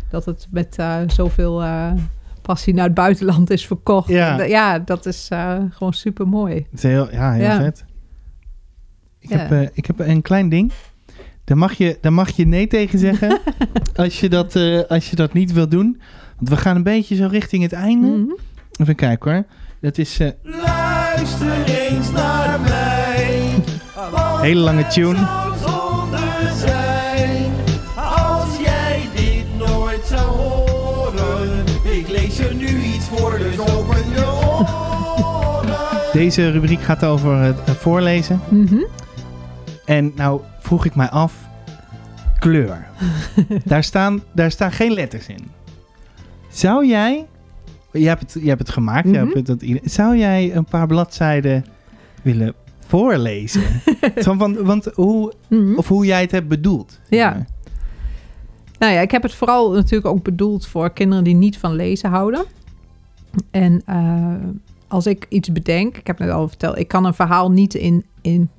dat het met eh, zoveel eh, passie naar het buitenland is verkocht.
Ja.
Eh, ja dat is eh, gewoon super mooi.
Heel, ja, heel
Ja.
vet. Ik,
Ja.
heb, eh, ik heb een klein ding. Daar mag je, daar mag je nee tegen zeggen [LAUGHS] als, je dat, eh, als je dat niet wil doen. Want we gaan een beetje zo richting het einde.
Mhm.
Even kijken hoor. Dat is een
Luister eens naar mij. [LAUGHS]
hele lange tune.
zou zonde zijn als jij dit nooit zou horen. Ik lees je nu iets voor, dus open je [LAUGHS] oren.
Deze rubriek gaat over het eh, voorlezen.
Mhm.
En nou vroeg ik mij af, kleur. [LAUGHS] daar, staan, daar staan geen letters in. Zou jij, je hebt het, je hebt het gemaakt, je
Mhm.
hebt het, dat, ieder- zou jij een paar bladzijden willen voorlezen? [LAUGHS] Van, want hoe,
Mhm.
of hoe jij het hebt bedoeld.
Ja. Nou ja, ik heb het vooral natuurlijk ook bedoeld voor kinderen die niet van lezen houden. En eh, als ik iets bedenk, ik heb net al verteld, ik kan een verhaal niet in, in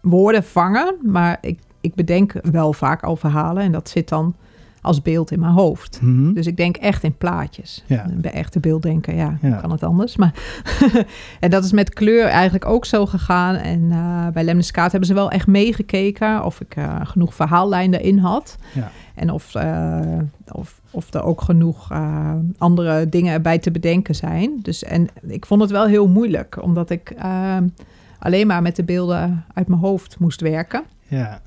woorden vangen, maar ik, ik bedenk wel vaak al verhalen en dat zit dan als beeld in mijn hoofd.
Mhm.
Dus ik denk echt in plaatjes.
Ja.
Bij echte beelddenken, ja,
Ja.
kan het anders. Maar [LAUGHS] en dat is met kleur eigenlijk ook zo gegaan. En eh, bij Lemniskaat hebben ze wel echt meegekeken of ik eh, genoeg verhaallijn erin had.
Ja.
En of, eh, of, of er ook genoeg andere dingen erbij te bedenken zijn. Dus, en ik vond het wel heel moeilijk, omdat ik eh, alleen maar met de beelden uit mijn hoofd moest werken.
ja.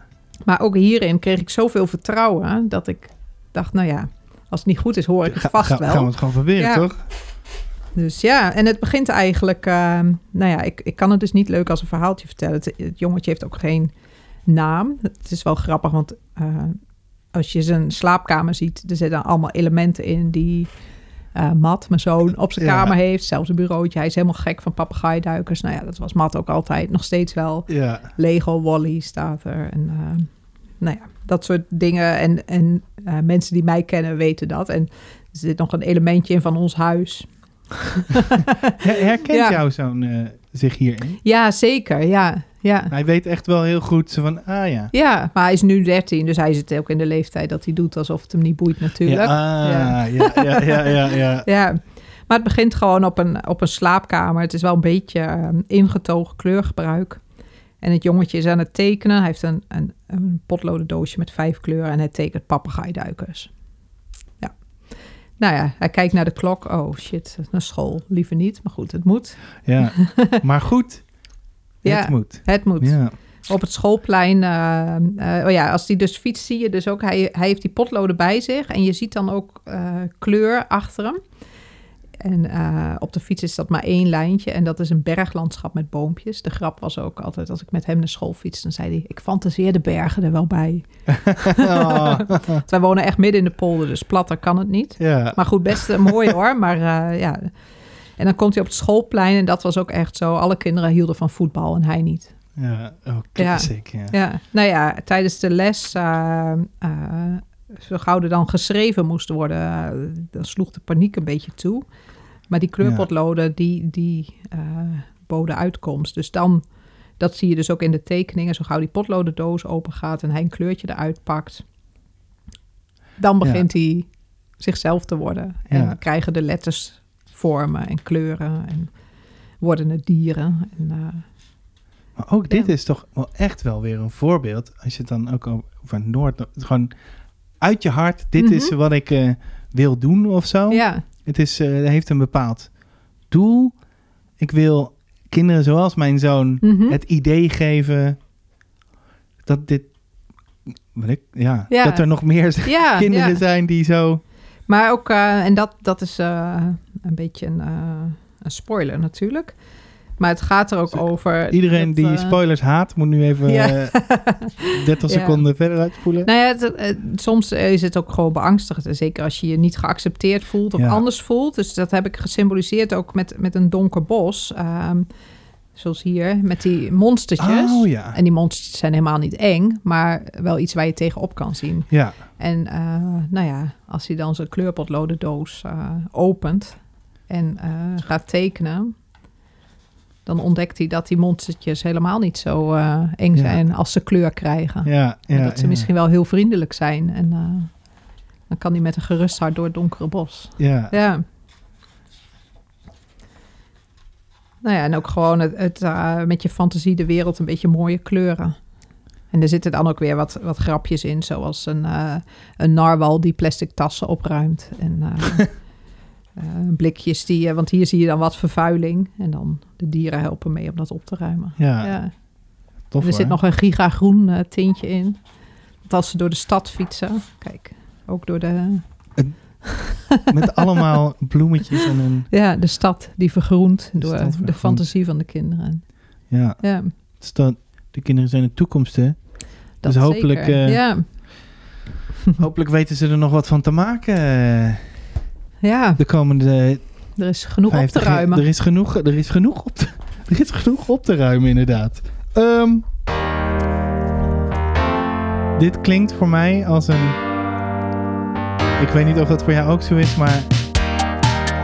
Maar ook hierin kreeg ik zoveel vertrouwen dat ik dacht, nou ja, als het niet goed is, hoor ik het
Ga-
vast
ga-
wel.
Gaan we het gewoon proberen,
Ja.
toch?
Dus ja, en het begint eigenlijk, eh, nou ja, ik, ik kan het dus niet leuk als een verhaaltje vertellen. Het, het jongetje heeft ook geen naam. Het is wel grappig, want eh, als je zijn slaapkamer ziet, er zitten allemaal elementen in die eh Matt, mijn zoon, op zijn
Ja.
kamer heeft. Zelfs een bureautje. Hij is helemaal gek van papegaaiduikers. Nou ja, dat was Matt ook altijd, nog steeds wel.
Ja.
Lego Wally staat er. En eh, nou ja, dat soort dingen. En, en eh, mensen die mij kennen weten dat. En er zit nog een elementje in van ons huis. [LAUGHS]
Her- Herkent
Ja.
jouw zoon eh, zich hierin?
Ja, zeker. Ja, ja.
Hij weet echt wel heel goed van, ah ja.
Ja, maar hij is nu 13, dus hij zit ook in de leeftijd dat hij doet alsof het hem niet boeit natuurlijk.
Ja, ah, ja, ja, ja, ja, ja.
Ja, [LAUGHS] maar het begint gewoon op een, op een slaapkamer. Het is wel een beetje eh, ingetogen kleurgebruik. En het jongetje is aan het tekenen. Hij heeft een, een, een potloden doosje met vijf kleuren en hij tekent papegaaiduikers. Ja. Nou ja, hij kijkt naar de klok. Oh shit, naar school. Liever niet, maar goed, het moet.
ja. [LAUGHS] Maar goed,
Ja.
het moet.
Het moet.
Ja.
Op het schoolplein, eh, eh, oh ja, als hij dus fietst, zie je dus ook, hij, hij heeft die potloden bij zich en je ziet dan ook eh, kleur achter hem. En op de fiets is dat maar één lijntje en dat is een berglandschap met boompjes. De grap was ook altijd, als ik met hem naar school fiets, dan zei hij, ik fantaseer de bergen er wel bij.
Oh, [LAUGHS]
wij wonen echt midden in de polder, dus platter kan het niet.
ja.
Maar goed, best mooi hoor, maar ja. En dan komt hij op het schoolplein en dat was ook echt zo. Alle kinderen hielden van voetbal en hij niet.
Ja, oh,
Ja.
classic. Ja.
Ja, nou ja, tijdens de les, eh, eh, zo gauw er dan geschreven moest worden, eh, dan sloeg de paniek een beetje toe. Maar die kleurpotloden, die, die boden uitkomst. Dus dan, dat zie je dus ook in de tekeningen, zo gauw die potlodendoos open gaat en hij een kleurtje eruit pakt. Dan begint hij zichzelf te worden. En krijgen de letters vormen en kleuren en worden het dieren. En, eh,
Maar ook dit is toch wel echt wel weer een voorbeeld. Als je het dan ook over Noord... Gewoon uit je hart. Dit is
Mhm.
wat ik eh, wil doen of zo.
Ja,
Het is, eh, heeft een bepaald doel. Ik wil kinderen zoals mijn zoon
mhm.
het idee geven dat dit... Wat ik, ja,
Ja.
dat er nog meer [LAUGHS] kinderen zijn die zo...
Maar ook, en dat, dat is een beetje een, eh, een spoiler natuurlijk. Maar het gaat er ook
Dus
over.
Iedereen
dat,
die
eh,
spoilers haat, moet nu even
Ja.
eh, 30 [LAUGHS]
Ja.
seconden verder uitspoelen.
Nou ja, het, eh, soms is het ook gewoon beangstigend. En Zeker als je je niet geaccepteerd voelt of
Ja.
anders voelt. Dus dat heb ik gesymboliseerd ook met, met een donker bos. Ehm, zoals hier, met die monstertjes.
Oh ja.
En die monstertjes zijn helemaal niet eng, maar wel iets waar je tegenop kan zien.
Ja,
En eh, nou ja, als hij dan zijn kleurpotlodendoos eh, opent en eh, gaat tekenen, dan ontdekt hij dat die monstertjes helemaal niet zo eh, eng
Ja.
zijn als ze kleur krijgen.
ja,
dat ze
ja.
misschien wel heel vriendelijk zijn. En eh, dan kan hij met een gerust hart door het donkere bos.
Ja,
Ja. Nou ja, en ook gewoon het, het met je fantasie de wereld een beetje mooie kleuren. En er zitten dan ook weer wat, wat grapjes in, zoals een, een narwal die plastic tassen opruimt. En [LAUGHS] blikjes die, eh, want hier zie je dan wat vervuiling. En dan de dieren helpen mee om dat op te ruimen.
ja,
Ja.
tof
er zit nog een gigagroen eh, tintje in. Want als ze door de stad fietsen, kijk, ook door de,
Met allemaal bloemetjes en een...
ja, de stad die vergroent
De
door de fantasie van de kinderen.
Ja,
Ja,
dus dat, de kinderen zijn de toekomst, hè?
dat
Dus hopelijk,
zeker.
eh,
ja,
Hopelijk weten ze er nog wat van te maken eh,
ja,
de komende
er is genoeg op
50
te ruimen.
Er is genoeg, er is genoeg, op, te, [LAUGHS] er is genoeg op te ruimen, inderdaad. Ehm, dit klinkt voor mij als een... Ik weet niet of dat voor jou ook zo is, maar...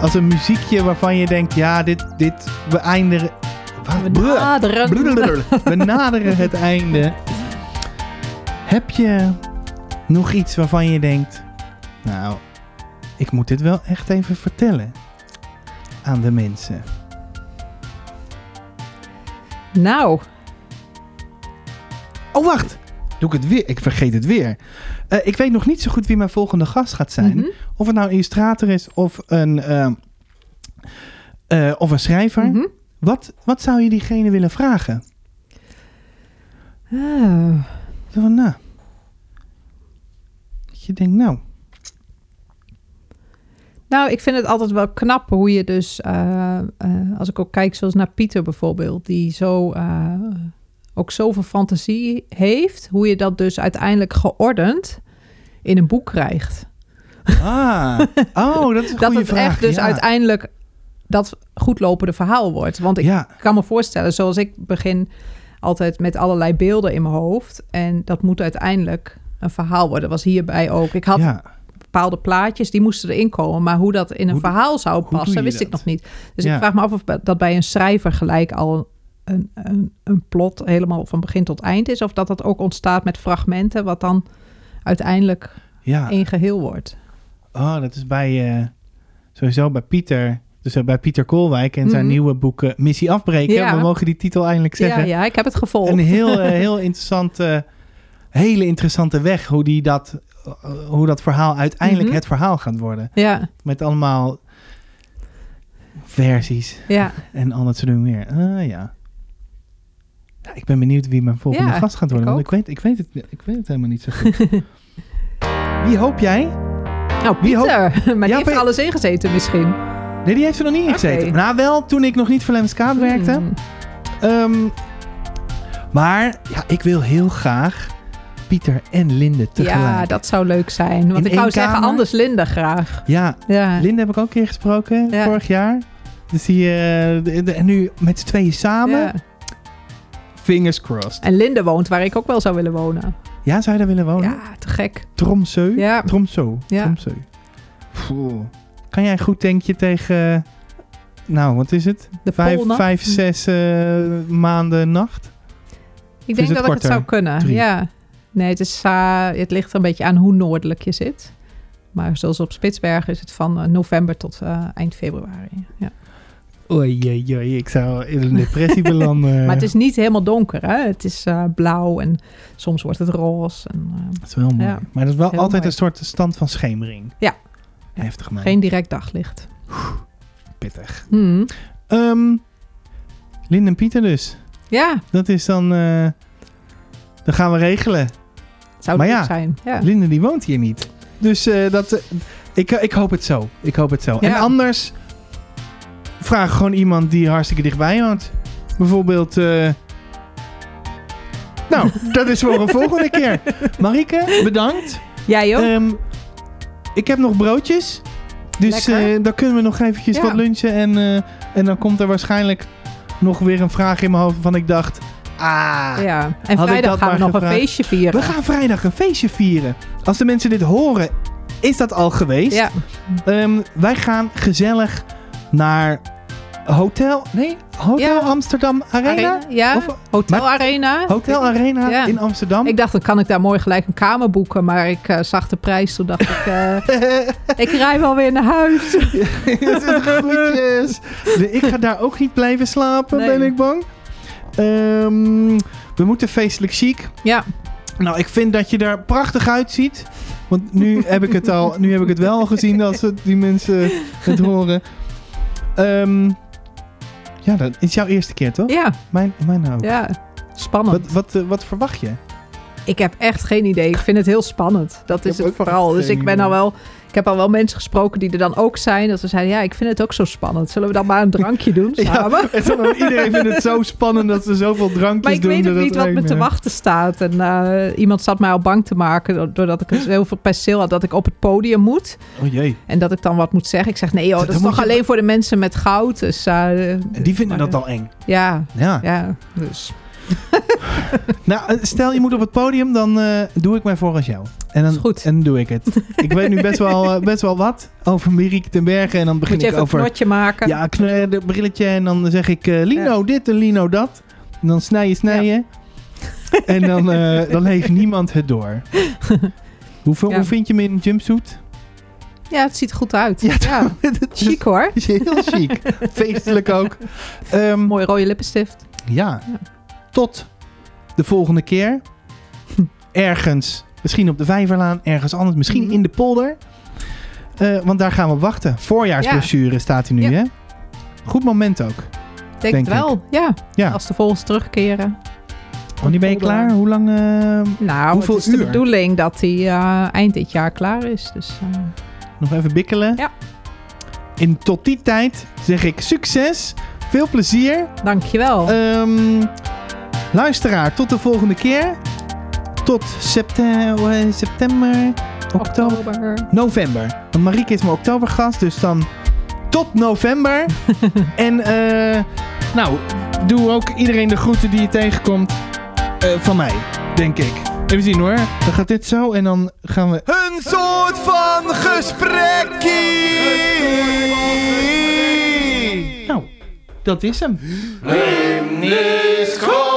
Als een muziekje waarvan je denkt... Ja, dit, dit we eindigen...
We naderen.
We [LAUGHS] naderen het einde. Heb je nog iets waarvan je denkt... Nou, ik moet dit wel echt even vertellen aan de mensen.
Nou,
Oh, wacht! Doe ik het weer? Ik vergeet het weer. Eh, ik weet nog niet zo goed wie mijn volgende gast gaat zijn.
mhm,
Of het nou een illustrator is of een, ehm, eh, of een schrijver.
mhm.
Wat, wat zou je diegene willen vragen? Zo van, nou... Dat je denkt, nou...
Nou, ik vind het altijd wel knap hoe je dus, eh, eh, als ik ook kijk zoals naar Pieter bijvoorbeeld, die zo eh, ook zoveel fantasie heeft, hoe je dat dus uiteindelijk geordend in een boek krijgt.
Ah, oh, dat is een [LAUGHS]
dat het
vraag.
echt dus
ja.
uiteindelijk dat goedlopende verhaal wordt. Want ik
Ja,
kan me voorstellen, zoals ik begin altijd met allerlei beelden in mijn hoofd. En dat moet uiteindelijk een verhaal worden. Dat was hierbij ook. Ik had
ja,
bepaalde plaatjes, die moesten erin komen. Maar hoe dat in een
Hoe-
verhaal zou passen, wist ik nog niet. Dus
Ja.
ik vraag me af of dat bij een schrijver gelijk al een, een, een plot helemaal van begin tot eind is. Of dat dat ook ontstaat met fragmenten, wat dan uiteindelijk
ja.
één geheel wordt.
Oh, dat is bij... eh, sowieso bij Pieter... Dus eh, bij Pieter Koolwijk en zijn
Mhm.
nieuwe boek eh, Missie Afbreken.
Ja.
We mogen die titel eindelijk
Ja,
zeggen.
ja, ik heb het gevolgd.
Een heel, heel interessante... Hele interessante weg hoe, die dat, hoe dat verhaal uiteindelijk
Mhm.
het verhaal gaat worden.
Ja,
Met allemaal versies
ja.
en al dat soort dingen meer. Ah, ja. ja. Ik ben benieuwd wie mijn volgende
Ja,
gast gaat worden.
ik
Want ik weet, ik, weet het, ik weet het helemaal niet zo goed. [LAUGHS] wie hoop jij?
Nou,
Wie hoop-
Pieter, [LAUGHS] maar die heeft er alles ingezeten misschien.
Nee, die heeft er nog niet in
Oké.
gezeten. Nou, wel toen ik nog niet voor Lemskaat werkte.
Hmm.
Ehm, maar ja, ik wil heel graag Pieter en Linde tegelijk.
Ja, dat zou leuk zijn. Want
In
ik wou
één
zeggen, anders Linda graag.
Ja,
Ja,
Linde heb ik ook een keer gesproken
Ja.
vorig jaar. Dus die, eh, de- de- en nu met z'n tweeën samen.
ja.
Fingers crossed.
En Linde woont waar ik ook wel zou willen wonen.
Ja, zou je daar willen wonen?
Ja, te gek.
Tromsø?
Ja.
Tromsø.
Ja.
Tromsø. Kan jij goed, denk je, tegen... Nou, wat is het?
De
Vijf, vijf zes eh, maanden nacht?
Ik denk dat ik het zou kunnen.
Drie?
Ja. Nee, het, is, eh, het ligt er een beetje aan hoe noordelijk je zit. Maar zoals op Spitsbergen is het van eh, november tot eh, eind februari. Ja.
Oei, oei, oei. Ik zou in een depressie belanden. [LAUGHS]
Maar het is niet helemaal donker, hè? Het is blauw en soms wordt het roze. En,
Dat is wel mooi.
Ja.
Maar dat is wel altijd
mooi.
een soort stand van schemering.
Ja.
Heftig man.
geen direct daglicht.
Pittig. Lin en Pieter dus.
Ja,
Dat is dan... eh dat gaan we regelen.
Zou
Maar ja,
zijn. Ja.
Linde die woont hier niet. Dus eh, dat, eh, ik, ik hoop het zo. Ik hoop het zo.
Ja.
En anders vraag gewoon iemand die hartstikke dichtbij woont. Bijvoorbeeld... eh, nou, [LAUGHS] dat is voor een volgende keer. Marike, bedankt.
Jij ook?
Ehm, ik heb nog broodjes. Dus dan kunnen we nog eventjes wat lunchen. En, en dan komt er waarschijnlijk nog weer een vraag in mijn hoofd van ik dacht... Ah,
ja. En vrijdag gaan we nog een feestje vieren.
we gaan vrijdag een feestje vieren. Als de mensen dit horen, is dat al geweest.
Ja,
Ehm, wij gaan gezellig naar Hotel... Nee, Hotel
Ja.
Amsterdam Arena?
Arena. Ja,
Of-
Hotel
maar-
Arena.
Hotel Arena
Ja.
in Amsterdam.
Ik dacht, dan kan ik daar mooi gelijk een kamer boeken. Maar ik eh, zag de prijs, toen dacht ik... eh, [LAUGHS] ik rij wel weer naar huis. [LAUGHS]
Groetjes. De- [LAUGHS] Ik ga daar ook niet blijven slapen,
Nee.
ben ik bang. Ehm, we moeten feestelijk chic.
Ja,
Nou, ik vind dat je er prachtig uitziet. Want nu [LAUGHS] heb ik het al, nu heb ik het wel al gezien als die mensen het horen. Ehm, ja, dat is jouw eerste keer, toch?
ja,
Mijn, mijn ook.
ja. Spannend.
Wat, wat, eh, wat verwacht je?
Ik heb echt geen idee. Ik vind het heel spannend. Dat is het vooral. Dus ik ben al wel. Ik heb al wel mensen gesproken die er dan ook zijn. Dat ze zeiden: Ja, ik vind het ook zo spannend. Zullen we dan maar een drankje doen [LAUGHS] samen? [LAUGHS]
en dan, iedereen vindt het zo spannend dat ze zoveel drankjes
Maar ik
doen.
weet ook niet wat me te wachten staat. En eh, iemand zat mij al bang te maken. do- Doordat ik [GASPS] heel veel perceel had. Dat ik op het podium moet.
Oh jee.
En dat ik dan wat moet zeggen. Ik zeg: Nee, joh, dat is toch
je-
alleen voor de mensen met goud. Dus, eh,
En die vinden
maar,
dat al eng.
Ja,
Ja.
ja. Dus. [LAUGHS]
Nou, stel je moet op het podium, dan eh, doe ik mij voor als jou. En dan,
goed.
En dan doe ik het. [LAUGHS] ik weet nu best wel, eh, best wel wat over Marieke ten Berge. En dan begin
Moet je
ik
even
over...
een knotje maken?
Ja, de brilletje. En dan zeg ik eh, Lino dit en Lino dat. En dan snij je, snij je. En dan, dan heeft [LAUGHS] niemand het door. Hoeveel,
Ja.
Hoe vind je hem in een jumpsuit?
Ja, het ziet er goed uit.
Ja,
Ja, chic hoor.
heel chic. Feestelijk ook. Ehm,
Mooi rode lippenstift.
Ja. Tot de volgende keer. [LAUGHS] Ergens, misschien op de Vijverlaan, ergens anders, misschien
Mhm.
in de polder. Eh, want daar gaan we op wachten. Voorjaarsbrochure staat hij nu,
Ja.
hè? Goed moment ook.
Denk,
Denk
het wel, ja.
Ja.
Als de vogels terugkeren.
Wanneer ben je klaar? Hoe lang? eh,
Nou,
Hoeveel
het is
uur?
de bedoeling dat hij eh, eind dit jaar klaar is. Dus
nog even bikkelen?
Ja.
In tot die tijd zeg ik succes. Veel plezier.
dankjewel.
Ehm luisteraar, tot de volgende keer. Tot september, september oktober. November. Want Marieke is mijn oktobergast, dus dan tot november. [LAUGHS] en eh, nou, doe ook iedereen de groeten die je tegenkomt eh, van mij, denk ik. Even zien hoor. Dan gaat dit zo en dan gaan we... Een soort van gesprekkie! Nou, dat is hem.
Lin is goed.